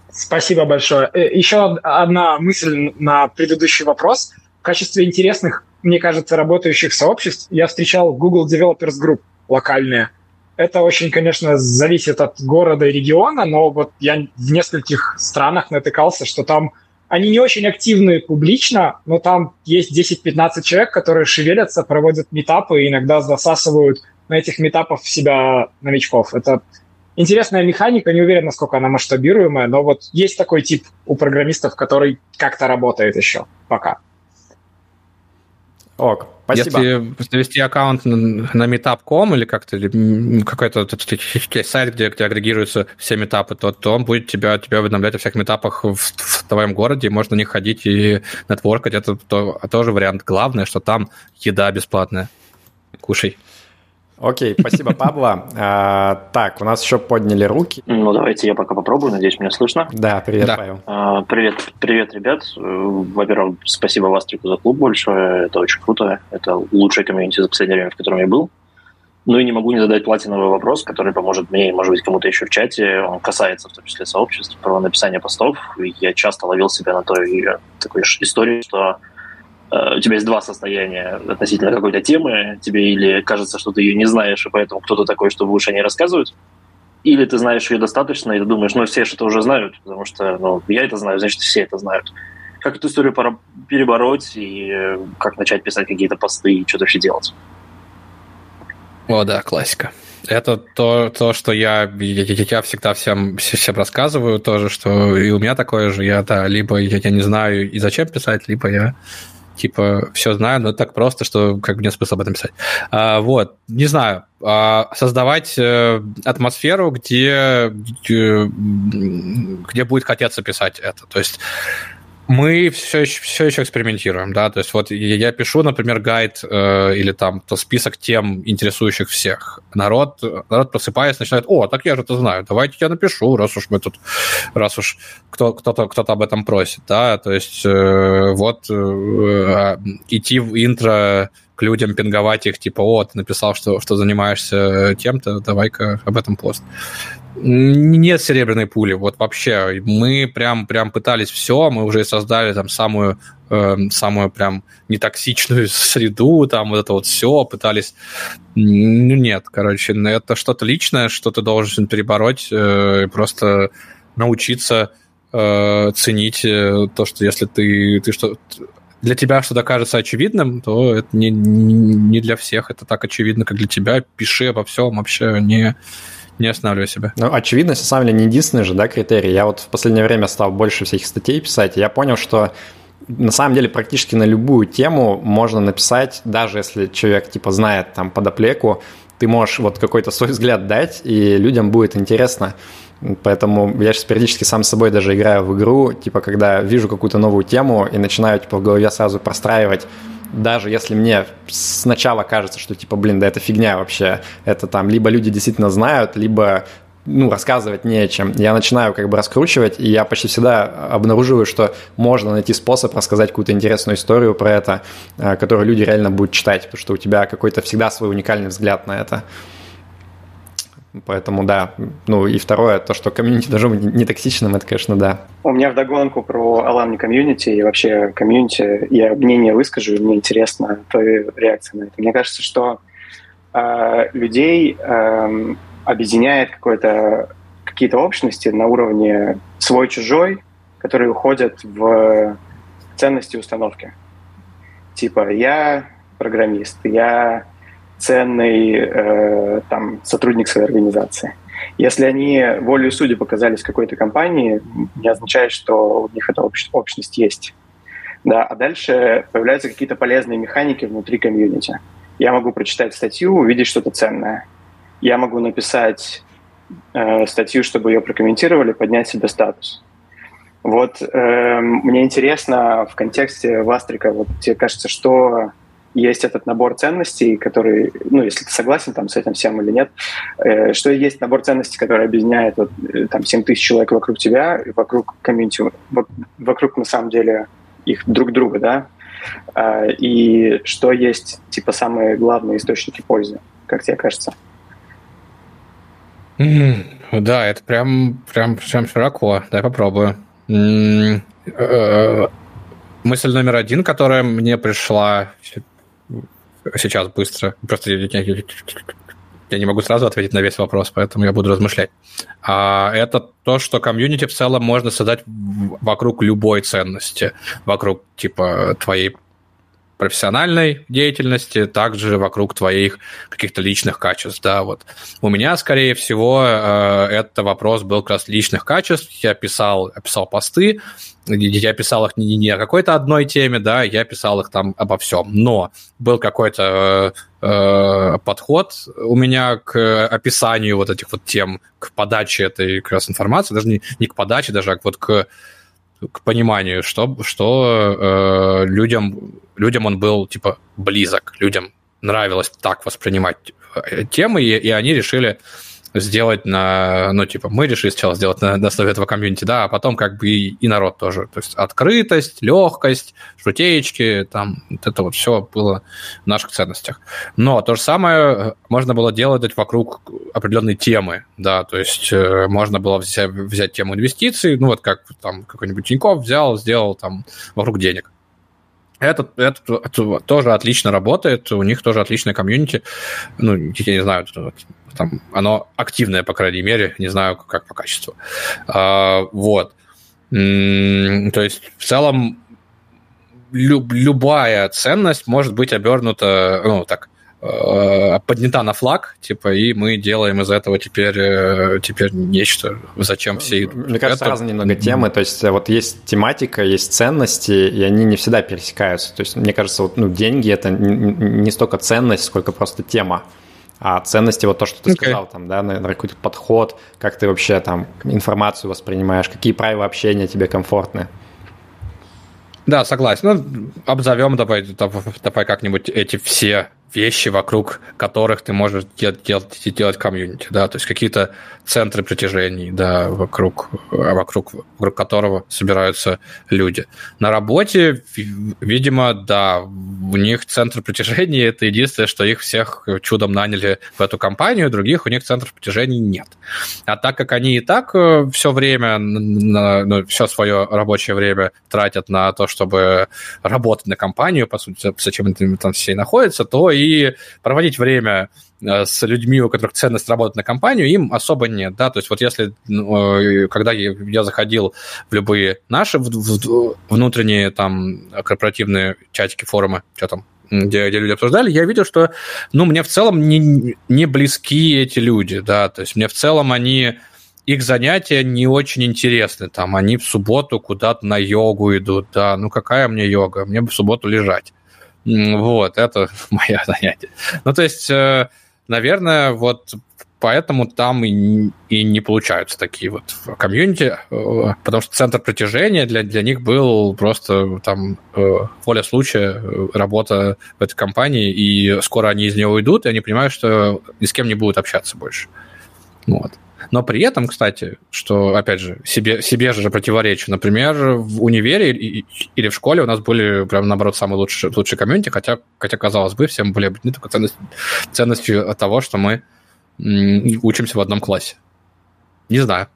Спасибо большое. Э, еще одна мысль на предыдущий вопрос. В качестве интересных, мне кажется, работающих сообществ я встречал Google Developers Group локальные. Это очень, конечно, зависит от города и региона, но вот я в нескольких странах натыкался, что там они не очень активны публично, но там есть 10-15 человек, которые шевелятся, проводят метапы и иногда засасывают на этих метапах в себя новичков. Это интересная механика, не уверен, насколько она масштабируемая, но вот есть такой тип у программистов, который как-то работает еще пока. Ок, спасибо. Если завести аккаунт на meetup.com или как-то или какой-то сайт, где, где агрегируются все метапы, то, то он будет тебя, тебя уведомлять о всех метапах в, в твоем городе, можно на них ходить и нетворкать. Это то, тоже вариант. Главное, что там еда бесплатная. Кушай. Окей, спасибо, Пабло. А, так, у нас еще подняли руки. Ну, давайте я пока попробую, надеюсь, меня слышно. Да, привет, да. Павел. А, привет, привет, ребят. Во-первых, спасибо Вастрику за клуб большое, это очень круто. Это лучшая комьюнити за последнее время, в котором я был. Ну и не могу не задать платиновый вопрос, который поможет мне и, может быть, кому-то еще в чате. Он касается, в том числе, сообществ, про написание постов. Я часто ловил себя на той такой истории, что Э, у тебя есть два состояния относительно какой-то темы, тебе или кажется, что ты ее не знаешь, и поэтому кто-то такой, чтобы лучше не рассказывать, или ты знаешь ее достаточно, и ты думаешь, ну, все это уже знают, потому что, ну, я это знаю, значит, все это знают. Как эту историю пора перебороть, и э, как начать писать какие-то посты, и что-то вообще делать? О, да, классика. Это то, то что я, я, я всегда всем, всем рассказываю тоже, что и у меня такое же. Я, да, либо я, я не знаю и зачем писать, либо я типа, все знаю, но так просто, что как бы нет смысла об этом писать. А, вот, не знаю, а, создавать э, атмосферу, где, где, где будет хотеться писать это. То есть Мы все еще, все еще экспериментируем, да, то есть вот я пишу, например, гайд э, или там то список тем, интересующих всех. Народ, народ просыпается, начинает, о, так я же это знаю, давайте я напишу, раз уж мы тут, раз уж кто, кто-то, кто-то об этом просит, да, то есть э, вот э, идти в интро к людям, пинговать их, типа, о, ты написал, что, что занимаешься тем-то, давай-ка об этом пост нет серебряной пули, вот вообще. Мы прям, прям пытались все, мы уже создали там самую, э, самую прям нетоксичную <laughs> среду, там вот это вот все, пытались. Ну нет, короче, это что-то личное, что ты должен перебороть, э, просто научиться э, ценить э, то, что если ты, ты что для тебя что-то кажется очевидным, то это не, не для всех это так очевидно, как для тебя. Пиши обо всем, вообще не, не останавливай себя. Ну, очевидность, на самом деле, не единственный же, да, критерий. Я вот в последнее время стал больше всяких статей писать, и я понял, что на самом деле практически на любую тему можно написать, даже если человек, типа, знает там подоплеку, ты можешь вот какой-то свой взгляд дать, и людям будет интересно. Поэтому я сейчас периодически сам с собой даже играю в игру, типа, когда вижу какую-то новую тему и начинаю, типа, в голове сразу простраивать даже если мне сначала кажется, что типа, блин, да это фигня вообще, это там либо люди действительно знают, либо ну, рассказывать не о чем. Я начинаю как бы раскручивать, и я почти всегда обнаруживаю, что можно найти способ рассказать какую-то интересную историю про это, э, которую люди реально будут читать, потому что у тебя какой-то всегда свой уникальный взгляд на это. Поэтому да. Ну и второе, то, что комьюнити должно быть не токсичным, это, конечно, да. У меня вдогонку про Alumni комьюнити и вообще комьюнити. Я мнение выскажу, и мне интересно твоя реакция на это. Мне кажется, что э, людей э, объединяет какое-то какие-то общности на уровне свой-чужой, которые уходят в ценности установки. Типа, я программист, я ценный э, там, сотрудник своей организации. Если они волей судеб показались какой-то компании, не означает, что у них эта общ- общность есть. Да, а дальше появляются какие-то полезные механики внутри комьюнити. Я могу прочитать статью, увидеть что-то ценное. Я могу написать э, статью, чтобы ее прокомментировали, поднять себе статус. Вот э, мне интересно в контексте Вастрика, вот тебе кажется, что есть этот набор ценностей, который, ну, если ты согласен там с этим всем или нет, э, что есть набор ценностей, который объединяет вот, э, там 7 тысяч человек вокруг тебя, вокруг комьюнити, вокруг, на самом деле, их друг друга, да, э, и что есть, типа, самые главные источники пользы, как тебе кажется? Mm, да, это прям, прям, прям широко. Дай попробую. Mm, э, мысль номер один, которая мне пришла сейчас быстро. Просто я, я, не могу сразу ответить на весь вопрос, поэтому я буду размышлять. А, это то, что комьюнити в целом можно создать вокруг любой ценности, вокруг типа твоей профессиональной деятельности, также вокруг твоих каких-то личных качеств, да, вот. У меня, скорее всего, э, это вопрос был как раз личных качеств. Я писал, писал посты, я писал их не, не о какой-то одной теме, да, я писал их там обо всем. Но был какой-то э, э, подход у меня к описанию вот этих вот тем, к подаче этой как раз информации, даже не, не к подаче, даже а вот к к пониманию, что, что э, людям, людям он был типа близок, людям нравилось так воспринимать э, темы, и, и они решили сделать на, ну, типа, мы решили сначала сделать на, на основе этого комьюнити, да, а потом как бы и, и народ тоже. То есть открытость, легкость, шутеечки, там, вот это вот все было в наших ценностях. Но то же самое можно было делать вокруг определенной темы, да, то есть э, можно было взять, взять тему инвестиций, ну, вот как там какой-нибудь Тинькофф взял, сделал там вокруг денег. Это, это, это тоже отлично работает, у них тоже отличная комьюнити. Ну, я не знаю, там, оно активное, по крайней мере, не знаю, как по качеству. А, вот. То есть, в целом, люб, любая ценность может быть обернута, ну, так, э, поднята на флаг, типа, и мы делаем из этого теперь, э, теперь нечто, зачем все идут. Мне кажется, это... разные немного темы, то есть вот есть тематика, есть ценности, и они не всегда пересекаются. То есть, мне кажется, вот, ну, деньги – это не столько ценность, сколько просто тема. А ценности, вот то, что ты okay. сказал, там, да, наверное, какой-то подход, как ты вообще там информацию воспринимаешь, какие правила общения тебе комфортны. Да, согласен. Ну, обзовем давай, давай как-нибудь эти все вещи, вокруг которых ты можешь делать, делать, делать комьюнити, да, то есть какие-то центры притяжений, да, вокруг, вокруг, вокруг которого собираются люди. На работе, видимо, да, у них центр притяжения – это единственное, что их всех чудом наняли в эту компанию, других у них центров притяжения нет. А так как они и так э, все время, ну, все свое рабочее время тратят на то, чтобы работать на компанию, по сути, зачем они там все и находятся, то и проводить время э, с людьми, у которых ценность работать на компанию, им особо нет, да, то есть вот если, ну, э, когда я заходил в любые наши внутренние там корпоративные чатики, форумы, что там, где, где люди обсуждали, я видел, что, ну, мне в целом не, не близки эти люди, да, то есть мне в целом они их занятия не очень интересны. Там они в субботу куда-то на йогу идут. Да, ну какая мне йога? Мне бы в субботу лежать. Вот, это <laughs> мое занятие. Ну, то есть, э, наверное, вот поэтому там и, и не получаются такие вот комьюнити, э, потому что центр притяжения для, для них был просто там э, воля случая, работа в этой компании, и скоро они из нее уйдут, и они понимают, что ни с кем не будут общаться больше. Вот. Но при этом, кстати, что, опять же, себе, себе же противоречу. Например, в универе или в школе у нас были, прям, наоборот, самые лучшие, лучшие комьюнити, хотя, хотя, казалось бы, всем были не только ценность, ценностью того, что мы учимся в одном классе. Не знаю.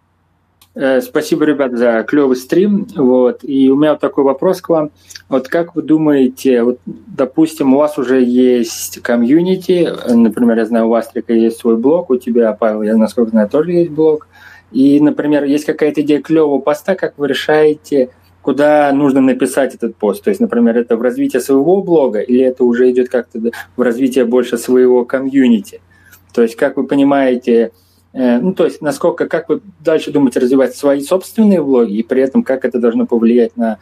Э, спасибо, ребят, за клевый стрим. Вот. И у меня вот такой вопрос к вам. Вот как вы думаете, вот, допустим, у вас уже есть комьюнити, например, я знаю, у Астрика есть свой блог, у тебя, Павел, я насколько знаю, тоже есть блог. И, например, есть какая-то идея клевого поста, как вы решаете, куда нужно написать этот пост. То есть, например, это в развитие своего блога или это уже идет как-то в развитие больше своего комьюнити. То есть, как вы понимаете, ну, то есть, насколько, как вы дальше думаете развивать свои собственные блоги, и при этом, как это должно повлиять на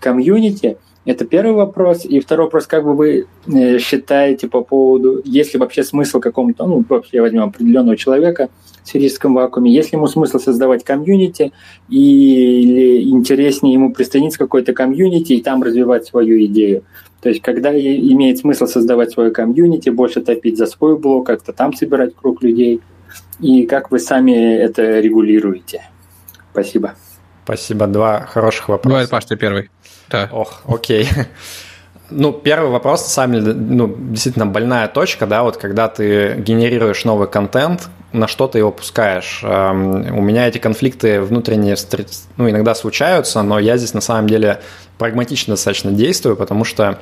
комьюнити, это первый вопрос. И второй вопрос, как бы вы э, считаете по поводу, есть ли вообще смысл какому-то, ну, вообще возьмем определенного человека в сферическом вакууме, есть ли ему смысл создавать комьюнити, или интереснее ему присоединиться к какой-то комьюнити и там развивать свою идею. То есть, когда имеет смысл создавать свою комьюнити, больше топить за свой блог, как-то там собирать круг людей – и как вы сами это регулируете? Спасибо. Спасибо. Два хороших вопроса. Давай, Паш, ты первый. Да. Ох, окей. <laughs> Ну, первый вопрос, на самом деле, ну, действительно больная точка, да, вот когда ты генерируешь новый контент, на что ты его пускаешь. Эм, у меня эти конфликты внутренние, ну, иногда случаются, но я здесь на самом деле прагматично достаточно действую, потому что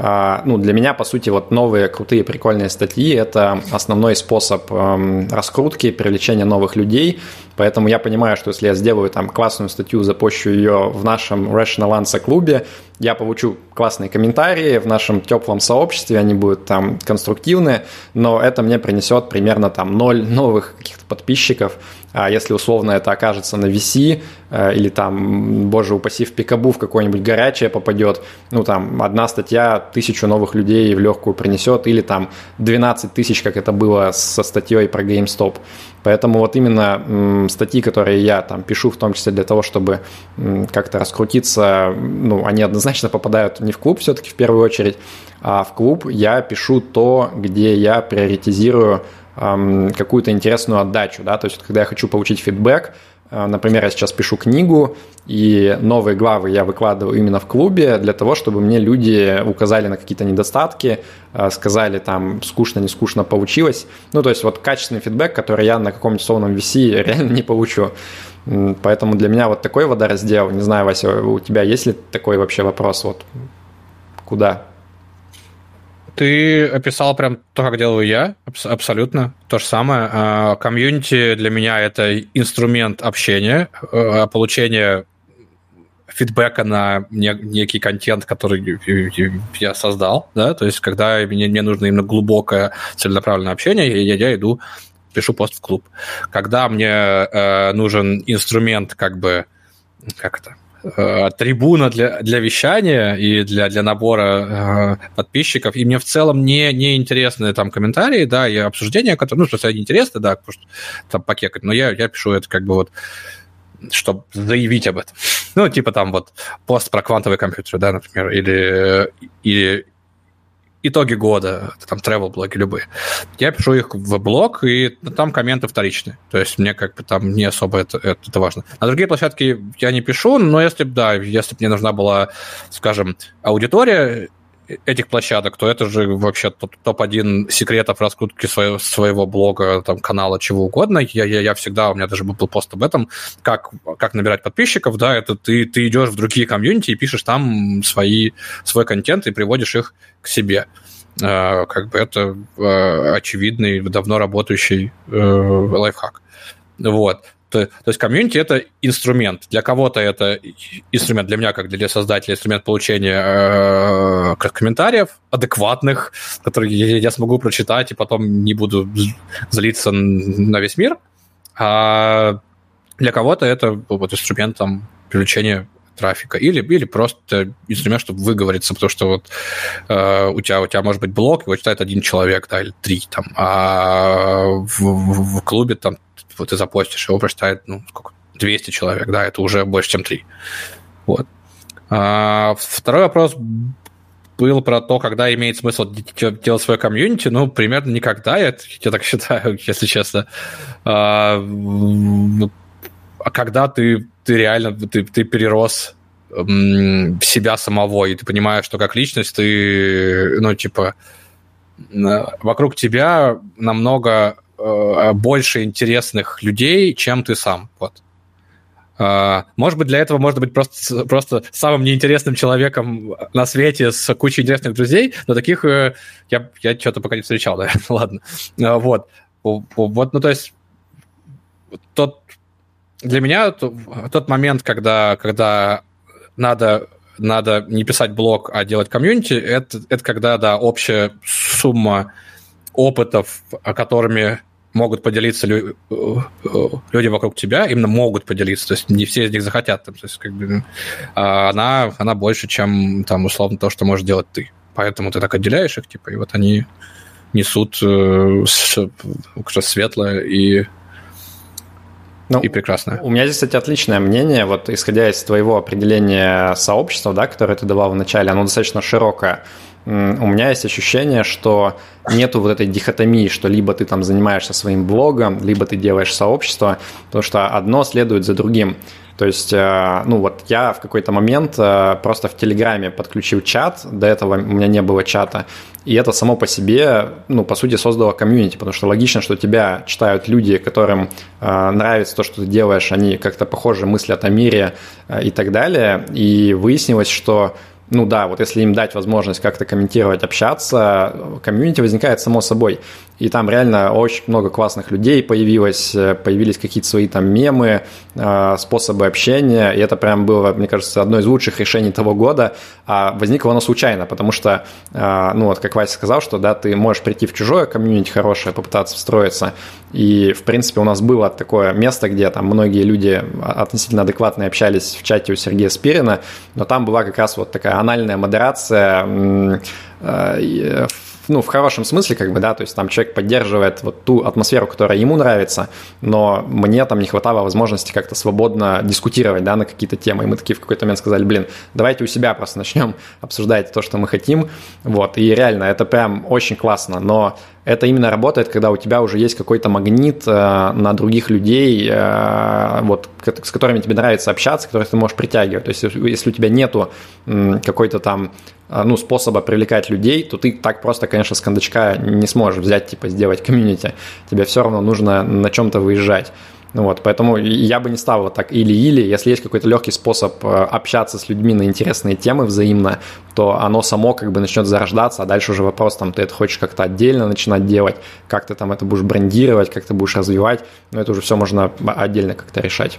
ну, для меня, по сути, вот новые крутые прикольные статьи – это основной способ эм, раскрутки, привлечения новых людей, поэтому я понимаю, что если я сделаю там классную статью, запущу ее в нашем Rational Answer клубе, я получу классные комментарии в нашем теплом сообществе, они будут там конструктивные, но это мне принесет примерно там ноль новых каких-то подписчиков, а если условно это окажется на VC э, или там, боже упаси, в пикабу в какое-нибудь горячее попадет, ну там одна статья тысячу новых людей в легкую принесет или там 12 тысяч, как это было со статьей про GameStop. Поэтому вот именно статьи, которые я там пишу, в том числе для того, чтобы как-то раскрутиться, ну, они однозначно попадают не в клуб все-таки в первую очередь, а в клуб я пишу то, где я приоритизирую какую-то интересную отдачу, да, то есть когда я хочу получить фидбэк, э, Например, я сейчас пишу книгу, и новые главы я выкладываю именно в клубе для того, чтобы мне люди указали на какие-то недостатки, э, сказали там скучно, не скучно получилось. Ну, то есть вот качественный фидбэк, который я на каком-нибудь условном VC <laughs> реально не получу. Поэтому для меня вот такой водораздел. Не знаю, Вася, у тебя есть ли такой вообще вопрос? Вот куда? Ты описал прям то, как делаю я, абсолютно то же самое. А, комьюнити для меня это инструмент общения, э, получения фидбэка на некий контент, который я создал, да, то есть когда мне, мне нужно именно глубокое целенаправленное общение, я, я иду, пишу пост в клуб. Когда мне э, нужен инструмент, как бы, как это, Э, трибуна для, для вещания и для, для набора э, подписчиков, и мне в целом не, не интересны там комментарии, да, и обсуждения, которые, ну, что они интересны, да, потому что там покекать, но я, я пишу это как бы вот, чтобы заявить об этом. <laughs> Ну, типа там вот пост про квантовый компьютер, да, например, или, или итоги года, там travel блоги любые. Я пишу их в блог, и там комменты вторичные. То есть мне как бы там не особо это, это, это важно. На другие площадки я не пишу, но если бы, да, если бы мне нужна была, скажем, аудитория, этих площадок, то это же вообще топ-1 секретов раскрутки своего, своего блога, там, канала, чего угодно. Я, я, я всегда, у меня даже был пост об этом, как, как набирать подписчиков, да, это ты, ты идешь в другие комьюнити и пишешь там свои, свой контент и приводишь их к себе. Uh, как бы это uh, очевидный, давно работающий uh, лайфхак. Вот. То, то есть комьюнити — это инструмент. Для кого-то это инструмент, для меня, как для создателя, инструмент получения э, комментариев адекватных, которые я, я смогу прочитать и потом не буду злиться на весь мир. А для кого-то это вот инструмент там, привлечения трафика или, или просто инструмент, чтобы выговориться, потому что вот э, у, тебя, у тебя может быть блог, его читает один человек, да, или три, там, а в, в, в клубе там вот ты запостишь, его прочитает, ну, сколько, 200 человек, да, это уже больше, чем 3. Вот. А, второй вопрос был про то, когда имеет смысл делать свое комьюнити. Ну, примерно никогда, я, я так <laughs> считаю, если честно. А, а когда ты, ты реально ты, ты перерос себя самого, и ты понимаешь, что как личность ты, ну, типа, вокруг тебя намного э, больше интересных людей, чем ты сам. Вот. Uh, может быть, для этого можно быть просто, просто самым неинтересным человеком на свете с кучей интересных друзей, но таких uh, я, я что-то пока не встречал, <laughs> да, ладно. Вот. Вот, ну, то есть тот, для меня тот момент, когда, когда надо, надо не писать блог, а делать комьюнити, это, это когда, да, общая сумма опытов, которыми могут поделиться лю- люди вокруг тебя, именно могут поделиться, то есть не все из них захотят, то есть как бы а она, она больше, чем там условно то, что можешь делать ты. Поэтому ты так отделяешь их, типа, и вот они несут э, светлое и ну, и прекрасно. У меня здесь, кстати, отличное мнение, вот исходя из твоего определения сообщества, да, которое ты давал в начале, оно достаточно широкое у меня есть ощущение, что нету вот этой дихотомии, что либо ты там занимаешься своим блогом, либо ты делаешь сообщество, потому что одно следует за другим. То есть, э, ну вот я в какой-то момент э, просто в Телеграме подключил чат, до этого у меня не было чата, и это само по себе, ну, по сути, создало комьюнити, потому что логично, что тебя читают люди, которым э, нравится то, что ты делаешь, они как-то похоже мыслят о мире и так далее, и выяснилось, что ну да, вот если им дать возможность как-то комментировать, общаться, комьюнити возникает само собой. И там реально очень много классных людей появилось, э, появились какие-то свои там мемы, э, способы общения, и это прям было, мне кажется, одно из лучших решений того года. А возникло оно случайно, потому что, э, ну вот как Вася сказал, что да, ты можешь прийти в чужое комьюнити хорошее, попытаться встроиться, и, в принципе, у нас было такое место, где там многие люди относительно адекватные общались в чате у Сергея Спирина, но там была как раз вот такая анальная модерация ну, в хорошем смысле, как бы, да, то есть там человек поддерживает вот ту атмосферу, которая ему нравится, но мне там не хватало возможности как-то свободно дискутировать, да, на какие-то темы, и мы такие в какой-то момент сказали, блин, давайте у себя просто начнем обсуждать то, что мы хотим, вот, и реально, это прям очень классно, но это именно работает, когда у тебя уже есть какой-то магнит э, на других людей, э, вот, с которыми тебе нравится общаться, которых ты можешь притягивать. То есть, если у тебя нету какой-то там э, ну, способа привлекать людей, то ты так просто, конечно, с кондачка не сможешь взять, типа, сделать комьюнити. Тебе все равно нужно на чем-то выезжать. Ну вот, поэтому я бы не ставил так или-или. Если есть какой-то легкий способ э, общаться с людьми на интересные темы взаимно, то оно само как бы начнет зарождаться, а дальше уже вопрос, там, ты это хочешь как-то отдельно начинать делать, как ты там это будешь брендировать, как ты будешь развивать, но это уже все можно отдельно как-то решать.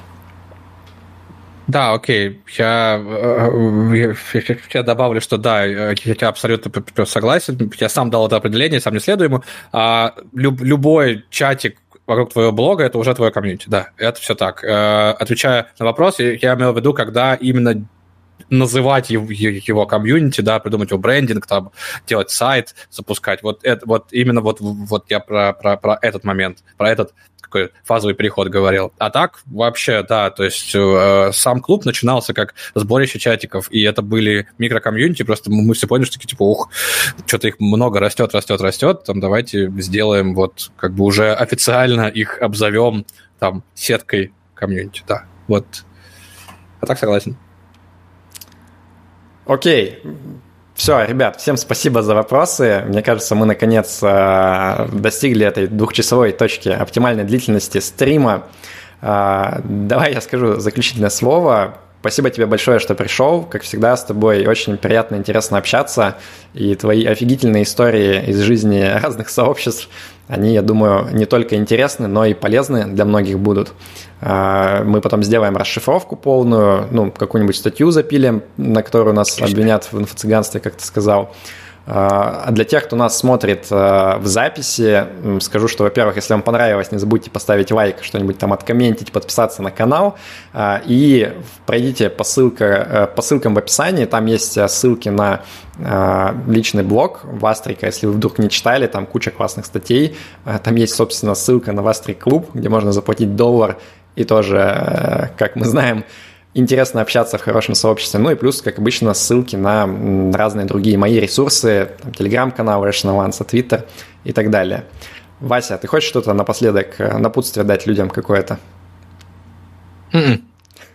Да, окей. Я, э, я, я добавлю, что да, я тебя абсолютно согласен. Я сам дал это определение, сам не следую ему. А, люб, любой чатик, вокруг твоего блога, это уже твое комьюнити, да, это все так. Э, отвечая на вопрос, я имел в виду, когда именно называть его, его комьюнити, да, придумать его брендинг, там, делать сайт, запускать. Вот, это, вот именно вот, вот я про, про, про этот момент, про этот такой фазовый переход говорил. А так вообще, да, то есть э, сам клуб начинался как сборище чатиков, и это были микрокомьюнити, просто мы, все поняли, что такие, типа, ух, что-то их много растет, растет, растет, там давайте сделаем вот как бы уже официально их обзовем там сеткой комьюнити, да, вот. А так согласен. Окей, все, ребят, всем спасибо за вопросы. Мне кажется, мы наконец э, достигли этой двухчасовой точки оптимальной длительности стрима. Э, давай я скажу заключительное слово. Спасибо тебе большое, что пришел. Как всегда, с тобой очень приятно и интересно общаться. И твои офигительные истории из жизни <laughs> разных сообществ, они, я думаю, не только интересны, но и полезны для многих будут. А, мы потом сделаем расшифровку полную, ну, какую-нибудь статью запилим, на которую нас обвинят в инфо-цыганстве, как ты сказал. А, а для тех, кто нас смотрит э, в записи, скажу, что, во-первых, если вам понравилось, не забудьте поставить лайк, что-нибудь там откомментить, подписаться на канал. А, и пройдите по, ссылка, э, по ссылкам в описании, там есть э, ссылки на личный блог Вастрика, если вы вдруг не читали, там куча классных статей. Там есть, собственно, ссылка на Вастрик клуб, где можно заплатить доллар и тоже, как мы знаем, интересно общаться в хорошем сообществе. Ну и плюс, как обычно, ссылки на разные другие мои ресурсы, там, телеграм-канал, Rational Ones, Twitter и так далее. Вася, ты хочешь что-то напоследок, э, напутствие дать людям какое-то? М-м.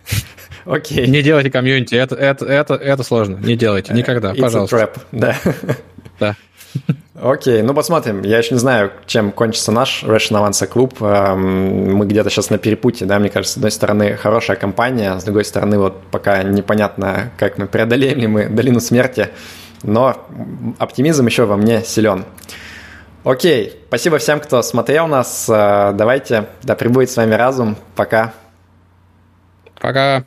<laughs> Окей. Не делайте комьюнити, это, это, это, это сложно. Не делайте, никогда, It's пожалуйста. A trap, да. Да. Окей, ну посмотрим. Я еще не знаю, чем кончится наш Rational Answer клуб. Эм, мы где-то сейчас на перепутье, да, мне кажется, с одной стороны хорошая компания, с другой стороны вот пока непонятно, как мы преодолеем ли мы долину смерти, но оптимизм еще во мне силен. Окей, спасибо всем, кто смотрел нас. Э, давайте, да пребудет с вами разум. Пока. Пока.